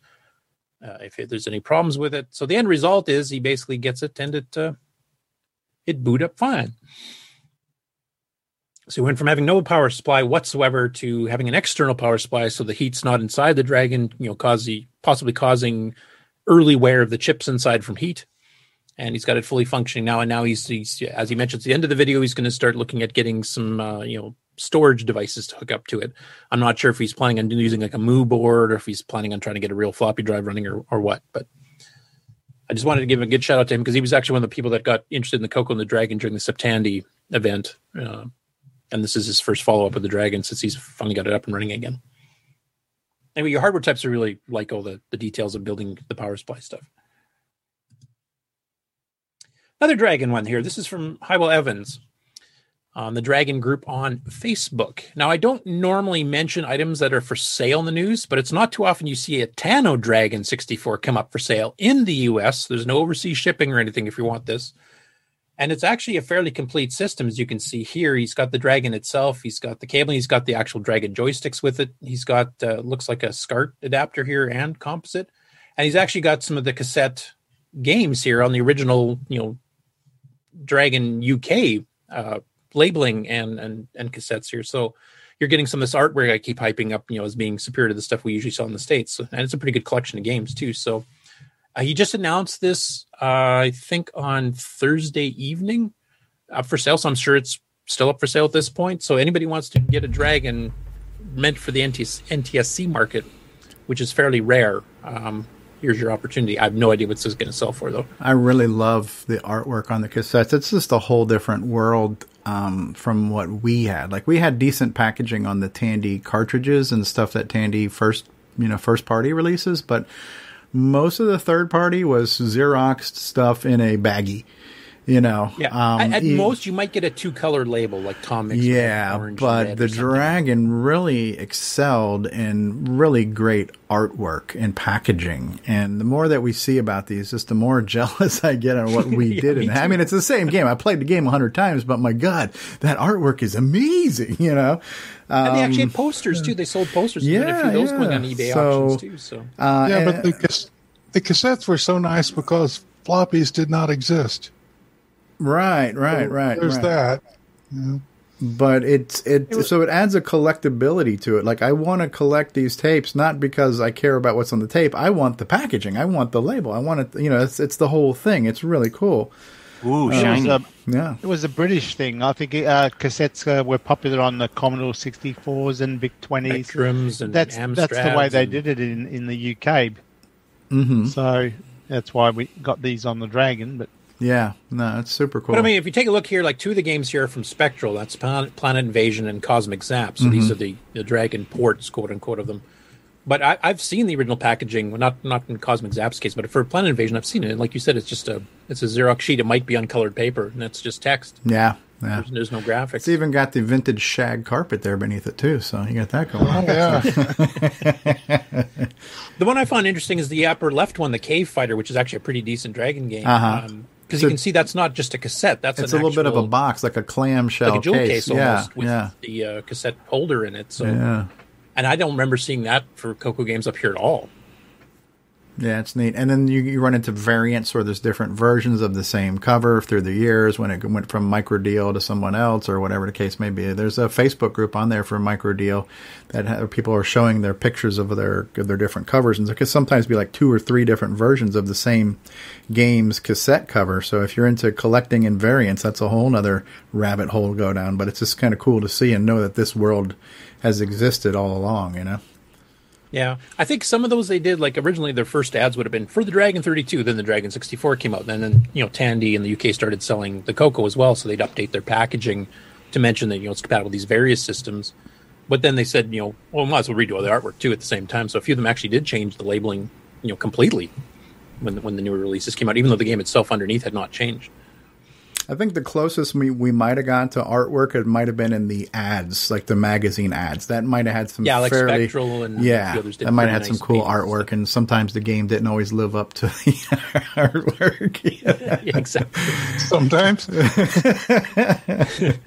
uh, if there's any problems with it. So the end result is he basically gets it and it uh, it boot up fine. So he went from having no power supply whatsoever to having an external power supply, so the heat's not inside the Dragon, you know, cause possibly causing early wear of the chips inside from heat. And he's got it fully functioning now. And now he's, he's as he mentioned at the end of the video, he's going to start looking at getting some, uh, you know, storage devices to hook up to it. I'm not sure if he's planning on using like a Moo board or if he's planning on trying to get a real floppy drive running or, or what. But I just wanted to give a good shout out to him because he was actually one of the people that got interested in the Coco and the Dragon during the Septandy event. Uh, and this is his first follow up with the Dragon since he's finally got it up and running again. Anyway, your hardware types are really like all the, the details of building the power supply stuff. Another Dragon one here. This is from Hywel Evans on the Dragon Group on Facebook. Now, I don't normally mention items that are for sale in the news, but it's not too often you see a Tano Dragon 64 come up for sale in the US. There's no overseas shipping or anything if you want this. And it's actually a fairly complete system, as you can see here. He's got the Dragon itself, he's got the cabling, he's got the actual Dragon joysticks with it. He's got, uh, looks like a SCART adapter here and composite. And he's actually got some of the cassette games here on the original, you know, Dragon UK uh, labeling and, and and cassettes here. So you're getting some of this artwork I keep hyping up, you know, as being superior to the stuff we usually saw in the states, and it's a pretty good collection of games too. So uh, he just announced this, I think, on Thursday evening up for sale. So I'm sure it's still up for sale at this point. So anybody wants to get a dragon meant for the NTS, NTSC market, which is fairly rare. Um, here's your opportunity. I have no idea what this is going to sell for, though. I really love the artwork on the cassettes. It's just a whole different world um, from what we had. Like we had decent packaging on the Tandy cartridges and stuff that Tandy first, you know, first party releases, but most of the third party was Xerox stuff in a baggie. You know, Yeah. um, at at e- most, you might get a two color label like Tom Mix. yeah, but the dragon really excelled in really great artwork and packaging. And the more that we see about these, just the more jealous I get on what we Yeah, did. me And I mean, it's the same game. I played the game a hundred times, but my God, that artwork is amazing. You know, and they actually Um, had posters too. They sold posters. Yeah, a yeah, few of those going on eBay So, auctions too. So uh, yeah, but the, cas- the cassettes were so nice because floppies did not exist. Right, right, So right. There's right. that. Yeah. but it's it, so it adds a collectability to it. Like I want to collect these tapes not because I care about what's on the tape. I want the packaging. I want the label. I want it. You know, it's it's the whole thing. It's really cool. Ooh, It was, a, yeah. it was a British thing. I think uh, cassettes uh, were popular on the Commodore 64s and VIC 20s. Spectrums and that's that's the way Amstrads they did it in, in the UK. Mm-hmm. So that's why we got these on the Dragon. But Yeah, no, it's super cool. But I mean, if you take a look here, like two of the games here are from Spectral. That's Planet, Planet Invasion and Cosmic Zap. So these Mhm. are the, the Dragon ports, quote unquote, of them. But I, I've seen the original packaging, well, not not in Cosmic Zap's case, but for Planet Invasion, I've seen it. And like you said, it's just a it's a Xerox sheet. It might be uncolored paper, and it's just text. yeah, yeah. There's, there's no graphics. It's even got the vintage shag carpet there beneath it too. So you got that going. on. The one I found interesting is the upper left one, the Cave Fighter, which is actually a pretty decent Dragon game. Uh-huh. Because you can see that's not just a cassette. That's it's a little bit of a box, like a clamshell like a jewel case, Yeah, almost with yeah, the uh, cassette holder in it. So, yeah. and I don't remember seeing that for Coco games up here at all. Yeah, it's neat. And then you, you run into variants where there's different versions of the same cover through the years when it went from Microdeal to someone else or whatever the case may be. There's a Facebook group on there for Microdeal that ha- people are showing their pictures of their of their different covers, and there could sometimes be like two or three different versions of the same game's cassette cover. So if you're into collecting and variants, that's a whole other rabbit hole to go down. But it's just kind of cool to see and know that this world has existed all along. You know. Yeah, I think some of those they did like originally their first ads would have been for the Dragon 32, then the Dragon 64 came out, and then you know Tandy in the UK started selling the Coco as well, so they'd update their packaging to mention that you know it's compatible with these various systems. But then they said you know well we might as well redo all the artwork too at the same time. So a few of them actually did change the labeling you know completely when when the newer releases came out, even though the game itself underneath had not changed. I think the closest we, we might have gone to artwork it might have been in the ads, like the magazine ads. That might have had some Yeah, like fairly, Spectral and yeah, few that might have had some nice cool pages and artwork, and sometimes the game didn't always live up to the artwork. yeah, exactly. Sometimes.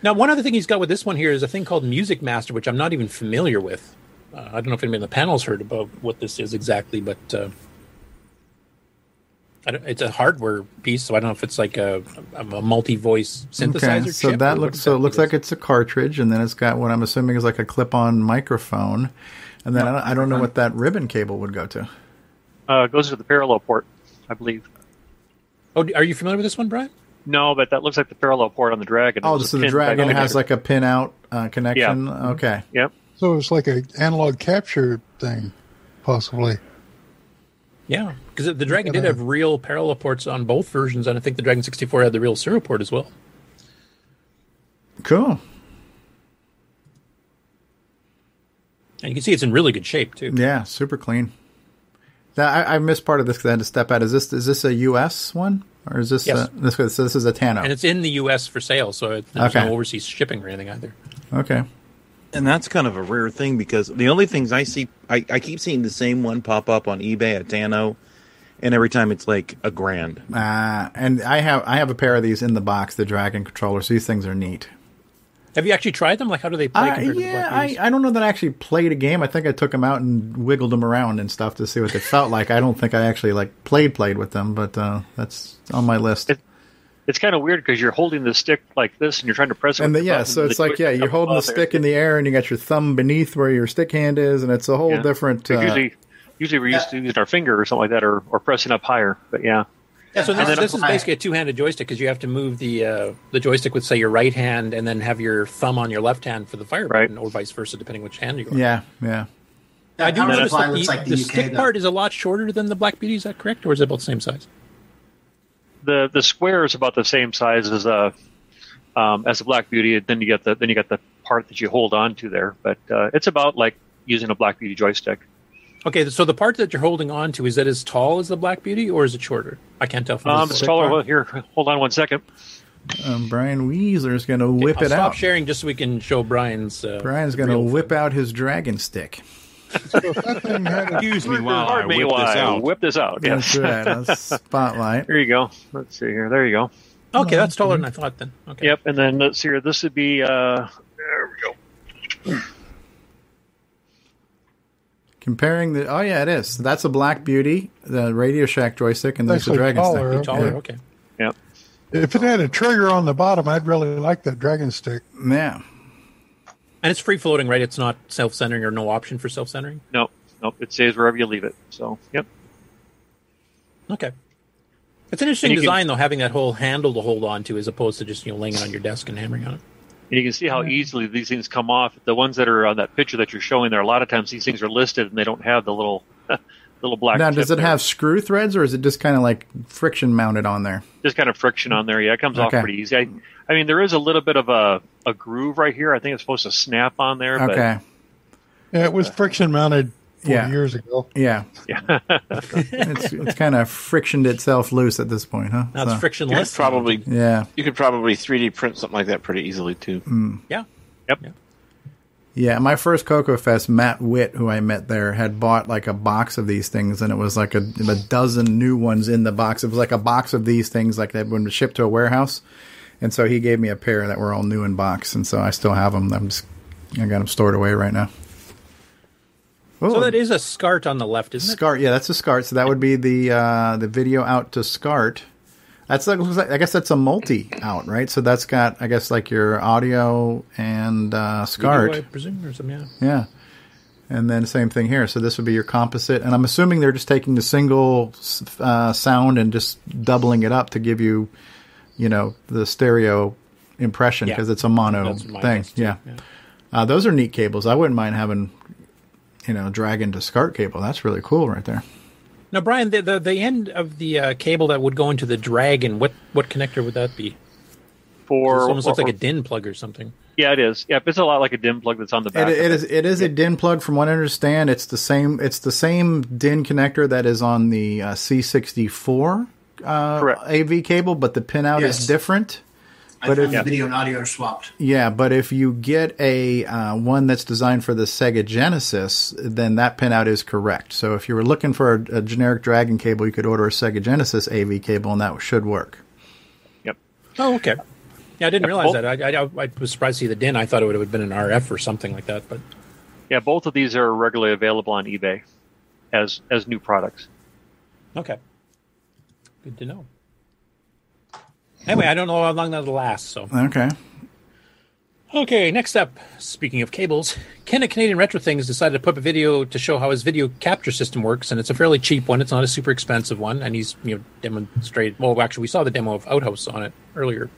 Now, one other thing he's got with this one here is a thing called Music Master, which I'm not even familiar with. Uh, I don't know if anybody in the panel's heard about what this is exactly, but uh, I don't, it's a hardware piece, so I don't know if it's like a, a, a multi-voice synthesizer. Okay, so chip that looks so it looks like it's a cartridge, and then it's got what I'm assuming is like a clip-on microphone, and then I don't, I don't know what that ribbon cable would go to. Uh, it goes to the parallel port, I believe. Oh, are you familiar with this one, Brian? No, but that looks like the parallel port on the Dragon. Oh, There's so the Dragon has like a pin-out uh, connection. Okay. Yep. So it's like an analog capture thing, possibly. Yeah, because the Dragon did have real parallel ports on both versions, and I think the Dragon 64 had the real serial port as well. Cool. And you can see it's in really good shape too. Yeah, super clean. That, I, I missed part of this because I had to step out. Is this is this a U.S. one or is this Yes. uh, this so this is a Tano? And it's in the U.S. for sale, so it, there's Okay. no overseas shipping or anything either. Okay. And that's kind of a rare thing because the only things I see, I, I keep seeing the same one pop up on eBay at Tano, and every time it's like a grand. Uh, and I have I have a pair of these in the box, the Dragon controllers. These things are neat. Have you actually tried them? Like, how do they play? Uh, compared to the yeah, I, I don't know that I actually played a game. I think I took them out and wiggled them around and stuff to see what they felt like. I don't think I actually like played played with them, but uh, that's on my list. It's kind of weird because you're holding the stick like this and you're trying to press it. and the, yeah, so and it's like yeah, you're holding the off there. stick in the air and you got your thumb beneath where your stick hand is, and it's a whole Yeah. different. Because Uh, usually, usually we're used to using our finger or something like that, or, or pressing up higher. But yeah, Yeah, so this, this is basically a two-handed joystick because you have to move the uh, the joystick with say your right hand and then have your thumb on your left hand for the fire button, or vice versa, depending which hand you go. yeah, yeah. I do notice that the, like the the UK stick though. part is a lot shorter than the Black Beauty. Is that correct, or is it about the same size? the the square is about the same size as a um, as a Black Beauty. Then you get the then you get the part that you hold on to there, but uh, it's about like using a Black Beauty joystick. Okay, so the part that you're holding on to is that as tall as the Black Beauty, or is it shorter? I can't tell from Um, this it's taller. Well, here, hold on one second. Um, Brian is going to whip I'll it stop out. Stop sharing just so we can show Brian's. Uh, Brian's going to whip out his dragon stick. Excuse me while I whip this out. whip this out. That's Yes. right. Spotlight. There you go. Let's see here. There you go. Okay, that's taller than I thought. Then. Okay. Yep. And then let's see here. This would be. Uh, there we go. Comparing the oh yeah, it is. That's a Black Beauty, the Radio Shack joystick, and there's the Actually dragon taller, stick. Taller, okay. Yep. If it had a trigger on the bottom, I'd really like that dragon stick. Yeah. And it's free floating, right? It's not self centering or no option for self centering. No, nope. It stays wherever you leave it. So, yep. Okay. It's an interesting And you can- design, though, having that whole handle to hold on to as opposed to just you know laying it on your desk and hammering on it. And you can see how easily these things come off. The ones that are on that picture that you're showing there, a lot of times these things are listed and they don't have the little little black. Now, does it there. have screw threads, or is it just kind of like friction mounted on there? just kind of friction on there? Yeah, it comes Okay. off pretty easy. I, I mean, there is a little bit of a, a groove right here. I think it's supposed to snap on there. Okay. Yeah, it was uh, friction mounted four Yeah. years ago. Yeah. Yeah. it's it's kind of frictioned itself loose at this point, huh? Now it's frictionless. You probably Yeah. You could probably 3D print something like that pretty easily too. Mm. Yeah. Yep. Yeah, my first Coco Fest, Matt Witt, who I met there, had bought like a box of these things, and it was like a, a dozen new ones in the box. It was like a box of these things, like that when shipped to a warehouse. And so he gave me a pair that were all new in box, and so I still have them. I'm just, I got them stored away right now. So that is a SCART on the left, isn't it? SCART, yeah, that's a SCART. So that would be the uh, the video out to SCART. That's like, looks like I guess that's a multi out, right? So that's got I guess like your audio and uh, SCART. Video, I presume, or something. Yeah. Yeah. And then same thing here. So this would be your composite, and I'm assuming they're just taking the single uh, sound and just doubling it up to give you, you know, the stereo impression Yeah. because it's a mono thing. Yeah, Yeah. Uh, those are neat cables. I wouldn't mind having, you know, dragon to SCART cable. That's really cool right there. Now, Brian, the the, the end of the uh, cable that would go into the Dragon, what what connector would that be? For it almost looks or- like a DIN plug or something. Yeah, it is. Yep, it's a lot like a DIN plug that's on the It, back. it of is it is a DIN plug from what I understand. It's the same it's the same DIN connector that is on the uh, C64 uh, AV cable, but the pinout Yes. is different. I But if, the video and audio are swapped. yeah, but if you get a uh, one that's designed for the Sega Genesis, then that pinout is correct. So if you were looking for a, a generic Dragon cable, you could order a Sega Genesis AV cable, and that should work. Yep. Oh, okay. Yeah, I didn't Yeah, realize both- that. I, I, I was surprised to see the DIN. I thought it would have been an RF or something like that. But Yeah, both of these are regularly available on eBay as as new products. okay, good to know. Anyway, I don't know how long that'll last. So Okay. Okay, next up, speaking of cables, Ken at Canadian Retro Things decided to put up a video to show how his video capture system works, and it's a fairly cheap one. It's not a super expensive one, and he's you know demonstrated. Well, actually, we saw the demo of Outhouse on it earlier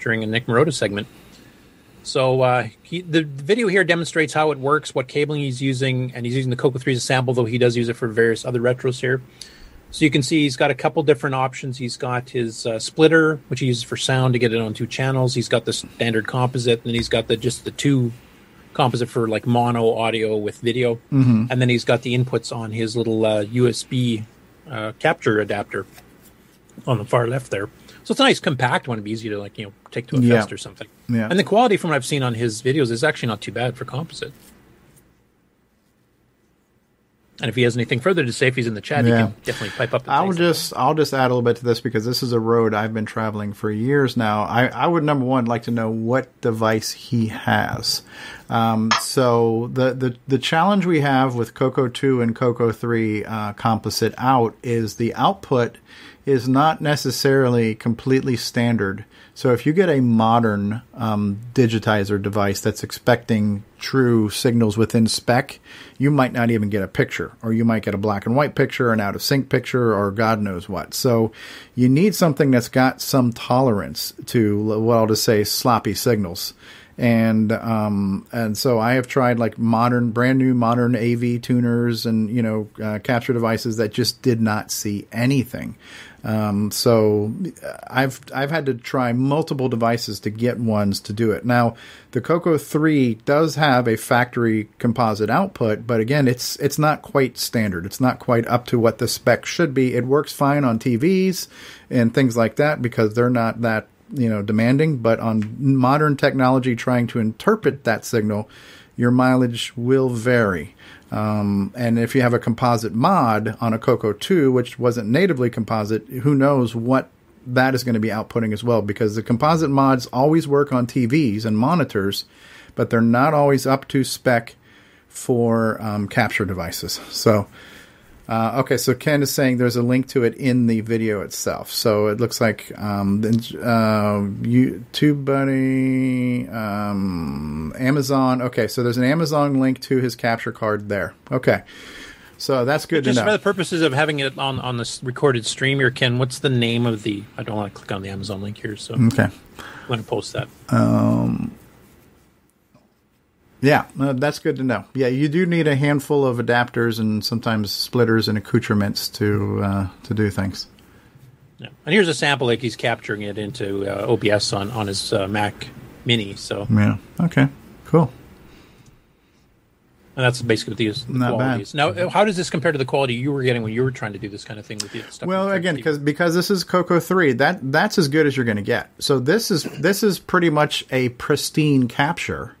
during a Nick Marotta segment. So uh, he, the the video here demonstrates how it works, what cabling he's using, and he's using the Coco 3 as a sample, though he does use it for various other retros here. So you can see he's got a couple different options. He's got his uh, splitter, which he uses for sound to get it on two channels. He's got the standard composite, and then he's got the just the two composite for like mono audio with video, Mhm. and then he's got the inputs on his little uh, USB uh, capture adapter on the far left there. So it's a nice compact one. It'd be easy to like you know take to a Yeah. fest or something. Yeah. And the quality from what I've seen on his videos is actually not too bad for composite. And if he has anything further to say, if he's in the chat, Yeah. he can definitely pipe up. I'll just I'll just add a little bit to this because this is a road I've been traveling for years now. I, I would number one like to know what device he has. Um, so the, the the challenge we have with Coco two and Coco three uh, composite out is the output is not necessarily completely standard. So if you get a modern um, digitizer device that's expecting true signals within spec, you might not even get a picture, or you might get a black and white picture, an out of sync picture, or God knows what. So you need something that's got some tolerance to what I'll just say sloppy signals. And um, and so I have tried like modern, brand new modern AV tuners and you know uh, capture devices that just did not see anything. Um, so I've I've had to try multiple devices to get ones to do it. Now the Coco three does have a factory composite output, but again, it's it's not quite standard. It's not quite up to what the spec should be. It works fine on TVs and things like that because they're not that you know demanding. But on modern technology, trying to interpret that signal, your mileage will vary. Um, and if you have a composite mod on a Coco 2, which wasn't natively composite, who knows what that is going to be outputting as well because the composite mods always work on TVs and monitors, but they're not always up to spec for um, capture devices. So, uh, okay, so Ken is saying there's a link to it in the video itself. So it looks like um, then, uh, you, TubeBuddy, um, Amazon. Okay, so there's an Amazon link to his capture card there. Okay, so that's good Just for the purposes of having it on on this recorded stream here, Ken, what's the name of the? I don't want to click on the Amazon link here, so Okay. I'm going to post that. Um, yeah, uh, that's good to know. Yeah, you do need a handful of adapters and sometimes splitters and accoutrements to uh, to do things. Yeah. And here's a sample, like he's capturing it into uh, OBS on on his uh, Mac Mini. So, Yeah. Okay. Cool. and that's basically what these Not quality bad. Now, uh, how does this compare to the quality you were getting when you were trying to do this kind of thing with the stuff? Well, again, because because this is Coco three, that that's as good as you're going to get. So this is this is pretty much a pristine capture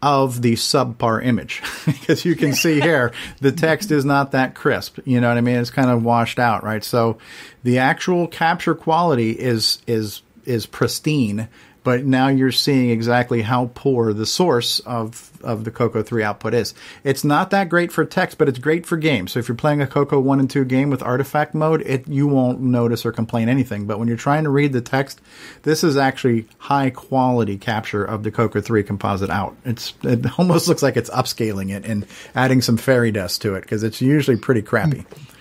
of the subpar image because you can see here the text is not that crisp. You know what I mean? It's kind of washed out, right? So the actual capture quality is is is pristine. But now you're seeing exactly how poor the source of, of the Coco 3 output is. It's not that great for text, but it's great for games. So if you're playing a Coco 1 and 2 game with artifact mode, it you won't notice or complain anything. But when you're trying to read the text, this is actually high quality capture of the Coco 3 composite out. It's it almost looks like it's upscaling it and adding some fairy dust to it because it's usually pretty crappy. Hmm.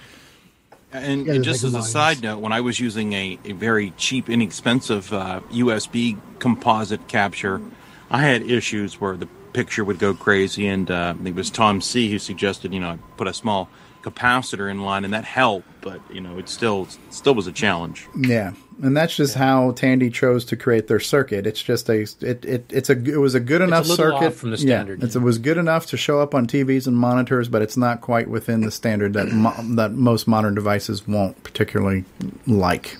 And, Yeah, and just like as a side note, when I was using a, a very cheap, inexpensive uh, USB composite capture, I had issues where the picture would go crazy. And uh, I think it was Tom C. who suggested, you know, I put a small capacitor in line, and that helped. But you know, it still still was a challenge. Yeah, and that's just how Tandy chose to create their circuit. It's just a it, it it's a it was a good enough a circuit from the Yeah, standard, it's, it was good enough to show up on TVs and monitors, but it's not quite within the standard that mo- that most modern devices won't particularly like.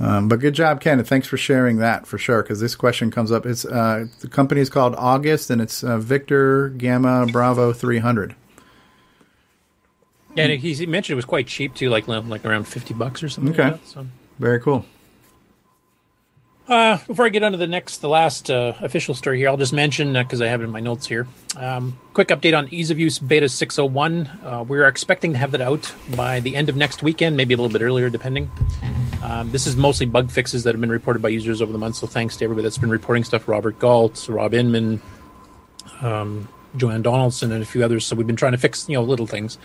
Um, but good job, Ken. Thanks for sharing that for sure. Because this question comes up. It's uh, the company is called August, and it's uh, Victor Gamma Bravo three hundred. Yeah, and he, he mentioned it was quite cheap too, like like around fifty bucks or something. Okay, Like that, so. very cool. Uh, before I get on to the next, the last uh, official story here, I'll just mention because I have it in my notes here. Um, quick update on ease of use beta 601. Uh, we're expecting to have that out by the end of next weekend, maybe a little bit earlier, depending. Um, this is mostly bug fixes that have been reported by users over the month. So thanks to everybody that's been reporting stuff: Robert Galt, Rob Inman, um, Joanne Donaldson, and a few others. So we've been trying to fix you know little things.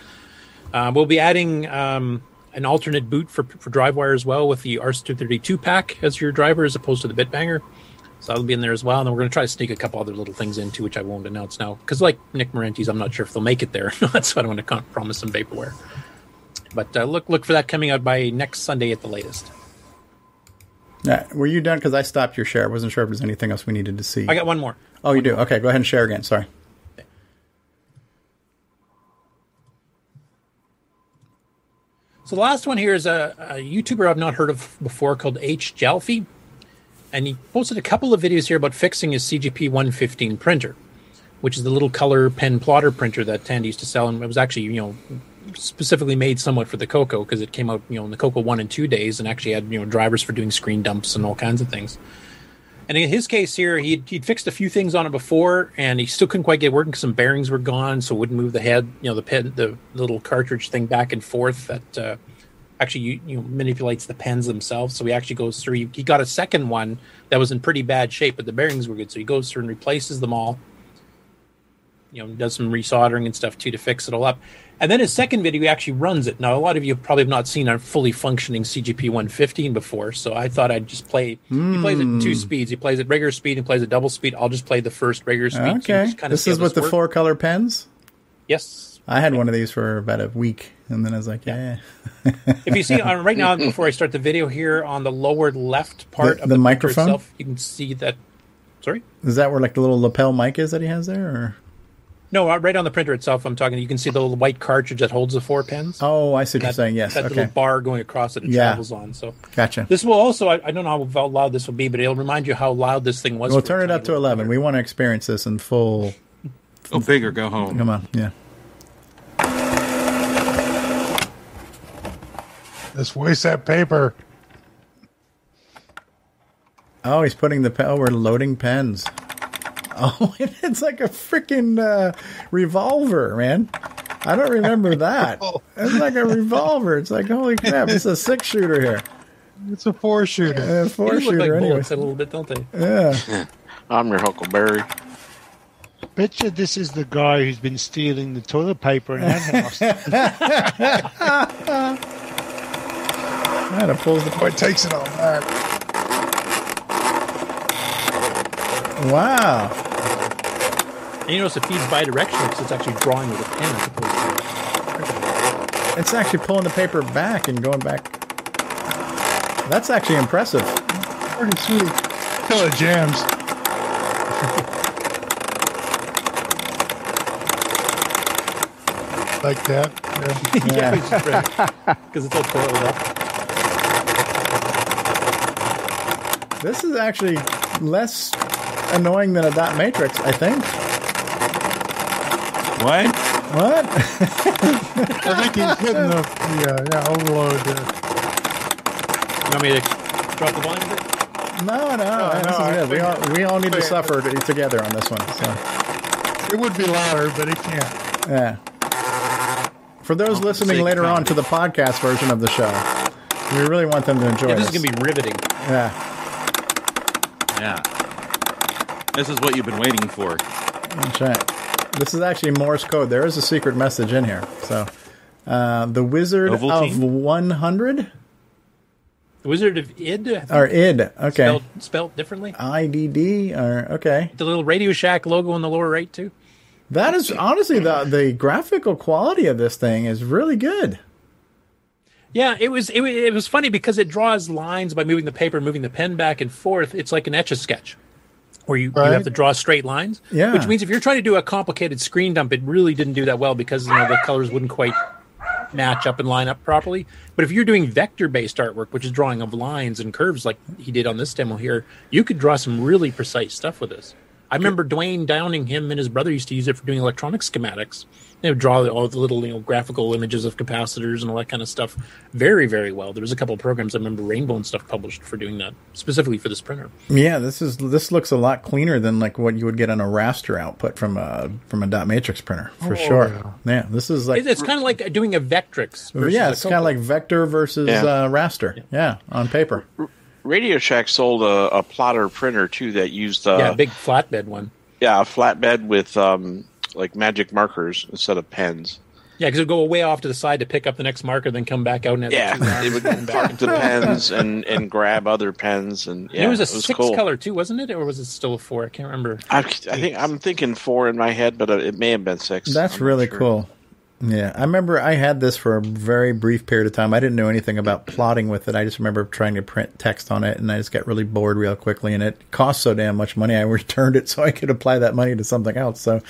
Uh, we'll be adding um, an alternate boot for for DriveWire as well with the RS232 pack as your driver as opposed to the Bitbanger. So that'll be in there as well. And then we're going to try to sneak a couple other little things into which I won't announce now. Because, like Nick Marentes, I'm not sure if they'll make it there. That's why I don't want to con- promise some vaporware. But uh, look look for that coming out by next Sunday at the latest. Yeah, were you done? Because I stopped your share. I wasn't sure if there's anything else we needed to see. I got one more. Oh, you do? Okay, go ahead and share again. Sorry. So the last one here is a, a YouTuber I've not heard of before called H Jalfi, and he posted a couple of videos here about fixing his CGP 115 printer, which is the little color pen plotter printer that Tandy used to sell, and it was actually you know specifically made somewhat for the Coco because it came out you know in the Coco one and two days, and actually had you know drivers for doing screen dumps and all kinds of things. And in his case here, he'd, he'd fixed a few things on it before, and he still couldn't quite get working some bearings were gone, so wouldn't move the head, you know, the pen, the little cartridge thing back and forth that uh, actually you, you know, manipulates the pens themselves. So he actually goes through. He, he got a second one that was in pretty bad shape, but the bearings were good. So he goes through and replaces them all. You know, does some resoldering and stuff too to fix it all up. And then his second video, he actually runs it. Now, a lot of you probably have not seen a fully functioning CGP 115 before, so I thought I'd just play. He plays it in two Hmm. speeds. He plays it regular speed and plays it double speed. I'll just play the first regular speed. Okay, kinda this is with the works. four color pens. Yes. I had one of these for about a week, and then I was like, yeah. if you see uh, right now, before I start the video here, on the lower left part The- of the the, microphone? itself, you can see that. Sorry. Is that where like the little lapel mic is that he has there? Or No, uh, right on the printer itself. I'm talking. You can see the little white cartridge that holds the four pens. oh, I see what that, you're saying. Yes, that okay, little bar going across it, it Yeah. travels on. So gotcha. this will also. I, I don't know how loud this will be, but it'll remind you how loud this thing was. We'll turn it up to eleven. We want to experience this in full. Go big or go home. Come on, yeah. Let's waste that paper. Oh, he's putting the pen. Oh, we're loading pens. Oh, it's like a freaking uh, revolver, man. I don't remember that. It's like a revolver. It's like holy crap! It's a six shooter here. It's a four shooter. Uh, four These look shooter like anyway. a little bit, don't they? Yeah. I'm your Huckleberry. Bet you this is the guy who's been stealing the toilet paper in our house. That pulls the Boy, takes it all back. Wow. And you notice it feeds bidirectional because it's actually drawing with a pen as opposed to. It's actually pulling the paper back and going back. That's actually impressive. Pretty sweet. Till it jams. like that. yeah, because it's all coiled up. This is actually less annoying than a dot matrix, I think. What? What? I think he's hitting the, the uh, yeah, overload. Uh, You want me to drop the volume a bit? No, no, no, this is I good. We all we all need to suffer t- together on this one. So, it would be louder, but it can't. yeah. For those listening later of on to the podcast version of the show, we really want them to enjoy Yeah, this is gonna be riveting. yeah, Yeah. This is what you've been waiting for. that's right. This is actually Morse code. There is a secret message in here. So, uh, the Wizard of Ovaltine? The Wizard of Id, or id. Okay, spelled, spelled differently. IDD or okay. The little Radio Shack logo in the lower right too. That is honestly the the graphical quality of this thing is really good. Yeah, it was it, wa- it was funny because it draws lines by moving the paper, moving the pen back and forth. It's like an etch a sketch, where you, you have to draw straight lines. Yeah. which means if you're trying to do a complicated screen dump, it really didn't do that well because you know the colors wouldn't quite match up and line up properly. But if you're doing vector based artwork, which is drawing of lines and curves like he did on this demo here, you could draw some really precise stuff with this. I remember Dwayne Downing, him and his brother used to use it for doing electronic schematics. They would draw all the little, you know, graphical images of capacitors and all that kind of stuff very, very well. There was a couple of programs I remember Rainbow and stuff published for doing that specifically for this printer. Yeah, this is this looks a lot cleaner than like what you would get on a raster output from a from a dot matrix printer for Oh, sure. Yeah. this is like It- it's kind of like doing a Vectrex. yeah, it's kind of like vector versus Yeah. uh, raster. Yeah. on paper. Radio Shack sold a, a plotter printer too that used uh, yeah, a big flatbed one. yeah a flatbed with um, like magic markers instead of pens. Yeah, because it would go way off to the side to pick up the next marker, then come back out and have Yeah, it would going back park the pens and, and grab other pens and yeah, And it was a it was six cool. color too, wasn't it, or was it still a four? I can't remember. I, I think I'm thinking four in my head, but uh, it may have been six. That's I'm really sure. cool. Yeah, I remember I had this for a very brief period of time. I didn't know anything about plotting with it. I just remember trying to print text on it, and I just got really bored real quickly. And it cost so damn much money, I returned it so I could apply that money to something else. So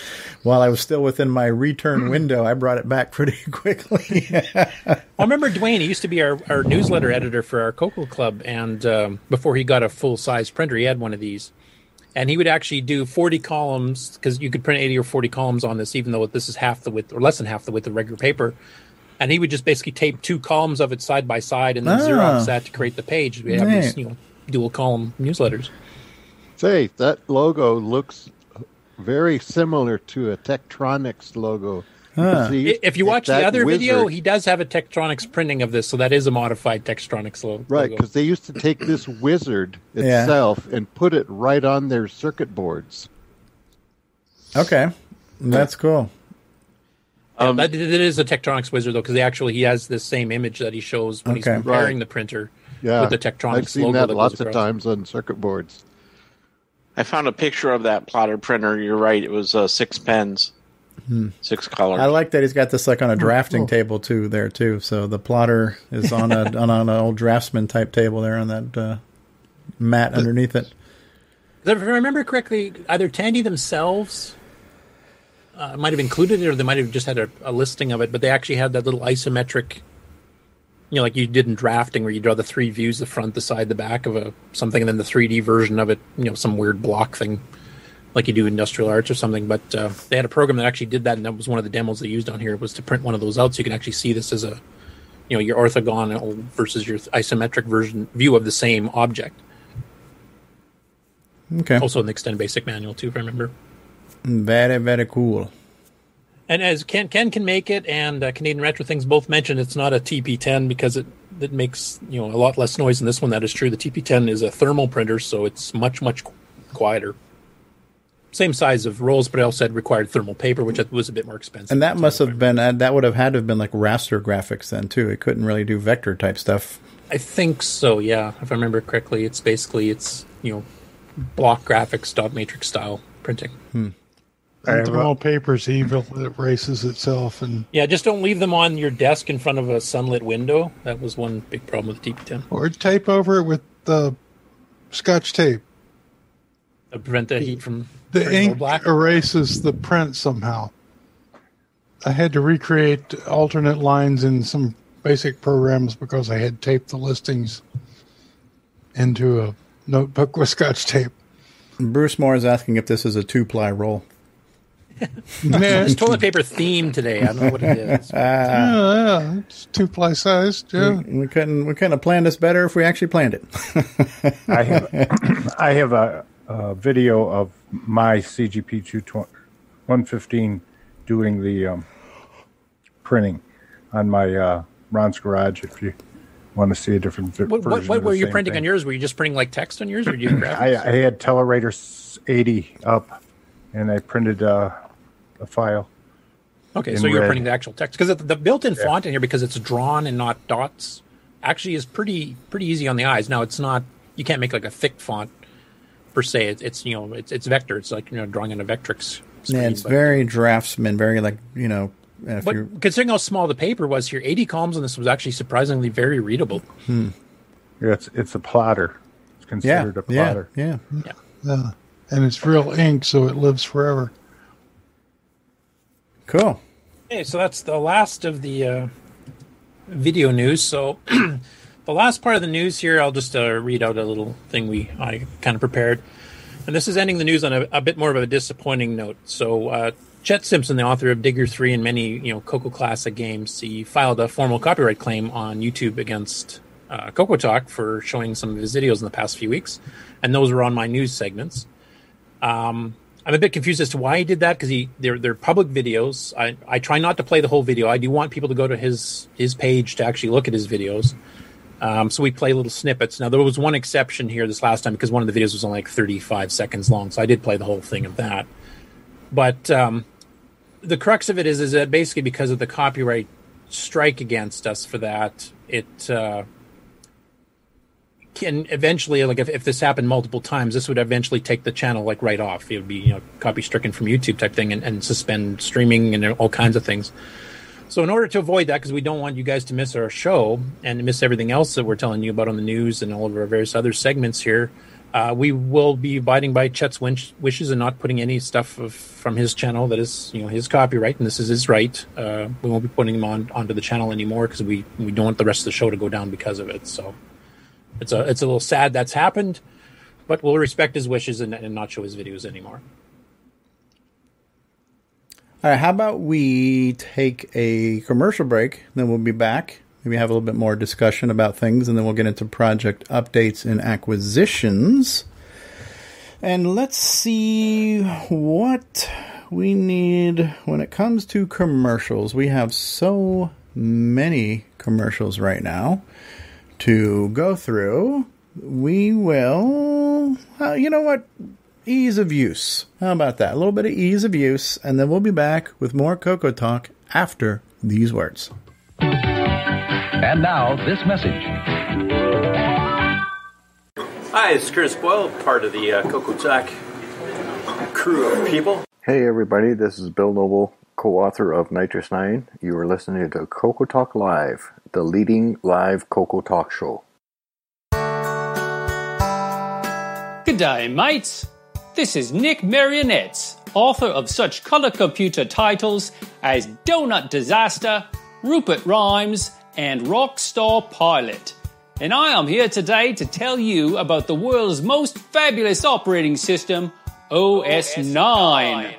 while I was still within my return window, I brought it back pretty quickly. I remember Dwayne. He used to be our, our newsletter editor for our Coco Club, and um, before he got a full size printer, he had one of these, and he would actually do forty columns because you could print eighty or forty columns on this, even though this is half the width or less than half the width of regular paper. And he would just basically tape two columns of it side by side and then Ah. Xerox that to create the page. We have these, you know, dual column newsletters. Say, that logo looks very similar to a Tektronix logo. Huh. See, If you it's watch the that other video, he does have a Tektronix printing of this, so that is a modified Tektronix logo. Right, because they used to take this wizard Yeah. itself and put it right on their circuit boards. okay, that's cool. Yeah, that, it is a Tektronix wizard though, because they actually he has this same image that he shows when he's Okay. comparing Right. the printer Yeah, with the Tektronix I've seen logo that that lots goes of times on circuit boards. I found a picture of that plotter printer. You're right. It was uh, six pens, Hmm. six colors. I like that he's got this like on a drafting cool. table too there too. So the plotter is on a on an old draftsman type table there on that uh, mat underneath it. If I remember correctly, either Tandy themselves uh, might have included it, or they might have just had a, a listing of it. But they actually had that little isometric, you know, like you did in drafting, where you draw the three views: the front, the side, the back of a something, and then the 3D version of it. You know, some weird block thing, like you do industrial arts or something. But uh, they had a program that actually did that, and that was one of the demos they used on here was to print one of those out, so you can actually see this as a, you know, your orthogonal versus your isometric version view of the same object. Okay, Also, in the extended basic manual too, if I remember. very very cool. And as Ken Ken can make it, and uh, Canadian Retro Things both mentioned, it's not a TP10 because it it makes you know a lot less noise than this one. That is true. The TP10 is a thermal printer, so it's much much quieter. Same size of rolls, but it also had required thermal paper, which was a bit more expensive. And that must have been uh, that would have had to have been like raster graphics then too. It couldn't really do vector type stuff. I think so. Yeah, if I remember correctly, it's basically it's you know block graphics dot matrix style printing. Hmm. And thermal paper's evil. It erases itself. And Yeah, just don't leave them on your desk in front of a sunlit window. That was one big problem with the TP10. or tape over it with the scotch tape. To prevent the heat from The ink black. erases the print somehow. I had to recreate alternate lines in some basic programs because I had taped the listings into a notebook with scotch tape. Bruce Moore is asking if this is a two ply roll. It's toilet paper theme today. I don't know what it is. yeah, yeah, it's two ply sized. Yeah. We, we couldn't we couldn't have planned this better if we actually planned it. I have I have a, a video of my CGP 220 115 doing the um, printing on my uh, Ron's garage. If you want to see a different What, version what, what were you printing thing. on yours? Were you just printing like text on yours, or did you? I, I had Telewriter 80 up, and I printed uh, a file. okay, so you were red. printing the actual text because the, the built-in Yeah. font in here, because it's drawn and not dots, actually is pretty pretty easy on the eyes. Now it's not. You can't make like a thick font per se. It's, it's you know it's it's vector. It's like you know drawing in a Vectrex screen. Yeah, it's but- very draftsman, very like you know. If But you're, considering how small the paper was here, 80 columns on this was actually surprisingly very readable. hmm. Yeah, it's it's a plotter. It's considered a yeah, plotter. yeah. Yeah. And it's real ink, so it lives forever. Cool. Okay, so that's the last of the uh, video news. So the last part of the news here, I'll just uh, read out a little thing we I kind of prepared, and this is ending the news on a, a bit more of a disappointing note. So uh, Chet Simpson, the author of Digger Three and many you know Coco Classic games, he filed a formal copyright claim on YouTube against uh, Coco Talk for showing some of his videos in the past few weeks, and those were on my news segments. Um, I'm a bit confused as to why he did that because he they're they're public videos. I, I try not to play the whole video. I do want people to go to his his page to actually look at his videos. Um, so we play little snippets. Now there was one exception here this last time because one of the videos was only like 35 seconds long, so I did play the whole thing of that. But um, the crux of it is is that basically because of the copyright strike against us for that, it uh, can eventually like if, if this happened multiple times this would eventually take the channel like right off it would be you know copy stricken from youtube type thing and, and suspend streaming and all kinds of things so in order to avoid that because we don't want you guys to miss our show and miss everything else that we're telling you about on the news and all of our various other segments here uh, we will be abiding by chet's wish, wishes and not putting any stuff of, from his channel that is you know his copyright and this is his right uh, we won't be putting him on onto the channel anymore because we we don't want the rest of the show to go down because of it so it's a it's a little sad that's happened, but we'll respect his wishes and, and not show his videos anymore. All right, how about we take a commercial break, then we'll be back. Maybe have a little bit more discussion about things, and then we'll get into project updates and acquisitions. And let's see what we need when it comes to commercials. We have so many commercials right now to go through. We will, uh, you know what? Ease of use. How about that? A little bit of ease of use, and then we'll be back with more Coco Talk after these words. And now, this message. Hi, it's Curtis Boyle, part of the uh, Coco Talk crew of people. Hey everybody, this is Bill Noble, co-author of NitrOS-9. You are listening to Coco Talk Live, the leading live Coco Talk show. Good day, mates. This is Nick Marentes, author of such color computer titles as Donut Disaster, Rupert Rhymes, and Rockstar Pilot. And I am here today to tell you about the world's most fabulous operating system, OS 9.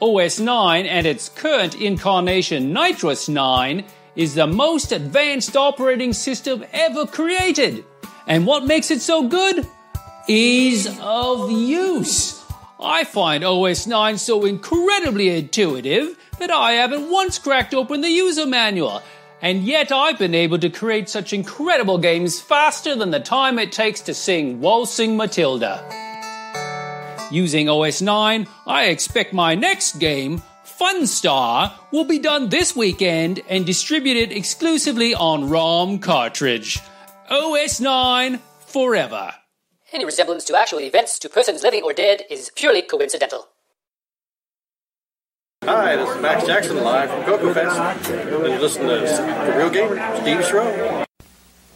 OS 9 and its current incarnation, NitrOS-9, is the most advanced operating system ever created. And what makes it so good? Ease of use. I find OS 9 so incredibly intuitive that I haven't once cracked open the user manual. And yet I've been able to create such incredible games faster than the time it takes to sing Waltzing Matilda. Using OS 9, I expect my next game, Funstar, will be done this weekend and distributed exclusively on ROM cartridge. OS 9 forever. Any resemblance to actual events to persons living or dead is purely coincidental. Hi, this is Max Jackson live from Coco Fest. And you listen to The Real Gamer, Stevie Strow.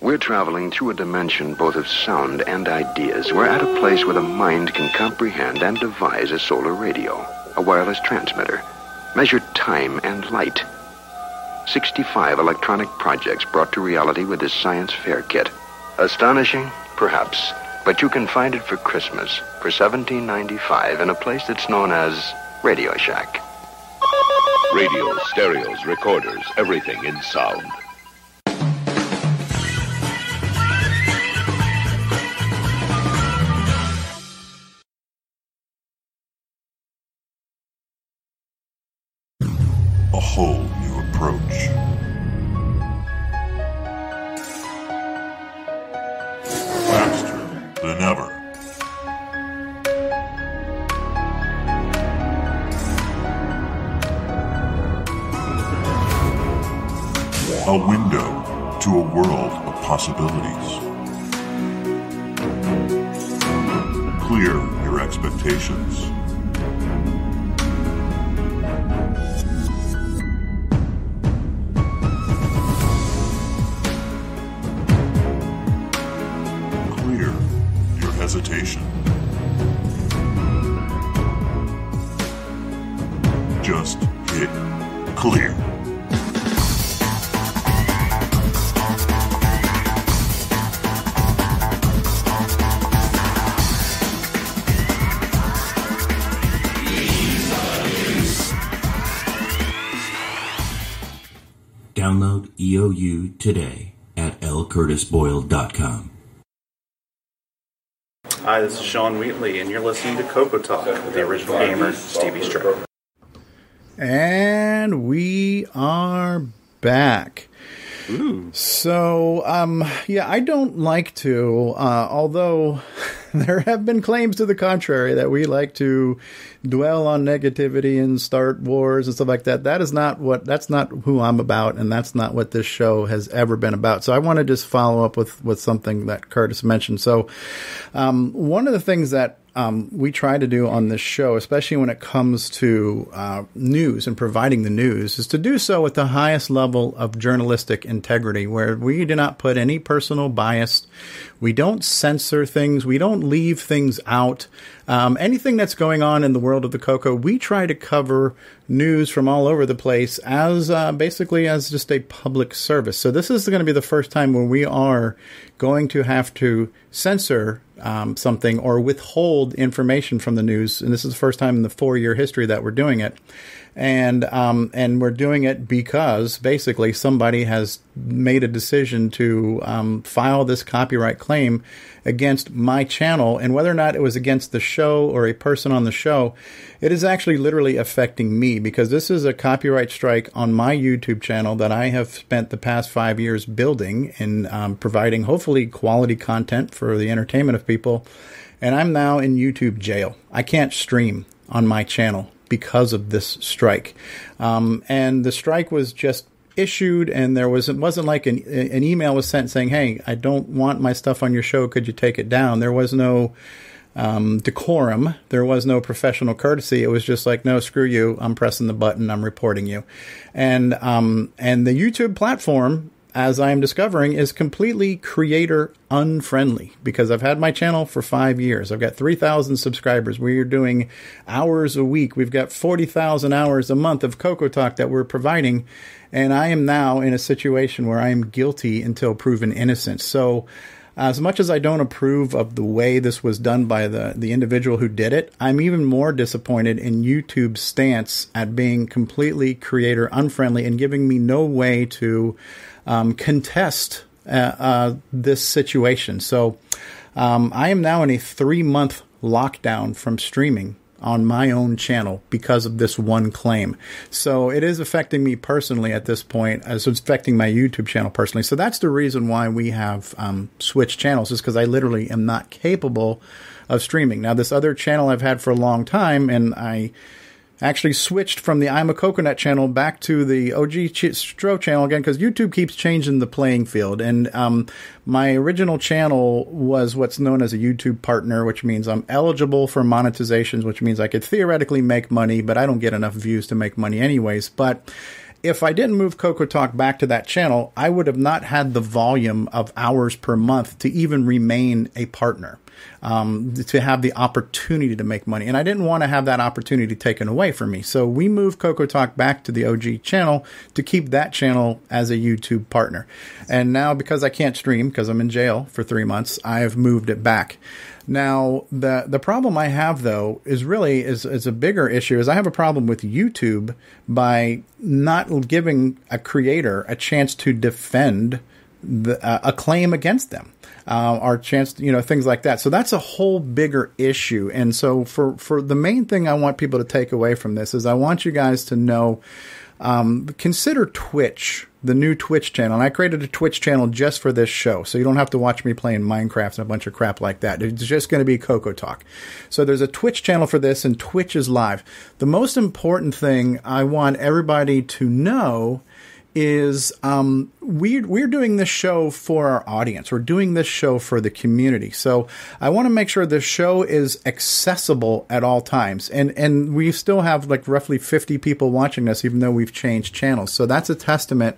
We're traveling through a dimension both of sound and ideas. We're at a place where the mind can comprehend and devise a solar radio, a wireless transmitter, measure time and light. 65 electronic projects brought to reality with this science fair kit. Astonishing? Perhaps. But you can find it for Christmas for $17.95 in a place that's known as Radio Shack. Radios, stereos, recorders, everything in sound. Today at lcurtisboyle.com. Hi, this is Sean Wheatley, and you're listening to Coco Talk with the original gamer, Stevie Strow. And we are back. So, um, yeah, I don't like to, uh, although there have been claims to the contrary that we like to dwell on negativity and start wars and stuff like that. That is not what, that's not who I'm about, and that's not what this show has ever been about. So I want to just follow up with, with something that Curtis mentioned. So, um, one of the things that um, we try to do on this show, especially when it comes to uh, news and providing the news, is to do so with the highest level of journalistic integrity, where we do not put any personal bias. We don't censor things. We don't leave things out. Um, anything that's going on in the world of the Coco, we try to cover news from all over the place as uh, basically as just a public service. So this is going to be the first time where we are going to have to censor um, something or withhold information from the news, and this is the first time in the four-year history that we're doing it. And um, and we're doing it because basically somebody has made a decision to um, file this copyright claim against my channel, and whether or not it was against the show or a person on the show, it is actually literally affecting me because this is a copyright strike on my YouTube channel that I have spent the past five years building and um, providing hopefully quality content for the entertainment of people. And I'm now in YouTube jail. I can't stream on my channel because of this strike. Um, and the strike was just issued and there was it wasn't like an, an email was sent saying hey i don't want my stuff on your show. Could you take it down? There was no um, decorum. There was no professional courtesy. It was just like no screw you. I'm pressing the button. I'm reporting you. And um, and the youtube platform as I am discovering, is completely creator unfriendly because I've had my channel for five years. I've got 3,000 subscribers. We are doing hours a week. We've got 40,000 hours a month of Coco Talk that we're providing. And I am now in a situation where I am guilty until proven innocent. So, as much as I don't approve of the way this was done by the, the individual who did it, I'm even more disappointed in YouTube's stance at being completely creator unfriendly and giving me no way to um, contest uh, uh, this situation. So um, I am now in a three month lockdown from streaming on my own channel because of this one claim. So it is affecting me personally at this point, it's affecting my YouTube channel personally. So that's the reason why we have um, switched channels, is because I literally am not capable of streaming. Now, this other channel I've had for a long time, and I actually switched from the I'm a Coconut channel back to the OG Ch- Stro channel again because YouTube keeps changing the playing field. And um, my original channel was what's known as a YouTube partner, which means I'm eligible for monetizations, which means I could theoretically make money, but I don't get enough views to make money anyways. But if I didn't move Coco Talk back to that channel, I would have not had the volume of hours per month to even remain a partner um, to have the opportunity to make money. And I didn't want to have that opportunity taken away from me. So we moved Coco Talk back to the OG channel to keep that channel as a YouTube partner. And now, because I can't stream because I'm in jail for three months, I have moved it back. Now, the the problem I have though is really is is a bigger issue. Is I have a problem with YouTube by not giving a creator a chance to defend the, uh, a claim against them uh, our chance, you know, things like that. So that's a whole bigger issue. And so for for the main thing I want people to take away from this is I want you guys to know. Um, consider Twitch, the new Twitch channel. And I created a Twitch channel just for this show, so you don't have to watch me playing Minecraft and a bunch of crap like that. It's just going to be Coco Talk. So there's a Twitch channel for this, and Twitch is live. The most important thing I want everybody to know is um, we're we're doing this show for our audience. We're doing this show for the community. So I want to make sure the show is accessible at all times. And and we still have like roughly 50 people watching us even though we've changed channels. So that's a testament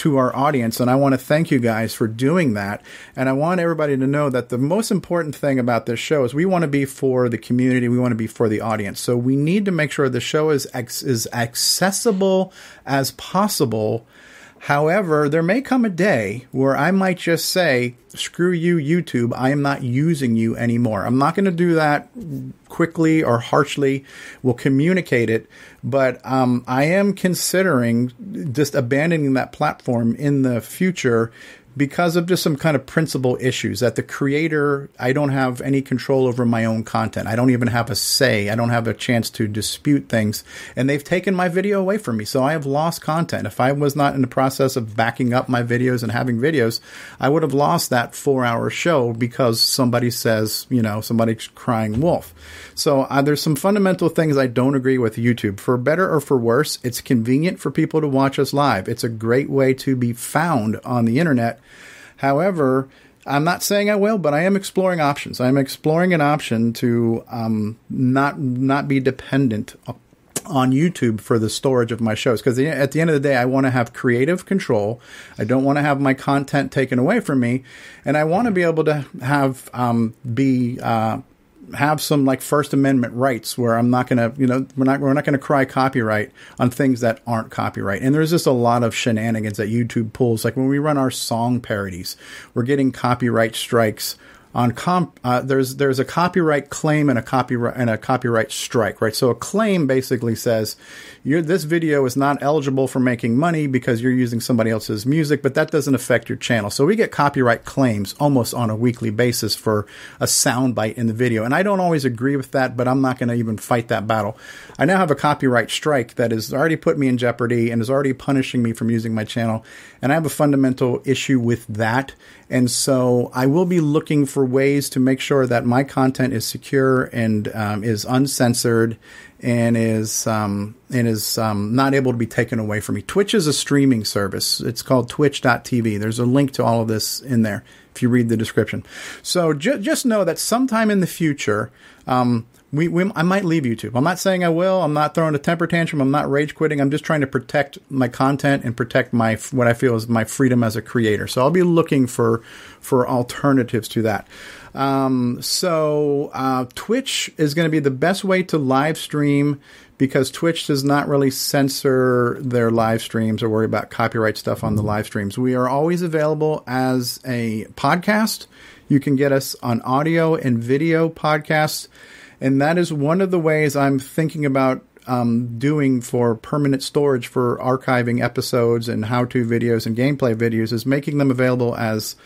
to our audience, and I want to thank you guys for doing that. And I want everybody to know that the most important thing about this show is we want to be for the community, we want to be for the audience. So we need to make sure the show is ex- is accessible as possible. However, there may come a day where I might just say, screw you, YouTube, I am not using you anymore. I'm not going to do that quickly or harshly. We'll communicate it, but um, I am considering just abandoning that platform in the future because of just some kind of principal issues that the creator I don't have any control over my own content. I don't even have a say. I don't have a chance to dispute things and they've taken my video away from me. So I have lost content. If I was not in the process of backing up my videos and having videos, I would have lost that 4-hour show because somebody says, you know, somebody's crying wolf. So uh, there's some fundamental things I don't agree with YouTube. For better or for worse, it's convenient for people to watch us live. It's a great way to be found on the internet. However, I'm not saying I will, but I am exploring options. I'm exploring an option to um, not not be dependent on YouTube for the storage of my shows because at the end of the day, I want to have creative control. I don't want to have my content taken away from me, and I want to be able to have um, be uh, have some like First Amendment rights where I'm not to, you know, we're not we're not to cry copyright on things that aren't copyright. And there's just a lot of shenanigans that YouTube pulls. Like when we run our song parodies, we're getting copyright strikes on comp uh, there's there's a copyright claim and a copyright and a copyright strike right? So a claim basically says this video is not eligible for making money because you're using somebody else's music but that doesn't affect your channel. So we get copyright claims almost on a weekly basis for a soundbite in the video. And I don't always agree with that but I'm not going to even fight that battle. I now have a copyright strike that has already put me in jeopardy and is already punishing me from using my channel and I have a fundamental issue with that and so I will be looking for ways to make sure that my content is secure and um, is uncensored and is um, and is um, not able to be taken away from me. Twitch is a streaming service. It's called Twitch.tv. There's a link to all of this in there if you read the description. So ju- just know that sometime in the future, um, we, we, I might leave YouTube. I'm not saying I will. I'm not throwing a temper tantrum. I'm not rage quitting. I'm just trying to protect my content and protect my what I feel is my freedom as a creator. So I'll be looking for for alternatives to that. Um, so uh, Twitch is going to be the best way to live stream because Twitch does not really censor their live streams or worry about copyright stuff on the live streams. We are always available as a podcast. You can get us on audio and video podcasts. And that is one of the ways I'm thinking about um, doing for permanent storage for archiving episodes and how to videos and gameplay videos is making them available as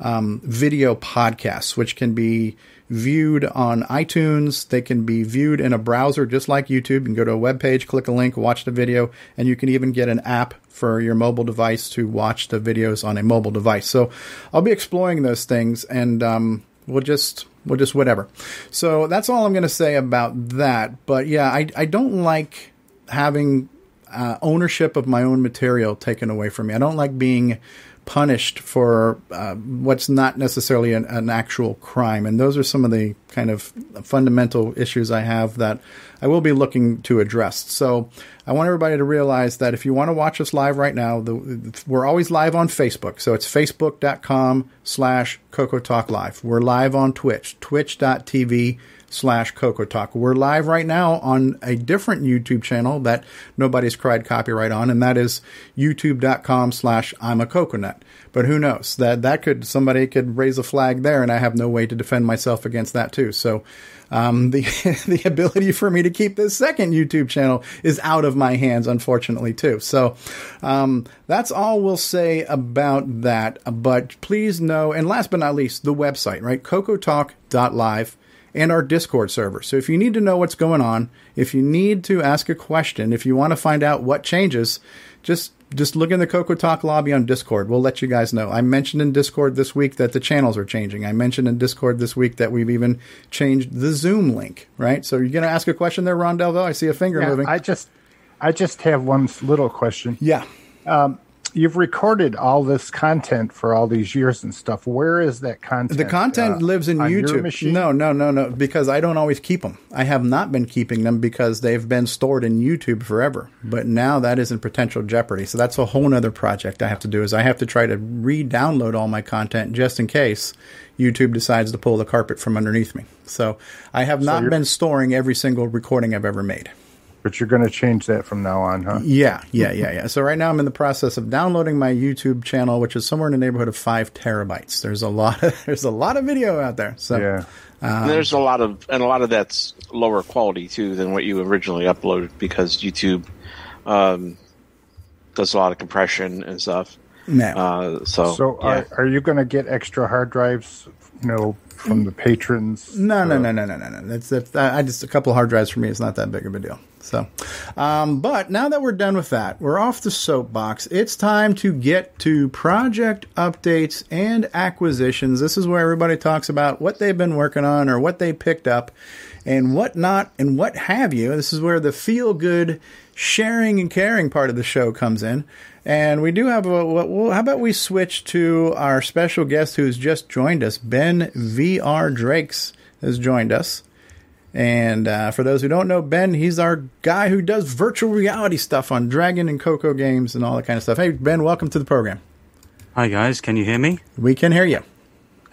um, video podcasts, which can be viewed on iTunes. They can be viewed in a browser just like YouTube. You can go to a web page, click a link, watch the video, and you can even get an app for your mobile device to watch the videos on a mobile device. So I'll be exploring those things and um, we'll just we'll just whatever. So that's all I'm going to say about that. But yeah, I I don't like having uh, ownership of my own material taken away from me. I don't like being punished for uh, what's not necessarily an, an, actual crime. And those are some of the kind of fundamental issues I have that I will be looking to address. So I want everybody to realize that if you want to watch us live right now, the, we're always live on Facebook. So it's facebook.com slash Coco Talk Live. We're live on Twitch, twitch.tv slash Coco Talk. We're live right now on a different YouTube channel that nobody's cried copyright on, and that is youtube.com slash I'm a coconut. But who knows? That that could somebody could raise a flag there and I have no way to defend myself against that too. So um, the the ability for me to keep this second YouTube channel is out of my hands, unfortunately, too. So um, that's all we'll say about that. But please know, and last but not least, the website, right? CocoTalk.live and our Discord server. So if you need to know what's going on, if you need to ask a question, if you want to find out what changes, just just look in the Coco Talk lobby on Discord. We'll let you guys know. I mentioned in Discord this week that the channels are changing. I mentioned in Discord this week that we've even changed the Zoom link, right? So you're going to ask a question there, Ron Delvaux? I see a finger yeah, moving. I just I just have one little question. Yeah. Um, you've recorded all this content for all these years and stuff. Where is that content? The content uh, lives in YouTube. No, no, no, no. Because I don't always keep them. I have not been keeping them because they've been stored in YouTube forever. But now that is in potential jeopardy. So that's a whole other project I have to do. Is I have to try to re-download all my content just in case YouTube decides to pull the carpet from underneath me. So I have not you're- been storing every single recording I've ever made. But you're going to change that from now on, huh? Yeah, yeah, yeah, yeah. So right now I'm in the process of downloading my YouTube channel, which is somewhere in the neighborhood of five terabytes. There's a lot of there's a lot of video out there. So yeah, um, there's a lot of and a lot of that's lower quality too than what you originally uploaded because YouTube um, does a lot of compression and stuff. Yeah. Uh, so So yeah. are, are you going to get extra hard drives, you know, from the patrons? No, no, no, no, no, no, no. That's that's I I just a couple hard drives for me. It's not that big of a deal. So, um, but now that we're done with that, we're off the soapbox. It's time to get to project updates and acquisitions. This is where everybody talks about what they've been working on or what they picked up and what not and what have you. This is where the feel good sharing and caring part of the show comes in. And we do have a, well, how about we switch to our special guest who's just joined us? Ben VR Drakes has joined us. And uh, for those who don't know, Ben, he's our guy who does virtual reality stuff on Dragon and Coco games and all that kind of stuff. Hey, Ben, welcome to the program. Hi guys, can you hear me? We can hear you.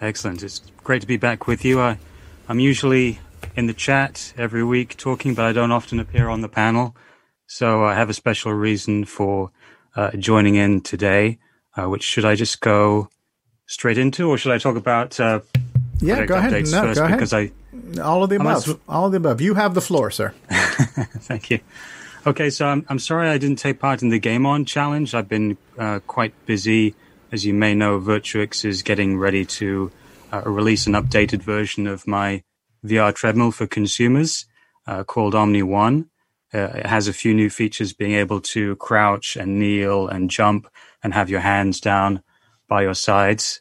Excellent. It's great to be back with you. I, I'm usually in the chat every week talking, but I don't often appear on the panel. So I have a special reason for uh, joining in today. Uh, which should I just go straight into, or should I talk about? Uh, Yeah, go ahead. updates No, first? go ahead. Because I All of the above. All of the above. You have the floor, sir. Thank you. Okay, so I'm, I'm sorry I didn't take part in the Game On challenge. I've been uh, quite busy. As you may know, Virtuix is getting ready to uh, release an updated version of my VR treadmill for consumers uh, called Omni One. Uh, it has a few new features, being able to crouch and kneel and jump and have your hands down by your sides.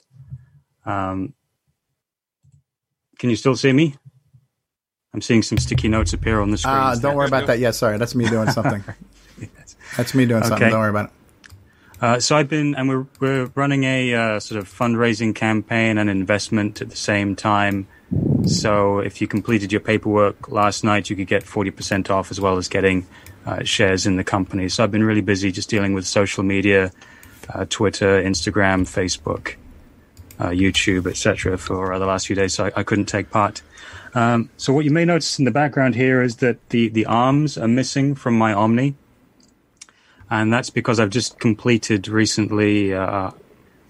Um, can you still see me? I'm seeing some sticky notes appear on the screen. Uh, don't worry about that. Yeah, sorry. That's me doing something. That's me doing something. Don't worry about it. Uh, so I've been, and we're we're running a uh, sort of fundraising campaign and investment at the same time. So if you completed your paperwork last night, you could get forty percent off, as well as getting uh, shares in the company. So I've been really busy just dealing with social media, uh, Twitter, Instagram, Facebook, uh, YouTube, etc. for uh, the last few days. So I, I couldn't take part. Um, so what you may notice in the background here is that the the arms are missing from my Omni and that's because I've just completed recently uh,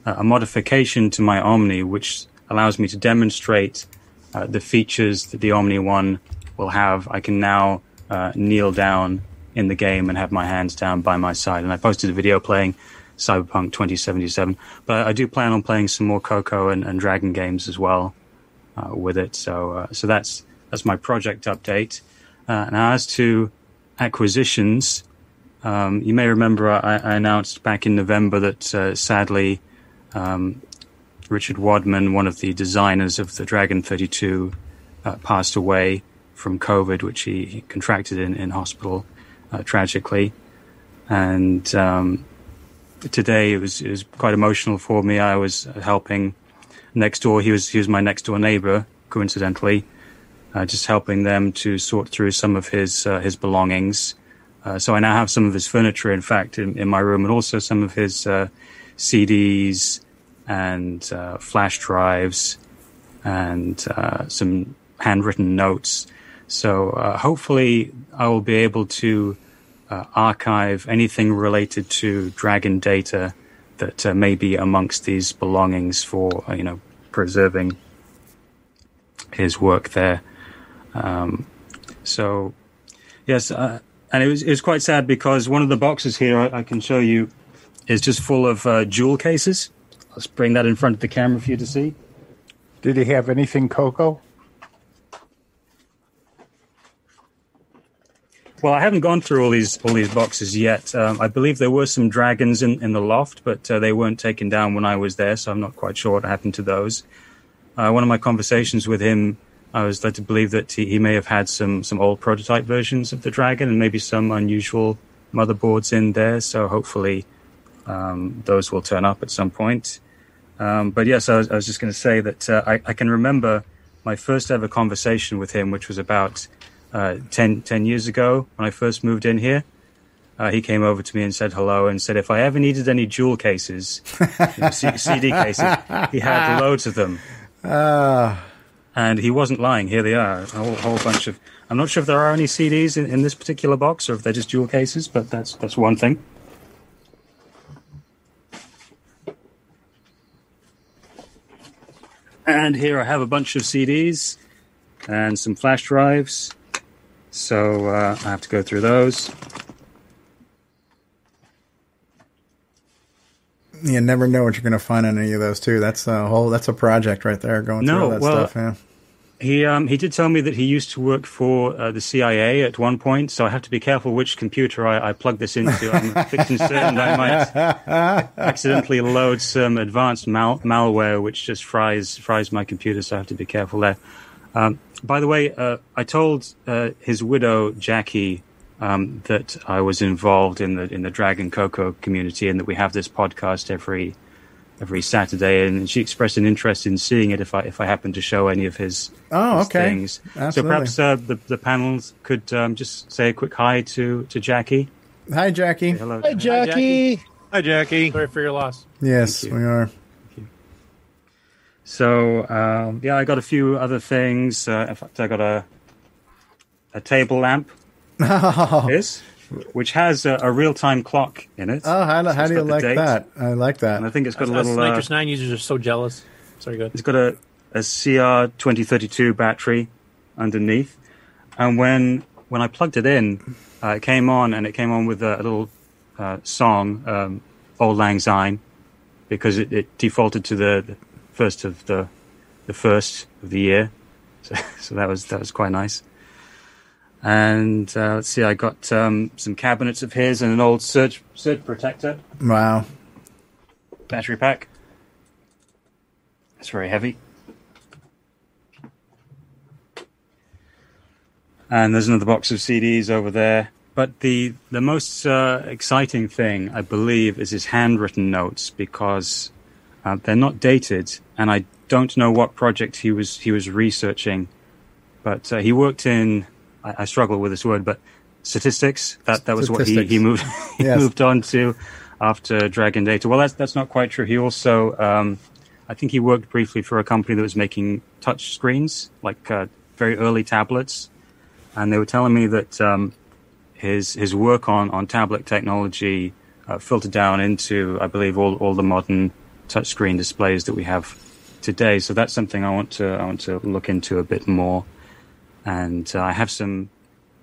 a modification to my Omni, which allows me to demonstrate uh, the features that the Omni One will have. I can now uh, kneel down in the game and have my hands down by my side. And I posted a video playing Cyberpunk 2077, but I do plan on playing some more Coco and, and Dragon games as well with it. So, uh, so that's that's my project update. Uh, now, as to acquisitions. Um, you may remember I, I announced back in November that uh, sadly um, Richard Wadman, one of the designers of the Dragon 32, uh, passed away from COVID, which he, he contracted in, in hospital uh, tragically. And um, today it was, it was quite emotional for me. I was helping next door. He was he was my next door neighbor, coincidentally, uh, just helping them to sort through some of his uh, his belongings. Uh, so I now have some of his furniture, in fact, in, in my room, and also some of his uh, CDs and uh, flash drives and uh, some handwritten notes. So hopefully, I will be able to archive anything related to Dragon data that uh, may be amongst these belongings for uh, you know preserving his work there. Um, so yes, uh, and it was it was quite sad because one of the boxes here I, I can show you is just full of uh, jewel cases. Let's bring that in front of the camera for you to see. Did he have anything Coco? Well, I haven't gone through all these all these boxes yet. Um, I believe there were some dragons in, in the loft, but uh, they weren't taken down when I was there, so I'm not quite sure what happened to those. Uh, one of my conversations with him, I was led to believe that he, he may have had some some old prototype versions of the dragon and maybe some unusual motherboards in there. So hopefully, um, those will turn up at some point. Um, but yes, I was, I was just going to say that uh, I, I can remember my first ever conversation with him, which was about uh, 10, 10 years ago when I first moved in here. Uh, he came over to me and said hello and said if I ever needed any jewel cases, you know, C- CD cases, he had loads of them. Ah. And he wasn't lying. Here they are, a whole, whole bunch of. I'm not sure if there are any CDs in, in this particular box or if they're just jewel cases, but that's that's one thing. And here I have a bunch of CDs and some flash drives. So uh, I have to go through those. You never know what you're going to find on any of those too. That's a whole. That's a project right there. Going through all No, that well, stuff. Yeah. He um, he did tell me that he used to work for uh, the CIA at one point, so I have to be careful which computer I, I plug this into. I'm a bit concerned I might accidentally load some advanced mal- malware which just fries fries my computer, so I have to be careful there. Um, by the way, uh, I told uh, his widow Jackie um, that I was involved in the in the Dragon Coco community and that we have this podcast every every Saturday, and she expressed an interest in seeing it if I if I happen to show any of his, Oh, his okay. things. So perhaps uh, the the panels could um, just say a quick hi to to Jackie. Hi, Jackie. hello. Hi, Jackie. Hi, Jackie. Sorry for your loss. Yes, we are. So um, yeah, I got a few other things. Uh, in fact, I got a a table lamp. This, which has a, a real time clock in it. Oh, how, do- So how do you like date. that? I like that. And I think it's got a Us- us little. Uh, Nine users are so jealous. Sorry, good. It's got a, a CR twenty thirty two battery underneath, and when when I plugged it in, uh, it came on, and it came on with a, a little uh, song, um, "Auld Lang Syne," because it, it defaulted to the, the first of the the first of the year, so, so that was that was quite nice. And uh, let's see, I got um, some cabinets of his and an old surge surge protector Wow. battery pack. It's very heavy. And there's another box of CDs over there. But the the most uh, exciting thing, I believe, is his handwritten notes because uh, they're not dated, and I don't know what project he was he was researching. But uh, he worked in I, I struggle with this word, but statistics. That that was what he, he moved he Yes. moved on to after Dragon Data. Well, that's that's not quite true. He also, um, I think, he worked briefly for a company that was making touch screens, like uh, very early tablets, and they were telling me that um, his his work on on tablet technology uh, filtered down into, I believe, all all the modern touchscreen displays that we have today. So that's something I want to I want to look into a bit more. And uh, I have some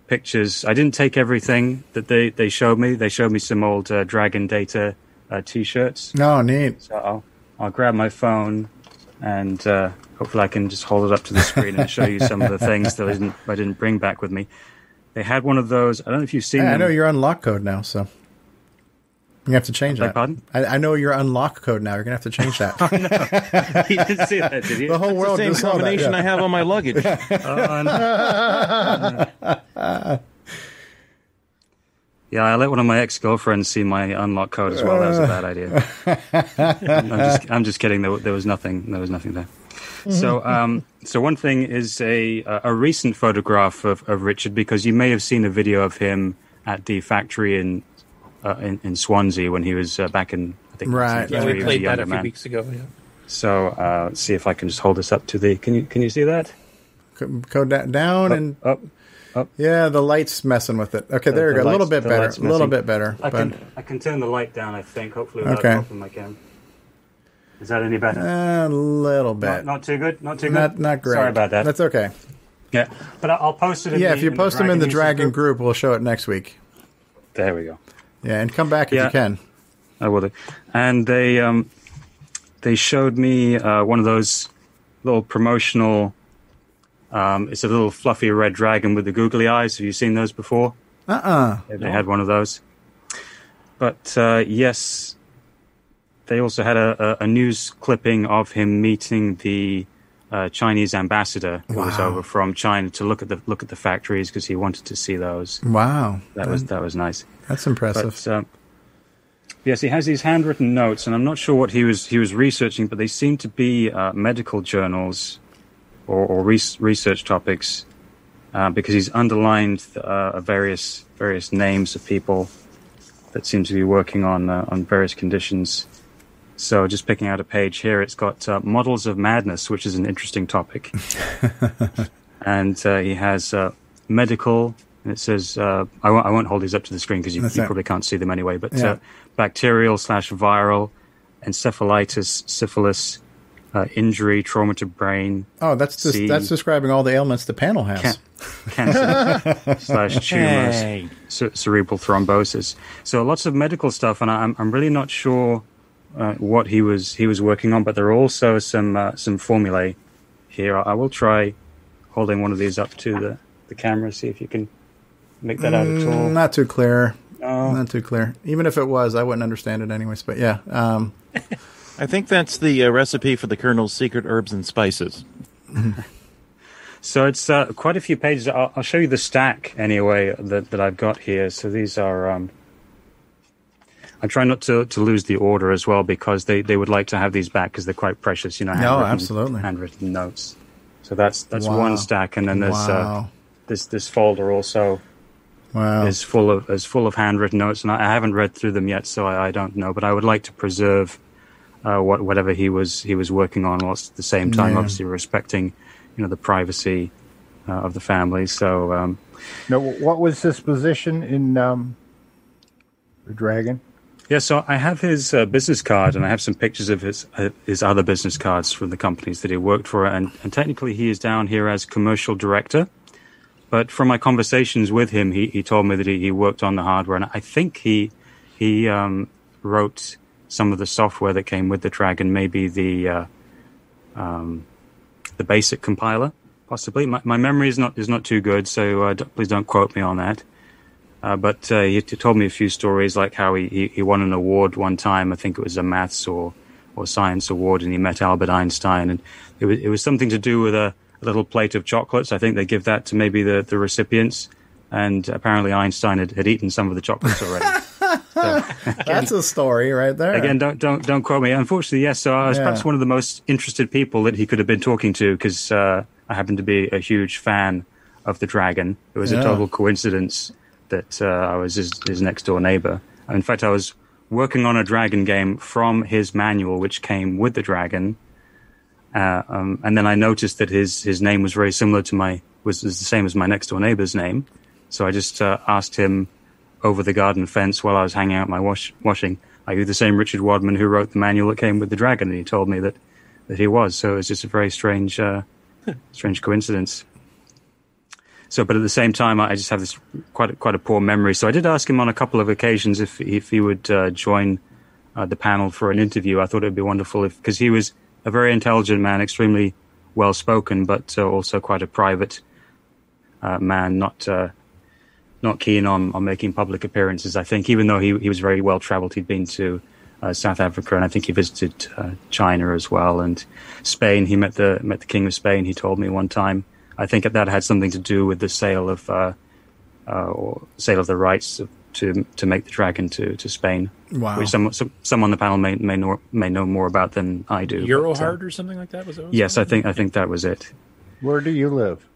pictures. I didn't take everything that they, they showed me. They showed me some old uh, Dragon Data uh, t-shirts. No, neat. So I'll I'll grab my phone and uh, hopefully I can just hold it up to the screen and show you some of the things that I didn't I didn't bring back with me. They had one of those. I don't know if you've seen. Hey, I know you're on lock code now, so you have to change that. pardon? I, I know your unlock code now. You're gonna have to change that. you didn't see that, did you? The whole That's world the same saw that, combination yeah. I have on my luggage. Yeah, I let one of my ex girlfriends see my unlock code as well. That was a bad idea. I'm just, I'm just kidding. There, there was nothing. There was nothing there. So, um, so one thing is a a recent photograph of, of Richard because you may have seen a video of him at the factory in uh, in, in Swansea when he was uh, back in I think Right. Yeah, we played that a few man. weeks ago. Yeah. So, uh, let's see if I can just hold this up to the. Can you can you see that? Co- Go da- down Up, and up, up. yeah, the light's messing with it. Okay, there The- you go. A little bit better. A little bit better. I but can I can turn the light down. I think hopefully without Okay. dropping my camera. Is that any better? a little bit. Not, not too good. Not too good. Not not great. Sorry about that. That's okay. Yeah, but I- I'll post it. In Yeah, the, if you in post them in the Dragon group. group, we'll show it next week. There we go. Yeah, and come back if Yeah. you can. I will do. And they um, they showed me uh, one of those little promotional. Um, it's a little fluffy red dragon with the googly eyes. Have you seen those before? Uh uh They, they had one of those. But uh, yes, they also had a, a news clipping of him meeting the uh, Chinese ambassador who was over from China to look at the look at the factories because he wanted to see those. Wow. That was that was nice. That's impressive. But, um, Yes, he has these handwritten notes, and I'm not sure what he was he was researching, but they seem to be uh, medical journals or, or res- research topics, uh, because he's underlined uh, various various names of people that seem to be working on uh, on various conditions. So, just picking out a page here, it's got uh, models of madness, which is an interesting topic, and uh, he has medical and it says uh, I, won't, I won't hold these up to the screen because you, you probably can't see them anyway. But Yeah. uh, bacterial slash viral, encephalitis, syphilis, uh, injury, trauma to brain. Oh, that's just, C, that's describing all the ailments the panel has. cancer slash tumors, Hey. ce- cerebral thrombosis. So lots of medical stuff, and I'm I'm really not sure uh, what he was he was working on. But there are also some uh, some formulae here. I, I will try holding one of these up to the the camera, see if you can make that out at all. Mm, Not too clear. Oh. Not too clear. Even if it was, I wouldn't understand it anyways. But yeah, um, I think that's the uh, recipe for the Colonel's secret herbs and spices. So it's uh, quite a few pages. I'll, I'll show you the stack anyway that, that I've got here. So these are. Um, I'm trying not to, to lose the order as well because they, they would like to have these back because they're quite precious. You know, No, handwritten- absolutely. handwritten notes. So that's that's Wow. one stack, and then there's uh, this this folder also wow. is full of is full of handwritten notes, and I, I haven't read through them yet, so I, I don't know. But I would like to preserve uh, what whatever he was he was working on, whilst at the same time, Yeah. obviously respecting you know the privacy uh, of the family. So um, No, what was his position in um, the Dragon? Yeah, so I have his uh, business card, and I have some pictures of his uh, his other business cards from the companies that he worked for, and, and technically he is down here as commercial director. But from my conversations with him, he, he told me that he, he worked on the hardware, and I think he he um, wrote some of the software that came with the Dragon, maybe the uh, um, the basic compiler, possibly. My, my memory is not is not too good, so uh, please don't quote me on that. Uh, but uh, he, told me a few stories, like how he, he, he won an award one time. I think it was a maths or, or science award, and he met Albert Einstein, and it was it was something to do with a, a little plate of chocolates. I think they give that to maybe the, the recipients, and apparently Einstein had, had eaten some of the chocolates already. That's a story right there. Again, don't don't don't quote me. Unfortunately, yes. So I was Yeah. perhaps one of the most interested people that he could have been talking to because uh, I happen to be a huge fan of the Dragon. It was Yeah. a total coincidence that uh, I was his, his next door neighbor. In fact, I was working on a Dragon game from his manual, which came with the Dragon. Uh, um, and then I noticed that his his name was very similar to my was, was the same as my next door neighbor's name. So I just uh, asked him over the garden fence while I was hanging out my wash, washing, "Are you the same Richard Wadman who wrote the manual that came with the dragon?" And he told me that that he was. So it was just a very strange uh, strange coincidence. So, but at the same time, I just have this quite a, quite a poor memory. So I did ask him on a couple of occasions if if he would uh, join uh, the panel for an interview. I thought it would be wonderful if because he was a very intelligent man, extremely well spoken, but uh, also quite a private uh, man, not uh, not keen on, on making public appearances. I think, even though he he was very well travelled, he'd been to uh, South Africa, and I think he visited China as well, and Spain. He met the met the King of Spain. He told me one time. I think that had something to do with the sale of uh, uh, or sale of the rights to to make the dragon to, to Spain. Wow. Which some, some some on the panel may may know may know more about than I do. but, uh, Eurohard or something like that was it? yes, I think I think that was it. Where do you live?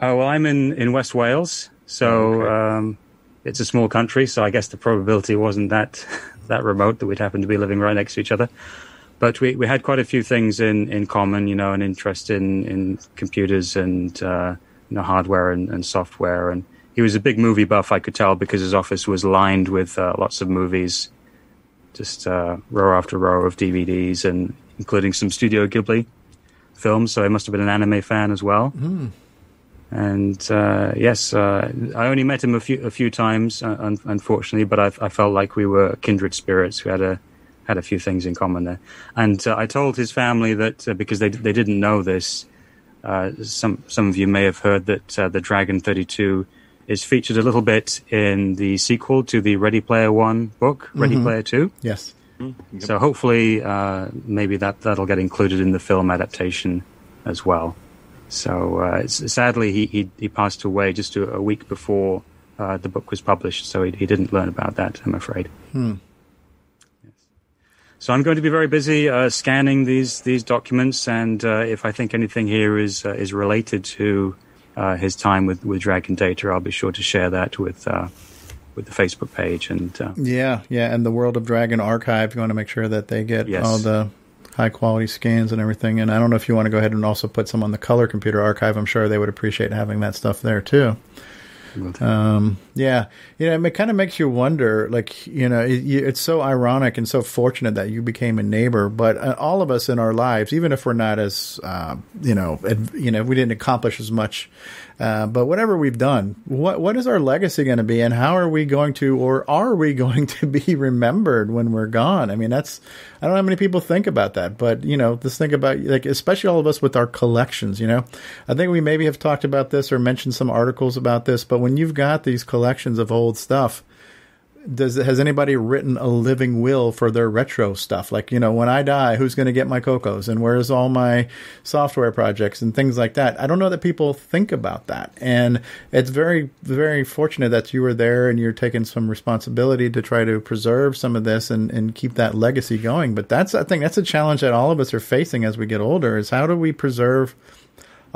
Oh well, I'm in, in West Wales, so um, it's a small country. So I guess the probability wasn't that that remote that we'd happen to be living right next to each other. But we, we had quite a few things in, in common, you know, an interest in, in computers and uh, you know hardware and, and software. And he was a big movie buff, I could tell, because his office was lined with uh, lots of movies, just uh, row after row of DVDs, and including some Studio Ghibli films. So he must have been an anime fan as well. Hmm. And uh, yes, uh, I only met him a few a few times, uh, un- unfortunately, but I, I felt like we were kindred spirits. We had a had a few things in common there. And uh, I told his family that uh, because they they didn't know this, uh, some some of you may have heard that uh, the Dragon Thirty Two is featured a little bit in the sequel to the Ready Player One book, Ready Mhm. Player Two. Yes. So hopefully, uh, maybe that that'll get included in the film adaptation as well. So uh, s- sadly, he, he he passed away just a, a week before uh, the book was published, so he, he didn't learn about that. I'm afraid. Hmm. So I'm going to be very busy uh, scanning these these documents, and uh, if I think anything here is uh, is related to uh, his time with, with Dragon Data, I'll be sure to share that with uh, with the Facebook page. And uh, Yeah, yeah, and the World of Dragon archive. You want to make sure that they get Yes. all the high quality scans and everything. And I don't know if you want to go ahead and also put some on the color computer archive. I'm sure they would appreciate having that stuff there too. Um, yeah, you know, it kind of makes you wonder. Like, you know, it, it's so ironic and so fortunate that you became a neighbor. But uh, all of us in our lives, even if we're not as, uh, you know, ad, you know, we didn't accomplish as much, uh, but whatever we've done, what what is our legacy going to be, and how are we going to, or are we going to be remembered when we're gone? I mean, that's I don't know how many people think about that, but you know, just think about like especially all of us with our collections. You know, I think we maybe have talked about this or mentioned some articles about this, but when you've got these collections of old stuff, does has anybody written a living will for their retro stuff? Like, you know, when I die, who's going to get my cocos and where's all my software projects and things like that? I don't know that people think about that. And it's very, very fortunate that you were there and you're taking some responsibility to try to preserve some of this and, and keep that legacy going. But that's, I think that's a challenge that all of us are facing as we get older is how do we preserve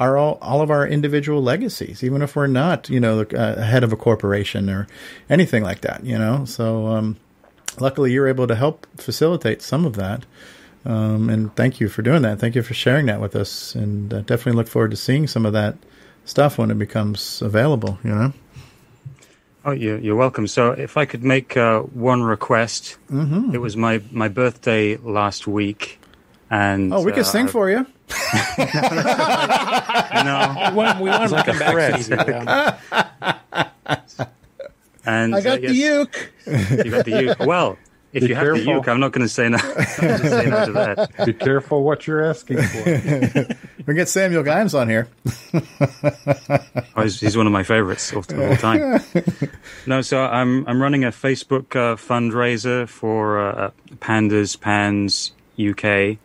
our all, all of our individual legacies, even if we're not, you know, uh, head of a corporation or anything like that, you know. So, um, luckily, you're able to help facilitate some of that. Um, and thank you for doing that. Thank you for sharing that with us. And uh, definitely look forward to seeing some of that stuff when it becomes available, you know. Oh, you're, you're welcome. So, if I could make uh, one request, Mhm. it was my, my birthday last week, and Oh, we can uh, sing for you. no, we want, we want It's him like to a come back. threat. Stevie, yeah. And I got uh, the yes, uke. You got the uke. Well, if Be you have the careful. uke, I'm not going to say no. I'm just saying no to that. Be careful what you're asking for. we get Samuel Gimes on here. Oh, he's, he's one of my favorites of all time. No, so I'm I'm running a Facebook uh, fundraiser for uh, Pandas Pans UK,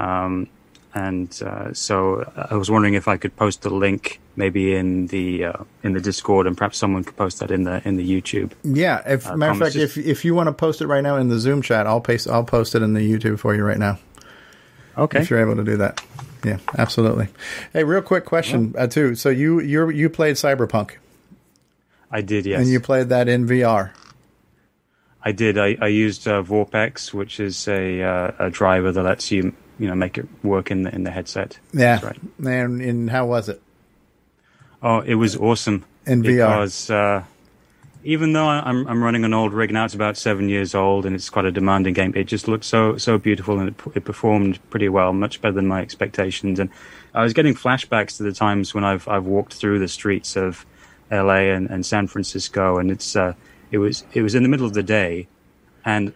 um, and uh, so I was wondering if I could post the link maybe in the uh, in the Discord, and perhaps someone could post that in the in the YouTube. Yeah, if Uh, matter of fact, if if you want to post it right now in the Zoom chat, I'll paste I'll post it in the YouTube for you right now. Okay, if you're able to do that. Yeah, absolutely. Hey, real quick question uh, too. So you you you played Cyberpunk, I did, yes. and you played that in VR. I did. I, I used uh, VorpX, which is a uh, a driver that lets you you know make it work in the in the headset. Yeah, That's right. And and how was it? Oh, it was awesome In VR. because uh, even though I'm I'm running an old rig now, it's about seven years old, and it's quite a demanding game. It just looked so so beautiful, and it, it performed pretty well, much better than my expectations. And I was getting flashbacks to the times when I've I've walked through the streets of L.A. and, and San Francisco, and it's uh, it was it was in the middle of the day, and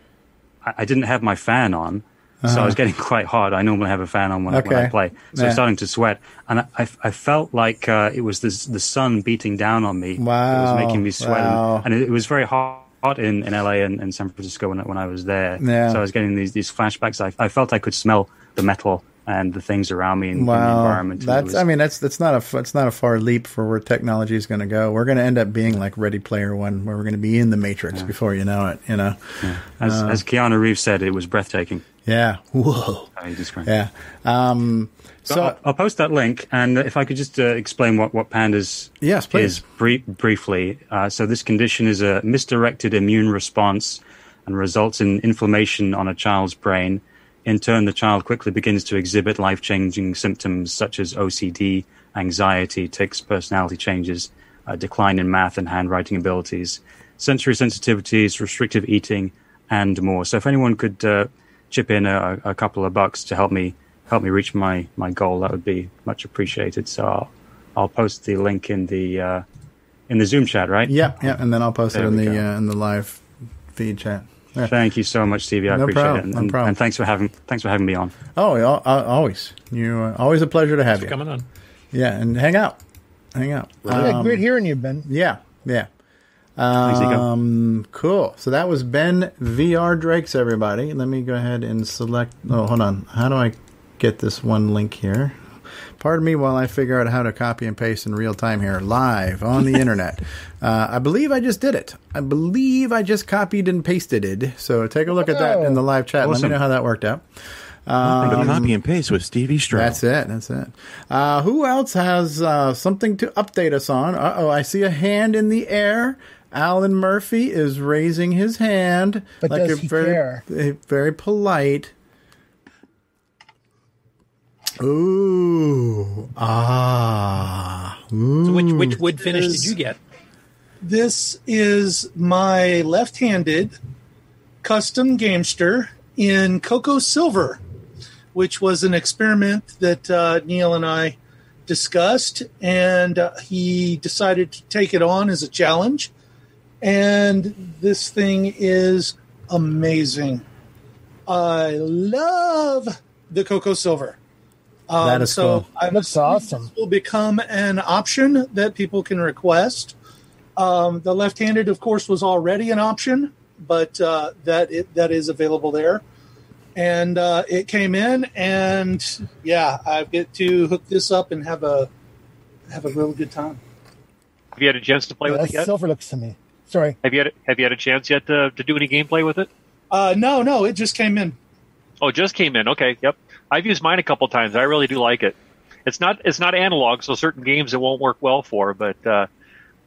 I, I didn't have my fan on. So Uh-huh. I was getting quite hot. I normally have a fan on when, I, when I play. So I Yeah. was starting to sweat, and I, I, I felt like uh, it was this, the sun beating down on me. Wow, It was making me sweat, and- wow. and, it, it was very hot. Hot in, in LA and, and San Francisco when I, when I was there, Yeah. so I was getting these these flashbacks. I, I felt I could smell the metal and the things around me in, in the Wow, environment. and that's was- I mean that's that's not a it's not a far leap for where technology is going to go. We're going to end up being like Ready Player One, where we're going to be in the Matrix before you know it. You know, as, Uh, as Keanu Reeves said, it was breathtaking. Yeah, whoa, how he described yeah. Um, So, so I'll, I'll post that link, and if I could just uh, explain what what pandas Yes, please. is brie- briefly. Uh, so this condition is a misdirected immune response and results in inflammation on a child's brain. In turn, the child quickly begins to exhibit life changing symptoms such as OCD, anxiety, tics, personality changes, uh, decline in math and handwriting abilities, sensory sensitivities, restrictive eating, and more. So if anyone could uh, chip in a, a couple of bucks to help me help me reach my, my goal, that would be much appreciated. So I'll, I'll post the link in the uh, in the Zoom chat, right? yeah, yeah, and then I'll post There it in the uh, in the live feed chat. Yeah. Thank you so much, Stevie. I No appreciate problem, it, and, no problem. and thanks for having thanks for having me on. Oh, always. You uh, always a pleasure to have you. coming on. Yeah, and hang out, hang out. yeah, Um, great hearing you, Ben. Yeah, yeah. Um, cool. So that was Ben VR Drakes, everybody. Let me go ahead and select. Oh, hold on. How do I get this one link here? Pardon me while I figure out how to copy and paste in real time here, live on the internet. Uh, I believe I just did it. I believe I just copied and pasted it. So take a look at that in the live chat. Let me know how that worked out. Um, copy and paste with Stevie Strow. That's it. That's it. Uh, who else has uh, something to update us on? Uh oh, I see a hand in the air. Alan Murphy is raising his hand. But does a he very, care? a very polite. Ooh. Ah. Ooh. So which which wood finish did you get? This is my left-handed custom gamester in Cocoa Silver, which was an experiment that uh, Neil and I discussed, and uh, he decided to take it on as a challenge. And this thing is amazing. I love the Cocoa Silver. Um, That is so cool. I'm Looks awesome. will become an option that people can request. Um, the left-handed, of course, was already an option, but uh, that it, that is available there. And uh, it came in, and yeah, I get to hook this up and have a have a real good time. Have you had a chance to play Yeah, with it yet? silver looks to me. Sorry. Have you had Have you had a chance yet to, to do any gameplay with it? Uh, no, no, it just came in. Oh, just came in. Okay, yep. I've used mine a couple times. I really do like it. It's not it's not analog, so certain games it won't work well for, but uh,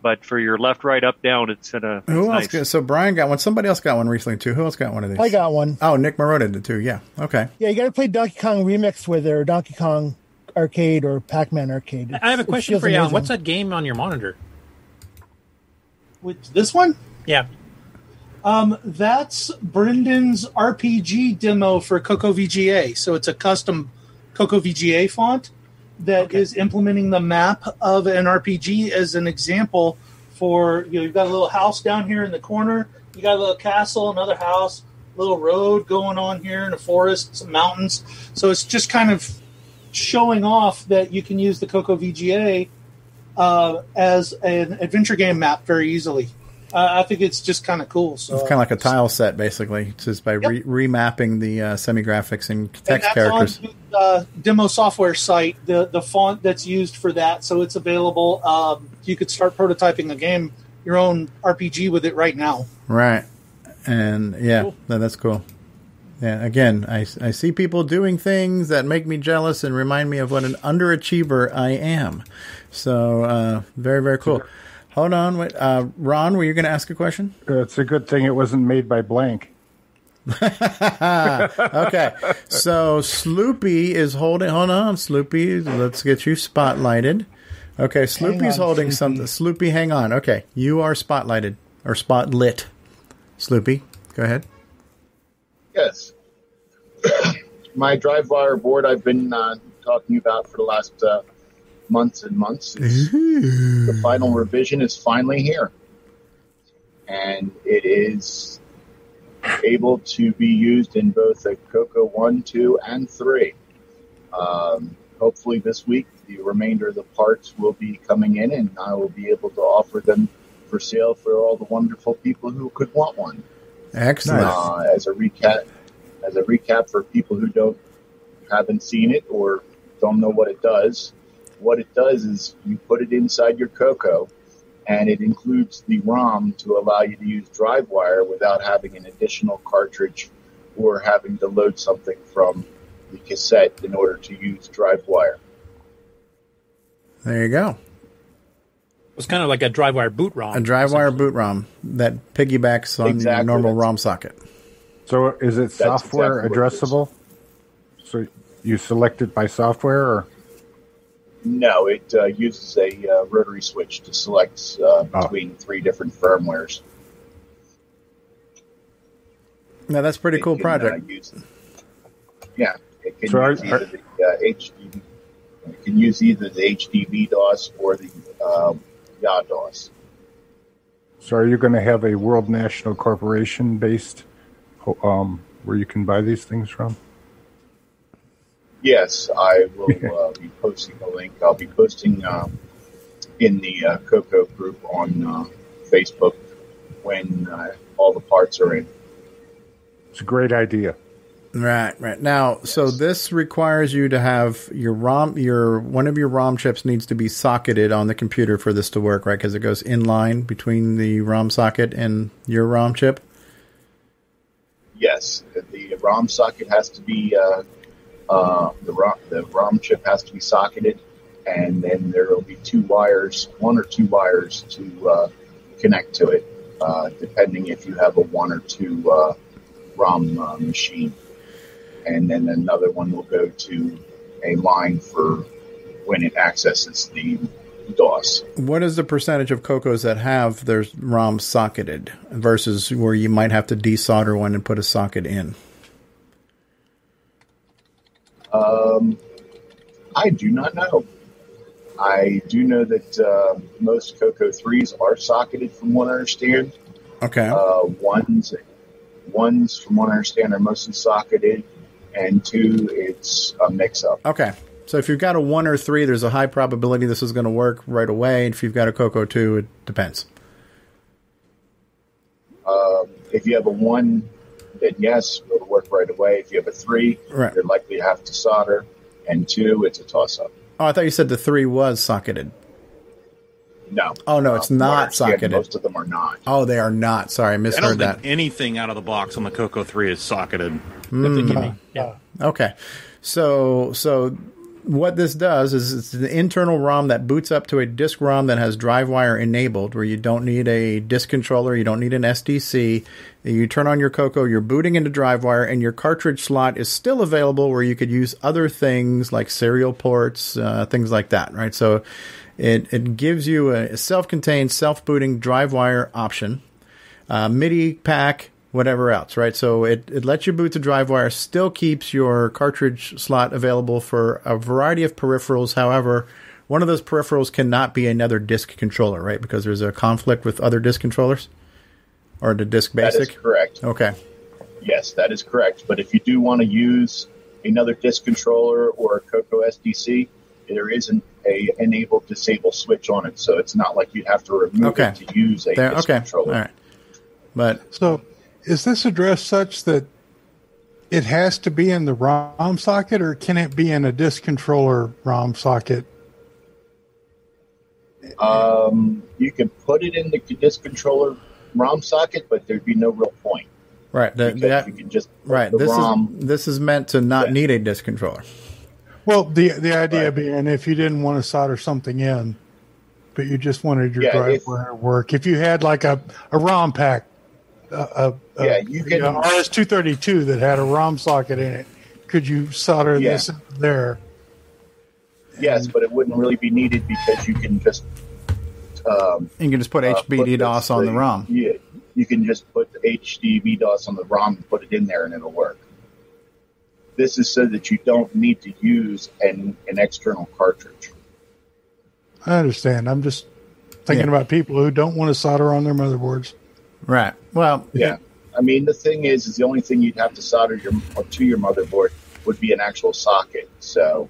but for your left, right, up, down, it's in a. Who it's else? nice. Got, so Brian got one. Somebody else got one recently too. Who else got one of these? I got one. Oh, Nick Marotta did too. Yeah. Okay. Yeah, you got to play Donkey Kong Remix with it, or Donkey Kong Arcade, or Pac Man Arcade. I have a question for you, Alan. amazing. What's that game on your monitor? Which this one? Yeah. Um, that's Brendan's RPG demo for Coco VGA. So it's a custom Coco VGA font that is implementing the map of an RPG as an example for you know you've got a little house down here in the corner, you got a little castle, another house, little road going on here in a forest, some mountains. So it's just kind of showing off that you can use the Coco VGA uh, as an adventure game map very easily. Uh, I think it's just kind of cool. So It's kind of like a tile set, basically, just by re- remapping the uh, semi graphics and and text that's characters. on the uh, demo software site. The the font that's used for that, so it's available. Um, you could start prototyping a game, your own RPG with it right now. Right. And yeah, no, that's cool. Yeah, again, I, I see people doing things that make me jealous and remind me of what an underachiever I am. So, uh, very, very cool. Hold on, wait. Uh, Ron, were you going to ask a question? It's a good thing it wasn't made by blank. okay. So Sloopy is holding. Hold on, Sloopy. Let's get you spotlighted. Okay, Sloopy's on, holding Sloopy. something. Sloopy, hang on. Okay, you are spotlighted or spotlit. Sloopy, go ahead. Yes. My drive wire board I've been uh, talking about for the last uh, months and months. the final revision is finally here. And it is able to be used in both a Coco 1, 2, and 3. Um, hopefully, this week, the remainder of the parts will be coming in, and I will be able to offer them for sale for all the wonderful people who could want one. Excellent. Uh, as a recap, as a recap for people who don't haven't seen it or don't know what it does, what it does is you put it inside your Coco, and it includes the ROM to allow you to use DriveWire without having an additional cartridge or having to load something from the cassette in order to use DriveWire. There you go. It's kind of like a DriveWire boot ROM. A DriveWire boot ROM that piggybacks on Exactly, your normal that's- ROM socket. So is it software exactly what it is. addressable? So you select it by software, or No, it uh, uses a uh, rotary switch to select uh, Oh. between three different firmwares. Now that's a pretty cool It can, uh, project. use- yeah, it can So are- use either the uh, HD. It can use either the HDB DOS or the um, YA DOS. so are you going to have a World National Corporation based, um, where you can buy these things from? Yes, I will uh, be posting a link. I'll be posting um, in the uh, Coco group on uh, Facebook when uh, all the parts are in. It's a great idea. Right, right. Now, so this requires you to have your ROM, your one of your ROM chips needs to be socketed on the computer for this to work, right? Because it goes in line between the ROM socket and your ROM chip. Yes, the ROM socket has to be uh, uh, the ROM the ROM chip has to be socketed, and then there will be two wires, one or two wires to uh, connect to it, uh, depending if you have a one or two uh, ROM uh, machine, and then another one will go to a line for when it accesses the DOS. What is the percentage of Cocos that have their ROM socketed versus where you might have to desolder one and put a socket in? Um, I do not know. I do know that uh, most Coco threes are socketed, from what I understand. Okay. Uh, ones, ones, from what I understand, are mostly socketed, and two, it's a mix-up. Okay. So if you've got a one or three, there's a high probability this is going to work right away. And if you've got a Coco two, it depends. Um, if you have a one, then yes, it'll work right away. If you have a three, Right. you're likely to have to solder, and two, it's a toss-up. Oh, I thought you said the three was socketed. No. Oh no, it's Uh, from what I not understand, socketed. Most of them are not. Oh, they are not. Sorry, I I don't misheard think that. anything out of the box on the Coco 3 is socketed. Mm. Yeah. Okay. So so what this does is it's an internal ROM that boots up to a disk ROM that has DriveWire enabled, where you don't need a disk controller, you don't need an SDC. You turn on your Coco, you're booting into DriveWire, and your cartridge slot is still available, where you could use other things like serial ports, uh, things like that, right? So it it gives you a self-contained, self-booting DriveWire option uh, MIDI pack, whatever else, right? So it, it lets you boot to DriveWire, still keeps your cartridge slot available for a variety of peripherals. However, one of those peripherals cannot be another disk controller, right? Because there's a conflict with other disk controllers or the disk That is basic. correct. Okay. Yes, that is correct. But if you do want to use another disk controller or a Coco SDC, there is an a enable disable switch on it, so it's not like you'd have to remove Okay. it to use a There, disk okay. controller. All right. But So, is this address such that it has to be in the ROM socket, or can it be in a disk controller ROM socket? Um, you can put it in the disk controller ROM socket, but there'd be no real point. right, the, that, you can just right. the This ROM. is this is meant to not need a disk controller. Well, the the idea being if you didn't want to solder something in, but you just wanted your Yeah, if- driver to work. If you had like a, a ROM pack, a, a, Yeah, you can- RS two thirty two that had a ROM socket in it. Could you solder Yeah. this in there? Yes, but it wouldn't really be needed because you can just um, You can just put uh, HDB this- DOS on the ROM. Yeah, you can just put the HDB DOS on the ROM and put it in there, and it'll work. This is so that you don't need to use an, an external cartridge. I understand. I'm just thinking Yeah. about people who don't want to solder on their motherboards. Right. Well, Yeah, I mean the thing is, is the only thing you'd have to solder your to your motherboard would be an actual socket. So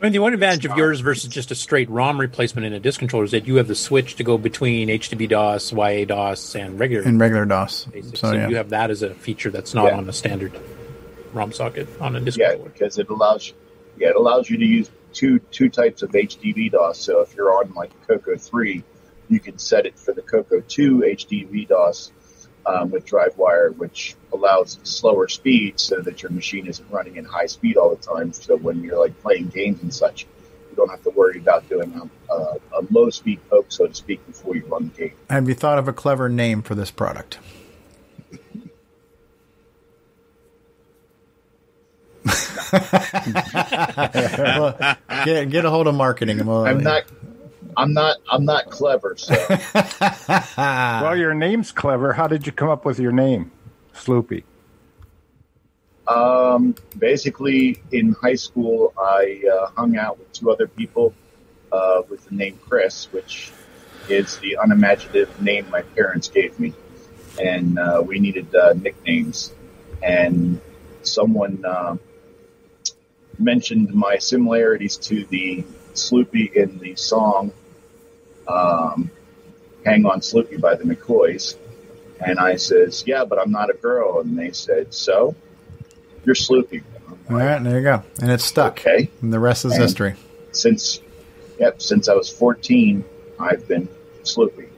I mean, the one advantage of yours versus just a straight ROM replacement in a disk controller is that you have the switch to go between HDB DOS, YA DOS, and regular. in regular DOS. basic. So So yeah. you have that as a feature that's not Yeah. on a standard ROM socket on a disk yeah, controller. because it allows yeah it allows you to use two two types of HDB DOS. So if you're on like Coco three, you can set it for the Coco two HDB DOS um, with DriveWire, which allows slower speed so that your machine isn't running in high speed all the time. So when you're like playing games and such, you don't have to worry about doing a, a, a low speed poke, so to speak, before you run the game. Have you thought of a clever name for this product? well, get, get a hold of marketing. and we'll- I'm not. I'm not. I'm not clever, so well, your name's clever. How did you come up with your name, Sloopy? Um, basically, in high school, I uh, hung out with two other people uh, with the name Chris, which is the unimaginative name my parents gave me, and uh, we needed uh, nicknames. And someone uh, mentioned my similarities to the Sloopy in the song um, "Hang On Sloopy" by the McCoys, And I says, yeah, but I'm not a girl. And they said, so you're Sloopy. All right, there you go. And it's stuck. Okay. And the rest is And history. Since, yep, since I was 14, I've been Sloopy.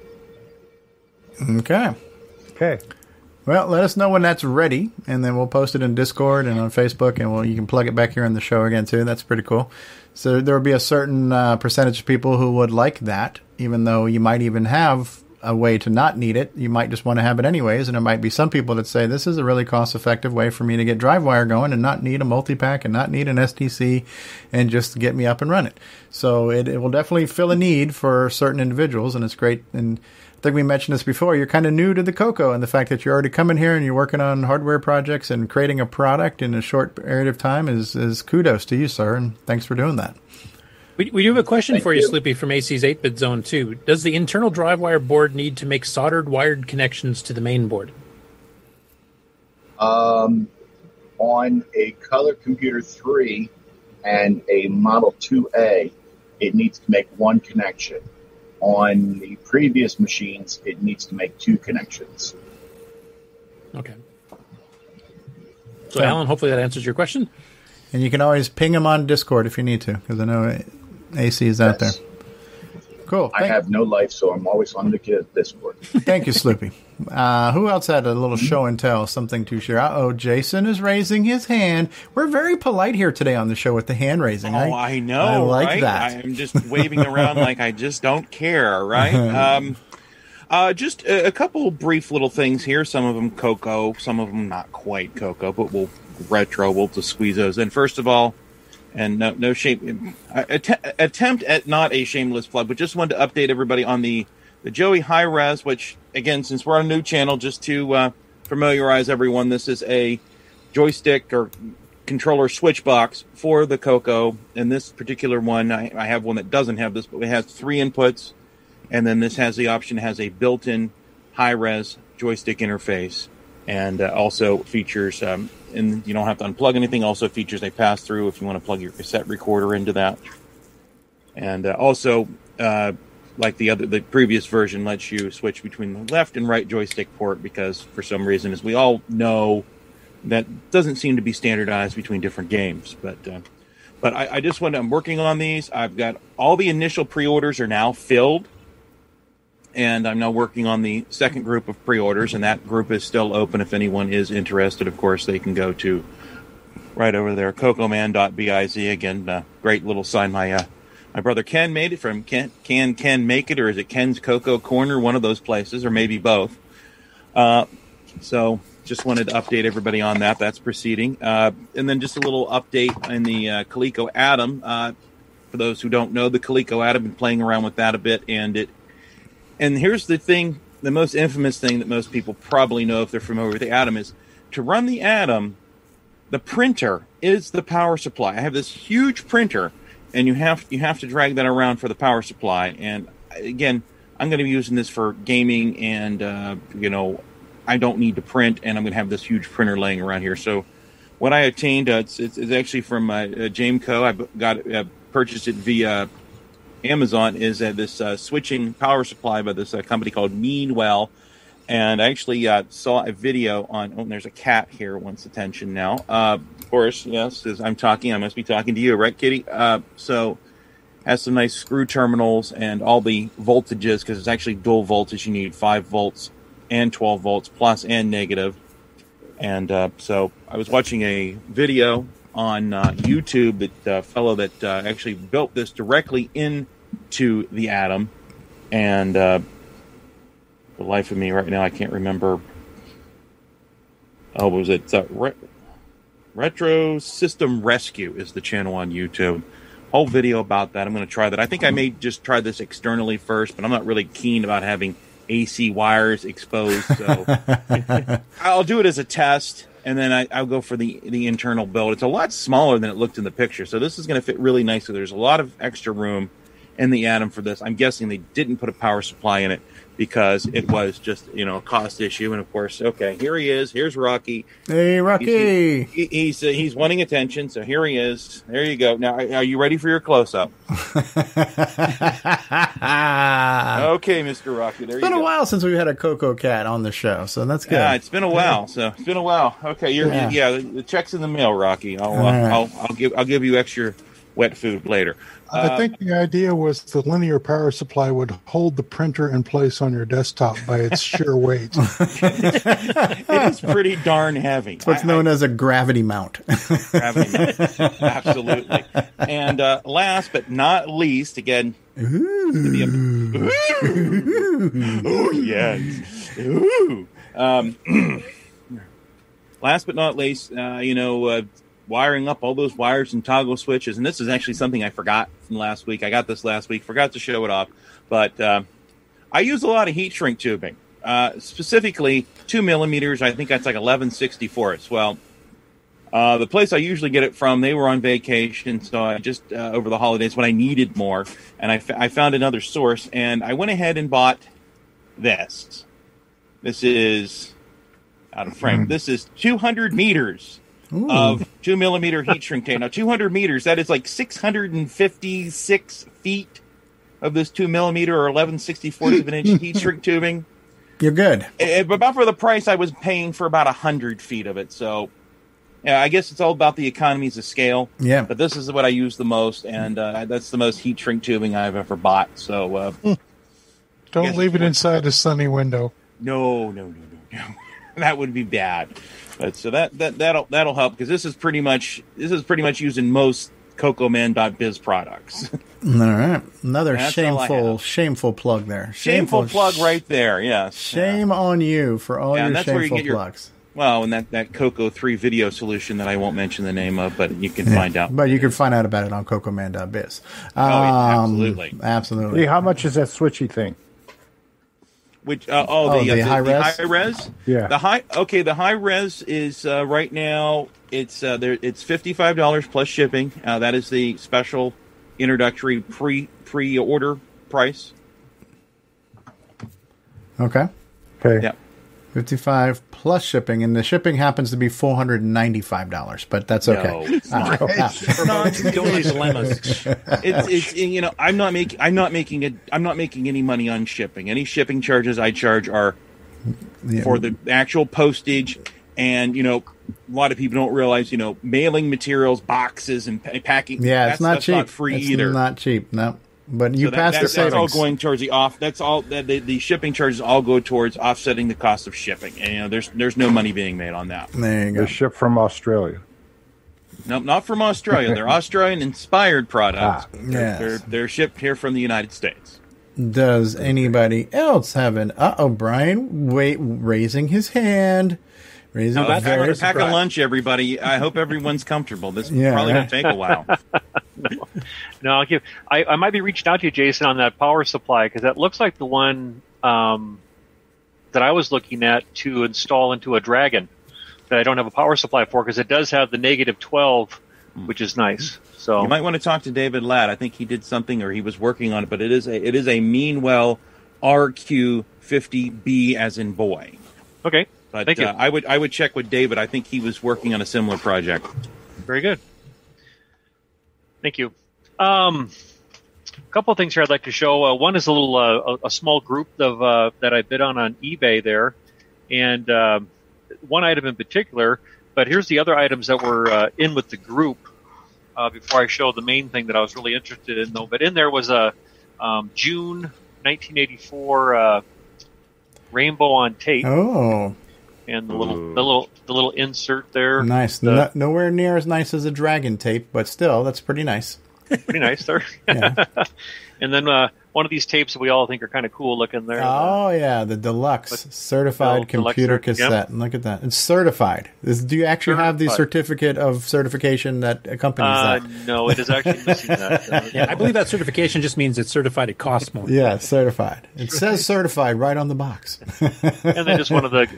Okay. Okay. Well, let us know when that's ready, and then we'll post it in Discord and on Facebook, and we'll, you can plug it back here in the show again too. That's pretty cool. So there will be a certain uh, percentage of people who would like that, even though you might even have a way to not need it. You might just want to have it anyways, and there might be some people that say this is a really cost-effective way for me to get DriveWire going and not need a Multi-Pak and not need an SDC, and just get me up and running. So it, it will definitely fill a need for certain individuals, and it's great. And think we mentioned this before. You're kind of new to the Coco, and the fact that you're already coming here and you're working on hardware projects and creating a product in a short period of time is, is kudos to you, sir, and thanks for doing that. We, we do have a question Thank for you, you. Sloopy, from AC's 8 bit zone, too. Does the internal drive wire board need to make soldered wired connections to the main board? Um, on a Color Computer 3 and a Model 2A, it needs to make one connection. On the previous machines, it needs to make two connections. Okay. So, Alan, hopefully that answers your question. And you can always ping him on Discord if you need to, because I know AC is out Yes. there. Cool. I have no life, so I'm always on the kid Discord. Thank you, Sloopy. Uh, who else had a little show and tell, something to share? Uh oh, Jason is raising his hand. We're very polite here today on the show with the hand raising. Oh, I know. I like right? that. I'm just waving around like I just don't care, right? Um, uh, just a, a couple brief little things here. Some of them Coco, some of them not quite Coco, but we'll retro. We'll just squeeze those in. First of all, and no, no shame, att- attempt at not a shameless plug, but just wanted to update everybody on the the Joey High Res. Which again, since we're on a new channel, just to uh, familiarize everyone, this is a joystick or controller switch box for the Coco. And this particular one, I, I have one that doesn't have this, but it has three inputs. And then this has the option, has a built in high res joystick interface and uh, also features, um, and you don't have to unplug anything, also features a pass through if you want to plug your cassette recorder into that. And uh, also, uh, like the other, the previous version lets you switch between the left and right joystick port because for some reason, as we all know, that doesn't seem to be standardized between different games. But uh, but I, I just want to, I'm working on these. I've got all the initial pre-orders are now filled, and I'm now working on the second group of pre-orders, and that group is still open. If anyone is interested, of course, they can go to right over there, cocoman.biz. Again, uh, great little sign. My uh, my brother Ken made it from Ken Can Ken Make It, or is it Ken's Cocoa Corner? One of those places, or maybe both. Uh, so just wanted to update everybody on that. That's proceeding. Uh, and then just a little update in the uh, Coleco. Uh, for those who don't know, the Coleco Adam, been playing around with that a bit, and it. And here's the thing: the most infamous thing that most people probably know if they're familiar with the Adam is to run the Adam. The printer is the power supply. I have this huge printer, and you have you have to drag that around for the power supply. And again, I'm going to be using this for gaming, and uh, you know, I don't need to print, and I'm going to have this huge printer laying around here. So, what I obtained, uh, it's, it's, it's actually from uh, uh, Jameco. I got uh, purchased it via Amazon. Is uh, this uh, switching power supply by this uh, company called Meanwell, and I actually saw a video on. Oh, there's a cat here. Wants attention now. Of course, yes, as I'm talking, I must be talking to you, right, Kitty? So has some nice screw terminals and all the voltages because it's actually dual voltage. You need five volts and 12 volts plus and negative. And uh, so I was watching a video on uh, YouTube that uh, fellow that actually built this directly into the Adam, and uh, the life of me right now I can't remember. Oh, what was it? Uh, Re- Retro System Rescue is the channel on YouTube. Whole video about that. I'm going to try that. I think I may just try this externally first, but I'm not really keen about having AC wires exposed. So I'll do it as a test, and then I, I'll go for the the internal build. It's a lot smaller than it looked in the picture, so this is going to fit really nicely. There's a lot of extra room, in the Adam for this. I'm guessing they didn't put a power supply in it because it was just you know a cost issue. And of course, okay, here he is. Here's Rocky. Hey, Rocky. He's he, he's, uh, he's wanting attention, so here he is. There you go. Now, are you ready for your close up? okay, Mister Rocky. There It's been you a while since we've had a Coco Cat on the show, so that's good. Yeah, it's been a while. So it's been a while. Okay, you're Yeah. yeah. the, check's in the mail, Rocky. I'll, uh, right. I'll I'll give I'll give you extra wet food later. I Uh, think the idea was the linear power supply would hold the printer in place on your desktop by its sheer weight. it is pretty darn heavy. It's what's known as a gravity mount. Gravity mount. Absolutely. And uh, last but not least, again. Ooh. oh yes. Ooh. Um, last but not least, uh, you know, uh, wiring up all those wires and toggle switches. And this is actually something I forgot from last week. I got this last week, forgot to show it off, but uh, I use a lot of heat shrink tubing, uh, specifically two millimeters. I think that's like eleven sixty fourths. Well, uh, the place I usually get it from, they were on vacation, so I just uh, over the holidays when I needed more, and I, f- I found another source, and I went ahead and bought this. This is out of frame. This is 200 meters of two millimeter heat shrink tape. Now, 200 meters that is like 656 feet of this two millimeter or 1164ths of an inch heat shrink tubing. You're good. Eh, But about for the price I was paying for about 100 feet of it. So, yeah, I guess it's all about the economies of scale. Yeah. But this is what I use the most, and uh, that's the most heat shrink tubing I've ever bought. So, uh, Don't leave it inside a sunny window. no, no, no, no, no. that would be bad. But so that that that'll that'll help because this is pretty much this is pretty much used in most CocoMan.biz products. All right, another That's shameful, shameful plug there. Shameful plug right there. Yes. Shame on you for all Yeah, your and that's where you shameful get your plugs. well, and that that Coco three video solution that I won't mention the name of, but you can Yeah, find out. But you can find out about it on CocoMan.biz. Oh, yeah, Um, absolutely. Absolutely. Lee, how much is that switchy thing? Which uh, oh, Oh, the, the uh, high res? high res Yeah. the high okay the high res is uh, right now it's uh, there it's fifty five dollars plus shipping uh, that is the special introductory pre pre order price Okay. Okay. yeah 55 plus shipping, and the shipping happens to be $495, but that's No, okay. it's not. Ah, It's not. Don't dilemmas. it's, it's you know I'm not making I'm not making it I'm not making any money on shipping any shipping charges I charge are Yeah. for the actual postage and you know a lot of people don't realize you know mailing materials boxes and packing yeah, it's not cheap. not free it's either not cheap, no. But you So that- pass that- the that's all going towards the off. That's all that the, the shipping charges all go towards offsetting the cost of shipping. And you know, there's there's no money being made on that. there you go. They ship from Australia. Nope, not from Australia. They're Australian inspired products. Ah, They're, yes. they're they're shipped here from the United States. Does anybody else have an? Uh oh, Brian, wait, raising his hand, raising Now, a that's very a pack of lunch, everybody. I hope everyone's comfortable. This is Yeah, probably right. going to take a while. No, I'll give. I, I might be reaching out to you, Jason, on that power supply because that looks like the one um, that I was looking at to install into a Dragon that I don't have a power supply for because it does have the negative twelve, which is nice. So You might want to talk to David Ladd. I think he did something or he was working on it, but it is a it is a Meanwell RQ50B as in boy. okay, But Thank you. Uh, I would I would check with David. I think he was working on a similar project. very good. Thank you. Um, a couple of things here I'd like to show. Uh, one is a little uh, a, a small group of uh, that I bid on on eBay there, and um, one item in particular. But here's the other items that were uh, in with the group. Uh, before I show the main thing that I was really interested in, though, but in there was a um, June 1984 uh, rainbow on tape, Oh, and the little the little the little insert there. nice. The- No, nowhere near as nice as a dragon tape, but still, that's pretty nice. Pretty nice there. Yeah. and then uh, one of these tapes that we all think are kind of cool looking there. Oh yeah, the deluxe certified Oh, deluxe computer cert- yep. cassette. Look at that. It's certified. Is, do you actually have the Certified. certificate of certification that accompanies Uh, that? no, it is actually missing that. Uh, Yeah, I believe that certification just means it's certified it costs more. Yeah, certified. It says certified right on the box. and then just one of the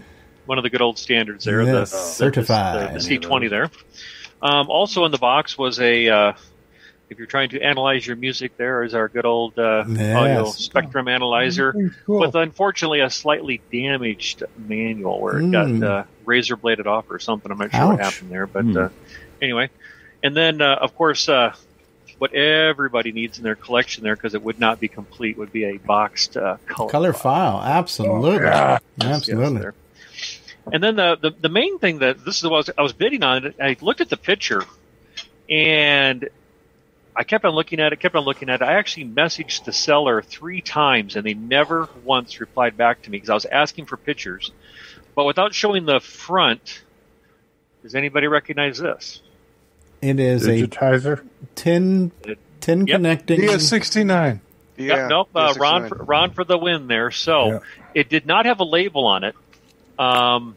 one of the good old standards there. Yes, the, the- certified. The, C twenty there. Um, also in the box was a uh, if you're trying to analyze your music, there is our good old uh, Yes. audio spectrum analyzer Cool. with unfortunately a slightly damaged manual where it Mm. got uh, razor bladed off or something. I'm not sure what happened there, but Mm. uh, anyway. And then, uh, of course, uh, what everybody needs in their collection there, because it would not be complete, would be a boxed uh, color. Color file, absolutely, Yes, absolutely. there. And then the, the the main thing that this is what I was, I was bidding on. it, I looked at the picture, and I kept on looking at it, kept on looking at it. I actually messaged the seller three times, and they never once replied back to me because I was asking for pictures, but without showing the front. Does anybody recognize this? It is Digitizer. a tin tin Yep. connecting. DS69. Yep, nope. Uh, Ron, for, Ron for the win there. So it did not have a label on it, um,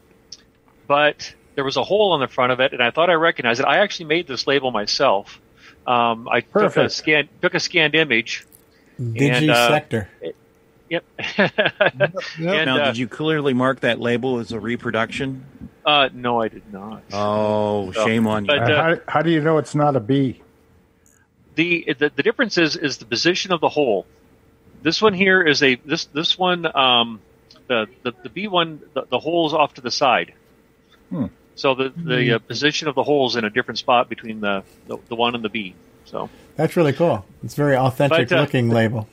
but there was a hole on the front of it, and I thought I recognized it. I actually made this label myself. Um, I took a scan, took a scanned image. Digi and, uh, sector. Yep. now, And, uh, did you clearly mark that label as a reproduction? Uh, no, I did not. Oh, So, shame on you. but, uh, how, how do you know it's not a B? the, the the difference is is the position of the hole. This one here is a this this one um, the the the B one the, the hole's off to the side. Hmm. So the the uh, position of the hole's in a different spot between the the, the one and the B. So That's really cool. It's very authentic But, uh, looking label.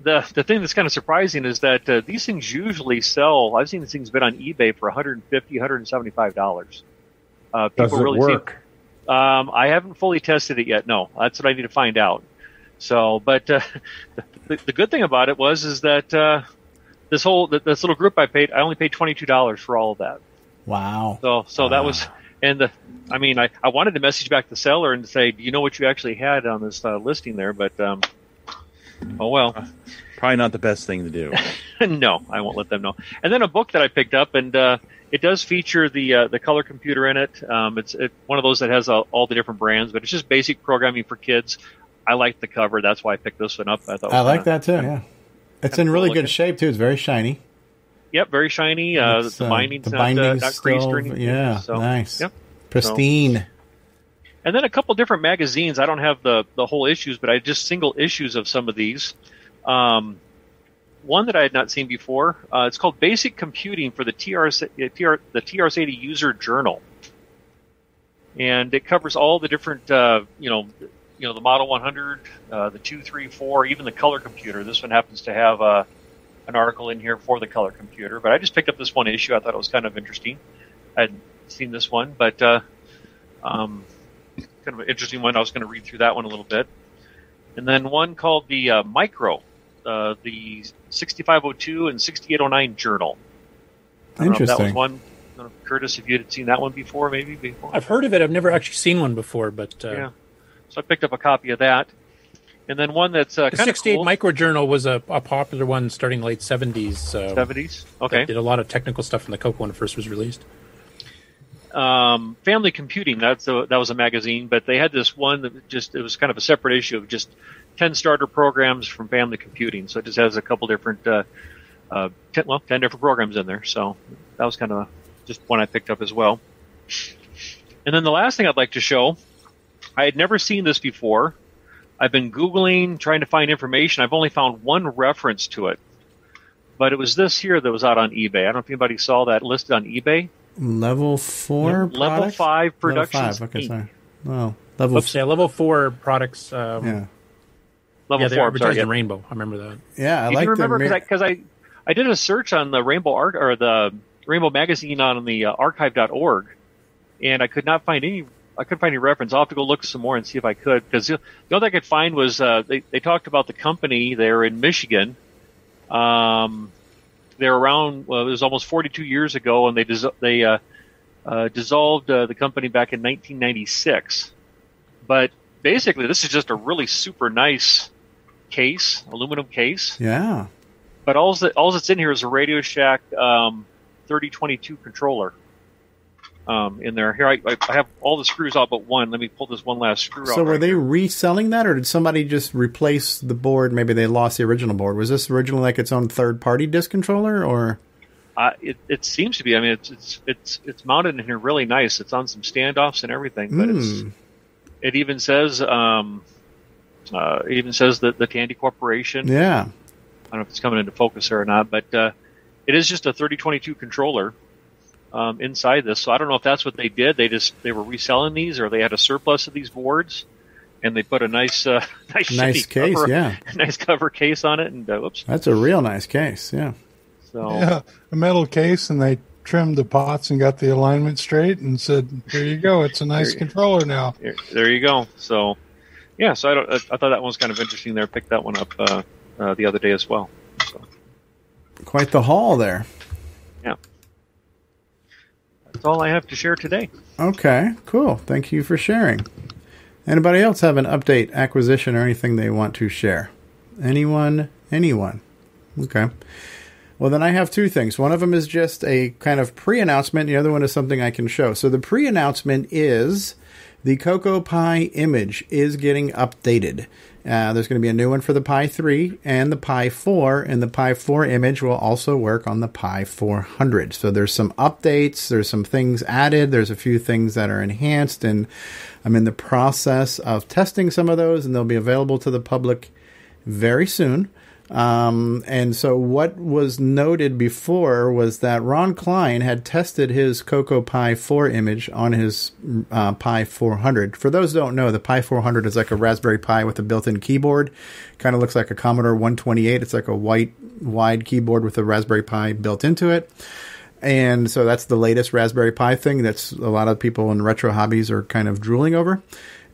the the thing that's kind of surprising is that uh, these things usually sell. I've seen these things bid on eBay for 150 175 dollars. Uh, people Does it really work? Seem, um, I haven't fully tested it yet. No, that's what I need to find out. So, but uh, the, the good thing about it was is that uh, this whole this little group I paid, I only paid twenty two dollars for all of that. Wow. So, so that was, and the, I mean, I, I wanted to message back the seller and say, do you know what you actually had on this uh, listing there? But, um, oh well. Probably not the best thing to do. no, I won't let them know. And then a book that I picked up, and uh, it does feature the uh, the color computer in it. Um, it's it, one of those that has all, all the different brands, but it's just basic programming for kids. I like the cover, that's why I picked this one up. I thought I like that too. Yeah, it's in really good shape too. It's very shiny. Yep, very shiny. Uh, the uh, binding's the not, binding's uh, not creased still- or anything. yeah, so, nice. Yep. Pristine. And then a couple different magazines. I don't have the, the whole issues, but I just single issues of some of these. Um, one that I had not seen before. Uh, it's called Basic Computing for the TRS, uh, TR, the TRS-80 User Journal, and it covers all the different, uh, you know, you know, the Model 100, uh, the 234, even the color computer. This one happens to have uh, an article in here for the color computer, but I just picked up this one issue. I thought it was kind of interesting. I hadn't seen this one, but uh, um, kind of an interesting one. I was going to read through that one a little bit, and then one called the uh, Micro, uh, the 6502 and 6809 Journal. I don't know if that was Interesting. one. I don't know, Curtis, if you had seen that one before, maybe before. I've heard of it. I've never actually seen one before, but uh, Yeah. So I picked up a copy of that, and then one that's uh, kind of 68 cool. Microjournal was a, a popular one starting late 70s. Uh, 70s? Okay. Did a lot of technical stuff when the Coke when it first was released. um, Family Computing. That's a, that was a magazine, but they had this one that just it was kind of a separate issue of just ten starter programs from Family Computing. So it just has a couple different, uh, uh, ten, well, ten different programs in there. So that was kind of just one I picked up as well. And then the last thing I'd like to show, I had never seen this before. I've been googling, trying to find information. I've only found one reference to it, but it was this here that was out on eBay. I don't know if anybody saw that listed on eBay. Level four. Yeah, level five five Level Productions, five. Okay, sorry. Oh, level. Whoops, yeah, level four products. Um, Yeah. Level yeah, four, I'm sorry, in yeah. Rainbow. I remember that. Yeah, I you like can remember because I, 'cause I I did a search on the Rainbow Arc or the Rainbow Magazine on the uh, archive.org, and I could not find any. I couldn't find any reference. I'll have to go look some more and see if I could because the the only thing I could find was uh, they they talked about the company there in Michigan. Um, they're around. Well, it was almost 42 years ago, and they dis- they uh, uh, dissolved uh, the company back in 1996. But basically, this is just a really super nice case, aluminum case. yeah. But all that all that's in here is a Radio Shack um, 3022 controller. Um, in there, here I, I have all the screws out but one. Let me pull this one last screw out. So were right they reselling that, or did somebody just replace the board? Maybe they lost the original board. Was this originally like its own third-party disc controller, or? Uh, it, it seems to be. I mean, it's it's it's it's mounted in here really nice. It's on some standoffs and everything, but it's Hmm. it even says um, uh, it even says that the Tandy Corporation. Yeah. I don't know if it's coming into focus here or not, but uh, it is just a 3022 controller um, inside this. So I don't know if that's what they did. They just they were reselling these, or they had a surplus of these boards, and they put a nice uh, nice Nice shitty case, cover, yeah. nice cover case on it, and uh, whoops. That's a real nice case. Yeah. So Yeah, a metal case, and they trimmed the pots and got the alignment straight, and said, "Here you go. It's a nice Here- controller now." There, there you go. So, yeah. So I, don't, I, I thought that one was kind of interesting. There, picked that one up uh, uh, the other day as well. Quite the haul there. Yeah. That's all I have to share today. Okay, cool. Thank you for sharing. Anybody else have an update, acquisition, or anything they want to share? Anyone? Anyone? Okay. Well, then I have two things. One of them is just a kind of pre announcement, the other one is something I can show. So the pre announcement is the Coco Pi image is getting updated. Uh, there's going to be a new one for the Pi 3 and the Pi 4, and the Pi 4 image will also work on the Pi 400. So there's some updates, there's some things added, there's a few things that are enhanced, and I'm in the process of testing some of those, and they'll be available to the public very soon. Um, and so what was noted before was that Ron Klein had tested his Coco Pi 4 image on his uh, Pi 400. For those who don't know, the Pi 400 is like a Raspberry Pi with a built-in keyboard. Kind of looks like a Commodore 128. It's like a white wide keyboard with a Raspberry Pi built into it. And so that's the latest Raspberry Pi thing that's a lot of people in retro hobbies are kind of drooling over.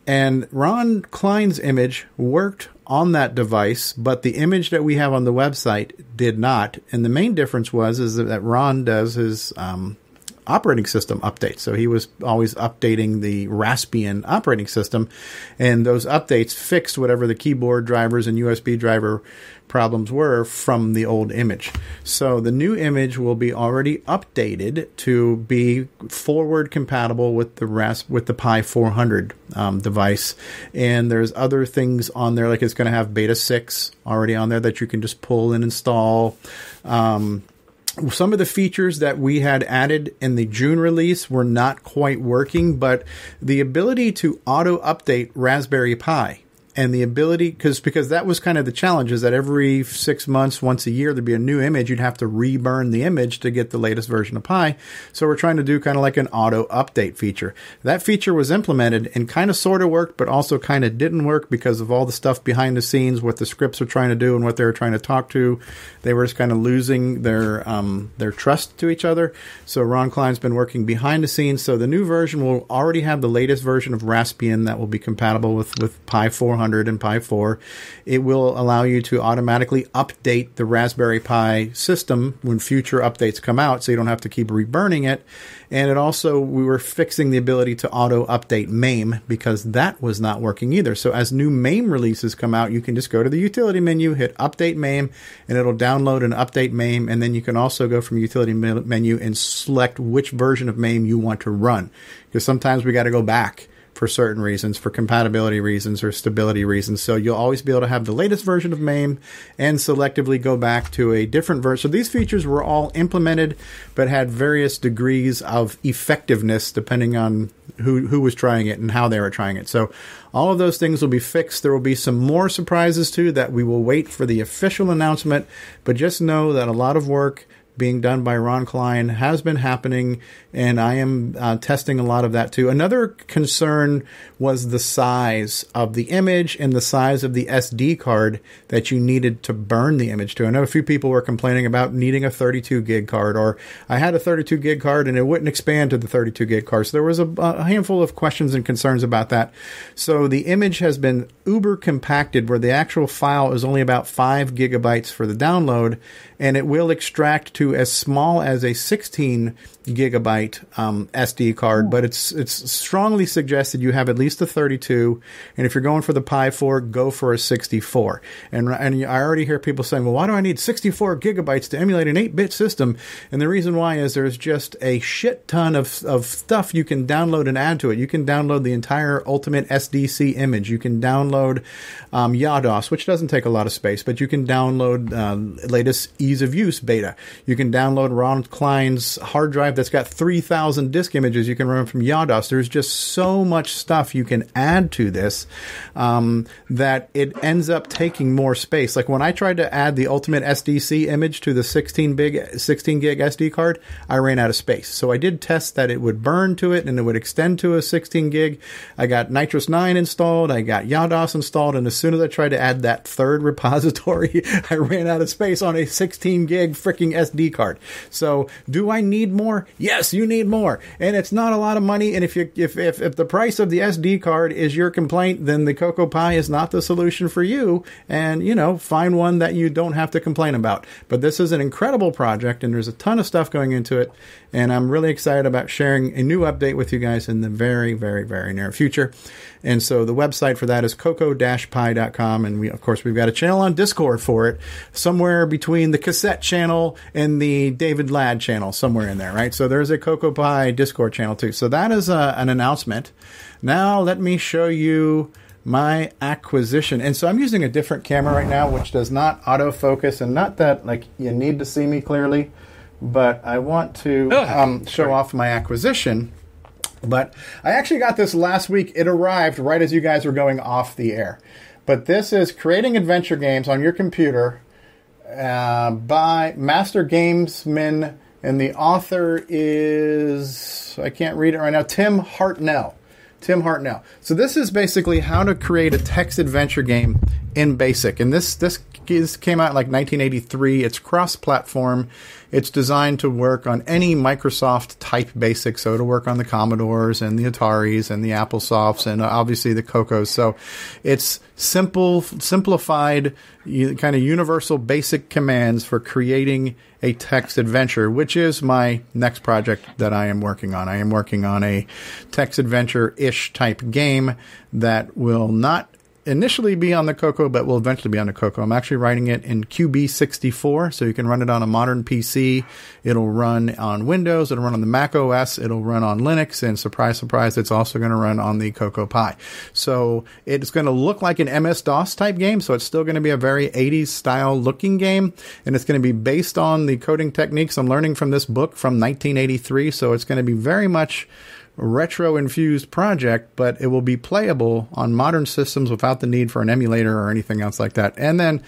And Ron Klein's image worked on that device, but the image that we have on the website did not. And the main difference was is that Ron does his um, operating system updates. So he was always updating the Raspbian operating system, and those updates fixed whatever the keyboard drivers and USB driver problems were from the old image. So the new image will be already updated to be forward compatible with the Rasp with the Pi 400 um, device. And there's other things on there, like it's going to have Beta 6 already on there that you can just pull and install. Um, some of the features that we had added in the June release were not quite working, but the ability to auto update Raspberry Pi and the ability because because that was kind of the challenge is that every six months, once a year, there'd be a new image. You'd have to reburn the image to get the latest version of Pi. So we're trying to do kind of like an auto update feature. That feature was implemented and kind of sort of worked, but also kind of didn't work because of all the stuff behind the scenes, what the scripts are trying to do and what they were trying to talk to. They were just kind of losing their um, their trust to each other. So Ron Klein's been working behind the scenes. So the new version will already have the latest version of Raspbian that will be compatible with with Pi 400 and Pi 4. It will allow you to automatically update the Raspberry Pi system when future updates come out, so you don't have to keep reburning it. And it also, we were fixing the ability to auto update MAME because that was not working either. So as new MAME releases come out, you can just go to the utility menu, hit update MAME, and it'll download and update MAME. And then you can also go from utility menu and select which version of MAME you want to run. Because sometimes we got to go back for certain reasons, for compatibility reasons or stability reasons. So you'll always be able to have the latest version of MAME and selectively go back to a different version. So these features were all implemented, but had various degrees of effectiveness depending on who who was trying it and how they were trying it. So all of those things will be fixed. There will be some more surprises too that we will wait for the official announcement. But just know that a lot of work being done by Ron Klein has been happening, and I am uh, testing a lot of that too. Another concern was the size of the image and the size of the SD card that you needed to burn the image to. I know a few people were complaining about needing a 32 gig card, or I had a 32 gig card and it wouldn't expand to the 32 gig card. So there was a, a handful of questions and concerns about that. So the image has been uber compacted, where the actual file is only about five gigabytes for the download, and it will extract to as small as a 16 gigabyte um, SD card, but it's it's strongly suggested you have at least a 32, and if you're going for the Pi 4, go for a 64. And and I already hear people saying, well, why do I need 64 gigabytes to emulate an 8-bit system? And the reason why is there's just a shit ton of of stuff you can download and add to it. You can download the entire Ultimate SDC image. You can download um, YADOS, which doesn't take a lot of space, but you can download uh, latest ease of use beta. You can download Ron Klein's hard drive that's got 3,000 disk images you can run from Yados. There's just so much stuff you can add to this um, that it ends up taking more space. Like when I tried to add the Ultimate SDC image to the 16 big 16 gig SD card, I ran out of space. So I did test that it would burn to it and it would extend to a 16 gig. I got NitrOS-9 installed, I got Yados installed, and as soon as I tried to add that third repository, I ran out of space on a 16 gig freaking SD card. So, do I need more? Yes, you need more. And it's not a lot of money. And if you if if, if the price of the SD card is your complaint, then the Coco Pi is not the solution for you. And you know, find one that you don't have to complain about. But this is an incredible project, and there's a ton of stuff going into it. And I'm really excited about sharing a new update with you guys in the very, very, very near future. And so the website for that is cocoa-pi.com. And we, of course, we've got a channel on Discord for it, somewhere between the cassette channel and the David Ladd channel, somewhere in there, right? So there's a Coco Pi Discord channel too. So that is a, an announcement. Now let me show you my acquisition. And so I'm using a different camera right now, which does not autofocus and not that like you need to see me clearly, but I want to um, show off my acquisition. But I actually got this last week. It arrived right as you guys were going off the air. But this is creating adventure games on your computer uh, by Master Gamesman, and the author is I can't read it right now. Tim Hartnell. Tim Hartnell. So this is basically how to create a text adventure game in BASIC, and this this this came out in like 1983. It's cross-platform. It's designed to work on any Microsoft type BASIC, so it'll work on the Commodores and the Ataris and the AppleSofts and uh, obviously the Cocos. So it's simple, simplified, kind of universal basic commands for creating a text adventure, which is my next project that I am working on. I am working on a text adventure ish type game that will not initially be on the Coco, but will eventually be on the Coco. I'm actually writing it in QB64, so you can run it on a modern PC. It'll run on Windows. It'll run on the Mac OS. It'll run on Linux, and surprise, surprise, it's also going to run on the Coco Pi. So it's going to look like an MS DOS type game. So it's still going to be a very 80s style looking game, and it's going to be based on the coding techniques I'm learning from this book from 1983. So it's going to be very much retro infused project, but it will be playable on modern systems without the need for an emulator or anything else like that. And then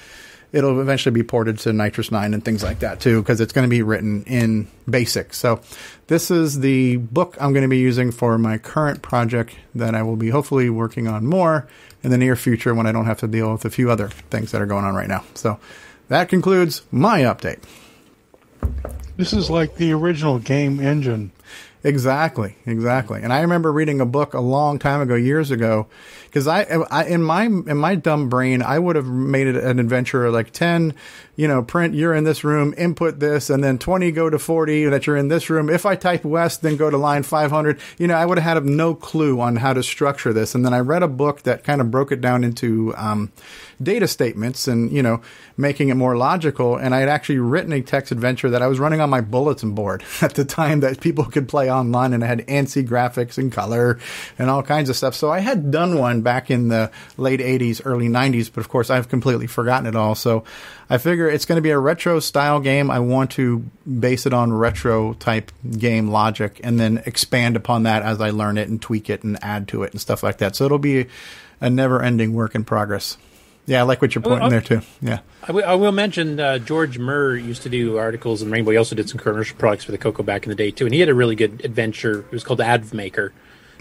it'll eventually be ported to NitrOS-9 and things like that too, because it's going to be written in BASIC. So this is the book I'm going to be using for my current project that I will be hopefully working on more in the near future when I don't have to deal with a few other things that are going on right now. So that concludes my update. This is like the original game engine. Exactly, exactly. And I remember reading a book a long time ago, years ago, because I, I, in my in my dumb brain, I would have made it an adventure like ten, you know, print you're in this room, input this, and then twenty go to forty that you're in this room. If I type west, then go to line five hundred. You know, I would have had no clue on how to structure this. And then I read a book that kind of broke it down into um, data statements and you know making it more logical. And I had actually written a text adventure that I was running on my bulletin board at the time that people could play online, and it had ANSI graphics and color and all kinds of stuff. So I had done one back in the late '80s, early '90s, but of course I've completely forgotten it all. So I figure it's going to be a retro style game. I want to base it on retro type game logic, and then expand upon that as I learn it and tweak it and add to it and stuff like that. So it'll be a never-ending work in progress. Yeah, I like what you're Well, pointing uh, there too. Yeah. I will mention uh, George Murr used to do articles in Rainbow. He also did some commercial products for the Coco back in the day too, and he had a really good adventure. It was called Adv Maker.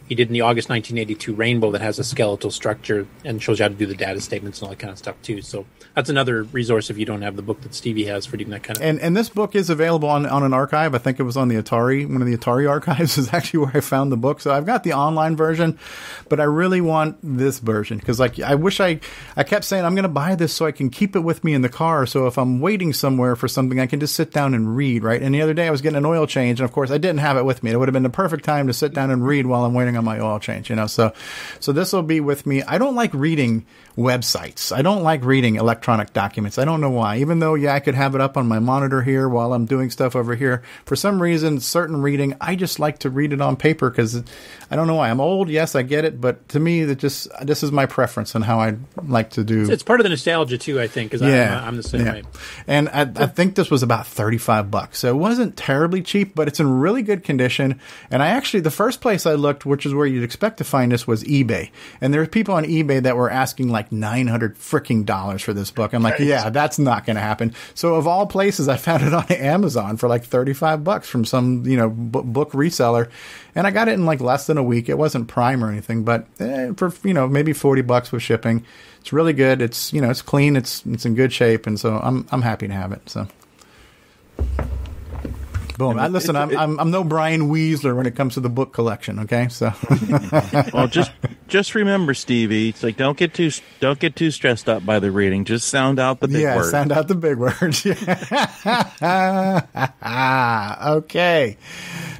He did in the August 1982 Rainbow that has a skeletal structure and shows you how to do the data statements and all that kind of stuff too. So that's another resource if you don't have the book that Stevie has for doing that kind of. And and this book is available on, on an archive. I think it was on the Atari. One of the Atari archives is actually where I found the book. So I've got the online version, but I really want this version because like I wish I I kept saying I'm going to buy this so I can keep it with me in the car. So if I'm waiting somewhere for something, I can just sit down and read. Right. And the other day I was getting an oil change, and of course I didn't have it with me. It would have been the perfect time to sit down and read while I'm waiting on my oil change. You know, so so this will be with me. I don't like reading websites. I don't like reading electronic documents. I don't know why. Even though yeah, I could have it up on my monitor here while I'm doing stuff over here. For some reason, certain reading, I just like to read it on paper because I don't know why. I'm old. Yes, I get it, but to me, that just this is my preference and how I like to do. It's, it's part of the nostalgia too, I think, because Yeah, I'm, I'm the same yeah. way. And I, I think this was about 35 bucks. So it wasn't terribly cheap, but it's in really good condition. And I actually, the first place I looked, which is where you'd expect to find this, was eBay. And there were people on eBay that were asking like 900 freaking dollars for this book. I'm like, yeah, that's not going to happen. So of all places, I found it on Amazon for like 35 bucks from some, you know, b- book reseller. And I got it in like less than a week. It wasn't prime or anything, but eh, for, you know, maybe 40 bucks with shipping. It's really good. It's, you know, it's clean. It's, it's in good shape. And so I'm, I'm happy to have it. So. Boom. I, listen, I'm, I'm I'm no Brian Weasler when it comes to the book collection. Okay, so well, just just remember, Stevie. It's like don't get too don't get too stressed up by the reading. Just sound out the big yeah, words. sound out the big words. okay.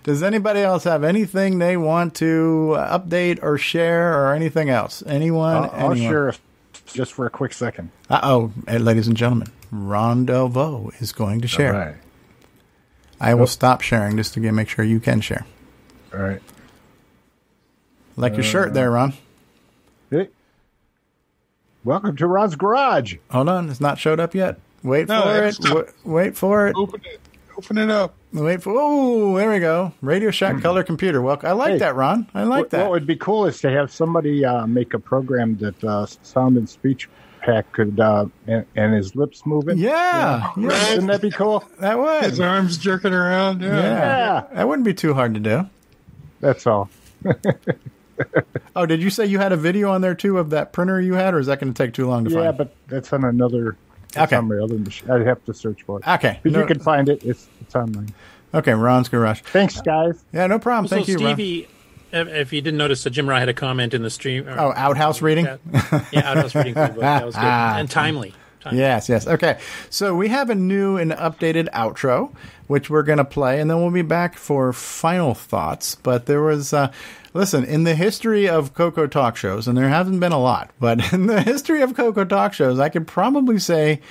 Does anybody else have anything they want to uh, update or share or anything else? Anyone? I'll, I'll Anyone? share if- just for a quick second. Uh oh, ladies and gentlemen, Ron Delvaux is going to share. I will stop sharing just to get, make sure you can share. All right. Like your shirt there, Ron. Hey. Welcome to Ron's Garage. Hold on, it's not showed up yet. Wait No, for it. not. Wait for it. Open it. Open it up. Wait for. Oh, there we go. Radio Shack color computer. Well, I like Hey, that, Ron. I like what, that. What would be cool is to have somebody uh, make a program that uh, sound and speech pack could uh, and, and his lips moving. Yeah, Yeah. yeah. Wouldn't that be cool? That would. His arms jerking around. Yeah. yeah. that wouldn't be too hard to do. That's all. Oh, did you say you had a video on there too of that printer you had, or is that going to take too long to Yeah, find? Yeah, but that's on another. That's Okay. on my other machine. I'd have to search for it. Okay. If No- you can find it, it's it's online. Okay, Ron's Garage. Thanks, guys. Yeah, no problem. So Thank you, Ron. If, if you didn't notice, uh, Jim Ra had a comment in the stream. or- Oh, outhouse reading. yeah, outhouse reading. That was good and timely. Yes, yes. Okay. So we have a new and updated outro, which we're going to play, and then we'll be back for final thoughts. But there was, uh, listen, in the history of Coco talk shows, and there haven't been a lot, but in the history of Coco talk shows, I could probably say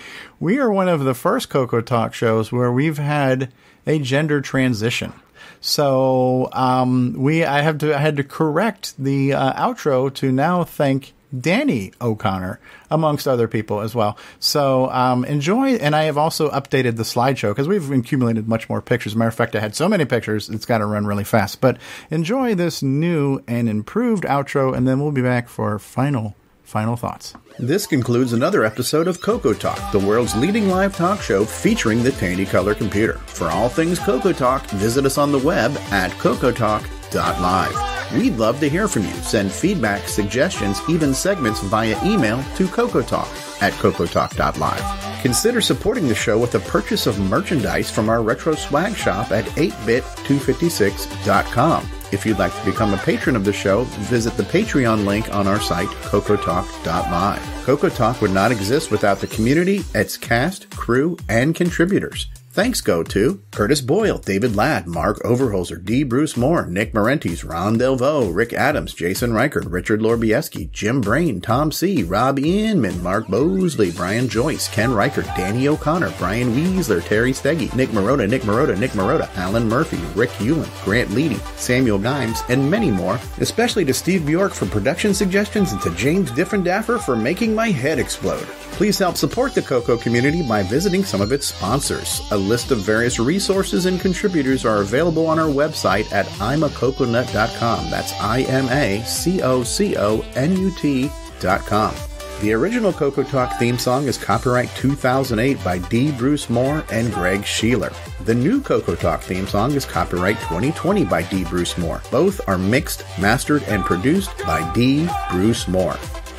we are one of the first Coco talk shows where we've had a gender transition. So um, we, I have to, I had to correct the uh, outro to now thank Danny O'Connor, amongst other people as well. So um, enjoy, and I have also updated the slideshow because we've accumulated much more pictures. matter of fact, I had so many pictures, it's got to run really fast. But enjoy this new and improved outro, and then we'll be back for final, final thoughts. This concludes another episode of Coco Talk, the world's leading live talk show featuring the Tandy Color computer. For all things Coco Talk, visit us on the web at cocotalk.live. We'd love to hear from you. Send feedback, suggestions, even segments via email to cocotalk at cocotalk.live. Consider supporting the show with a purchase of merchandise from our retro swag shop at 8bit256.com. If you'd like to become a patron of the show, visit the Patreon link on our site, cocotalk.live. Coco Talk would not exist without the community, its cast, crew, and contributors. Thanks go to Curtis Boyle, David Ladd, Mark Overholzer, D. Bruce Moore, Nick Marentes, Ron Delvaux, Rick Adams, Jason Reichert, Richard Lorbieski, Jim Brain, Tom C., Rob Inman, Mark Bosley, Brian Joyce, Ken Reichert, Danny O'Connor, Brian Weasler, Terry Steggy, Nick Marotta, Nick Marotta, Nick Marotta, Alan Murphy, Rick Hewlin, Grant Leedy, Samuel Gimes, and many more, especially to Steve Bjork for production suggestions and to James Diffendaffer for making my head explode. Please help support the Coco community by visiting some of its sponsors. List of various resources and contributors are available on our website at imacoconut.com. That's I M A C O C O N U T.com. The original Coco Talk theme song is copyright 2008 by D. Bruce Moore and Greg Sheeler. The new Coco Talk theme song is copyright 2020 by D. Bruce Moore. Both are mixed, mastered, and produced by D. Bruce Moore.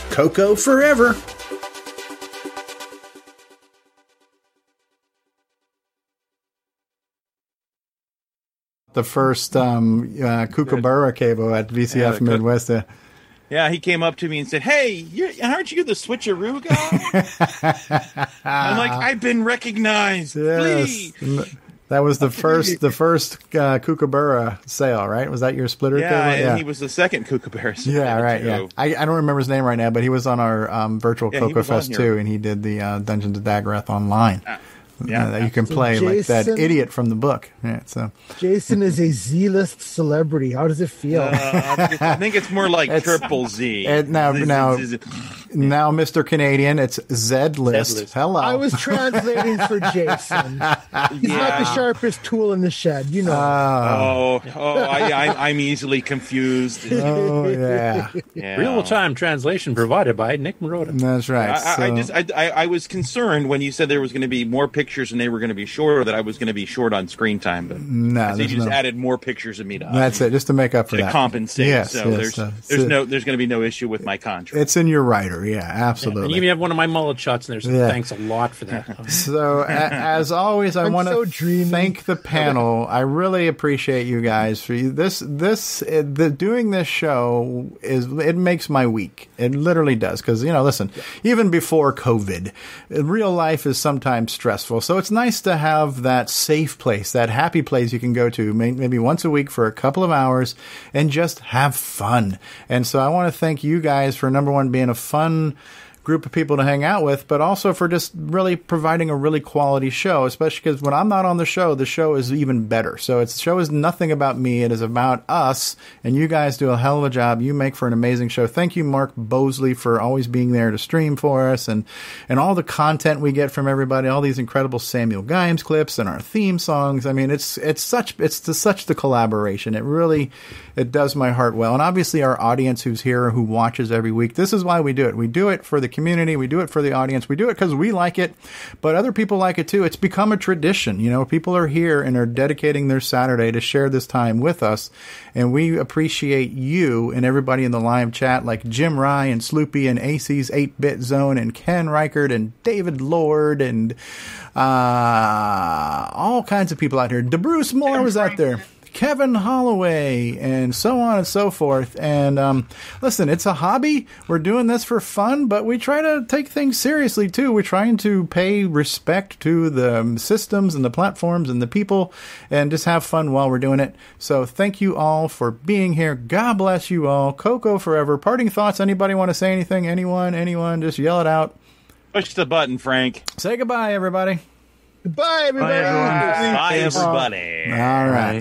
Coco forever! The first um, uh, Kookaburra cable at VCF Yeah, Cook- Midwest. uh, Yeah, he came up to me and said, "Hey, you're, aren't you the switcheroo guy?" I'm like, "I've been recognized. Please." Yes. That was the first, the first uh, Kookaburra sale, right? Was that your splitter? Yeah, cable? and he was the second Kookaburra. Yeah, right. Yeah. I, I don't remember his name right now, but he was on our um, virtual Yeah, he Coco was on Fest too, and he did the uh, Dungeons of Daggorath online. Yeah. Uh, that you can So play like that idiot from the book. Yeah, so Jason is a Z-list celebrity. How does it feel? Uh, I think it's- I think it's more like triple Z. and now Z- now Z- Z- now, Mr. Canadian, it's Z list. Hello. I was translating for Jason. He's not the sharpest tool in the shed, you know. Oh, oh, I, I, I'm easily confused. Oh yeah. Yeah. Real time translation provided by Nick Marotta. That's right. I, I, I just I, I, I was concerned when you said there was going to be more pictures and they were going to be shorter that I was going to be short on screen time, but No, I see you just no- added more pictures of me to, That's it, just to make up for to that. compensate. Yes, so yes, there's uh, there's so- no there's going to be no issue with my contract. It's in your writer, yeah, absolutely. And absolutely. you even have one of my mullet shots in there, so Yeah. thanks a lot for that. So, a- as always, I I'm want so to thank the panel. I really appreciate you guys for you. This, this, the doing this show is it makes my week. It literally does because you know, listen, even before COVID, real life is sometimes stressful. So it's nice to have that safe place, that happy place you can go to maybe once a week for a couple of hours and just have fun. And so, I want to thank you guys for number one being a fun group of people to hang out with, but also for just really providing a really quality show, especially because when I'm not on the show, the show is even better. So it's, the show is nothing about me. It is about us, and you guys do a hell of a job. You make for an amazing show. Thank you, Mark Bosley, for always being there to stream for us and, and all the content we get from everybody, all these incredible Samuel Gimes clips and our theme songs. I mean, it's, it's such, it's the, such the collaboration. It really, it does my heart well. And obviously our audience who's here, who watches every week, this is why we do it. We do it for the community. We do it for the audience. We do it because we like it, but other people like it too. It's become a tradition. You know, people are here and are dedicating their Saturday to share this time with us. And we appreciate you and everybody in the live chat like Jim Rye and Sloopy and AC's 8-Bit Zone and Ken Reichert and David Lord and, uh, all kinds of people out here. D. Bruce Moore was out there. Kevin Holloway, and so on and so forth. And um, listen, it's a hobby. We're doing this for fun, but we try to take things seriously too. We're trying to pay respect to the um, systems and the platforms and the people, and just have fun while we're doing it. So thank you all for being here. God bless you all. Coco forever. Parting thoughts. Anybody want to say anything? Anyone? Anyone? Just yell it out. Push the button, Frank. Say goodbye, everybody. Goodbye, everybody. Bye, everybody. All right.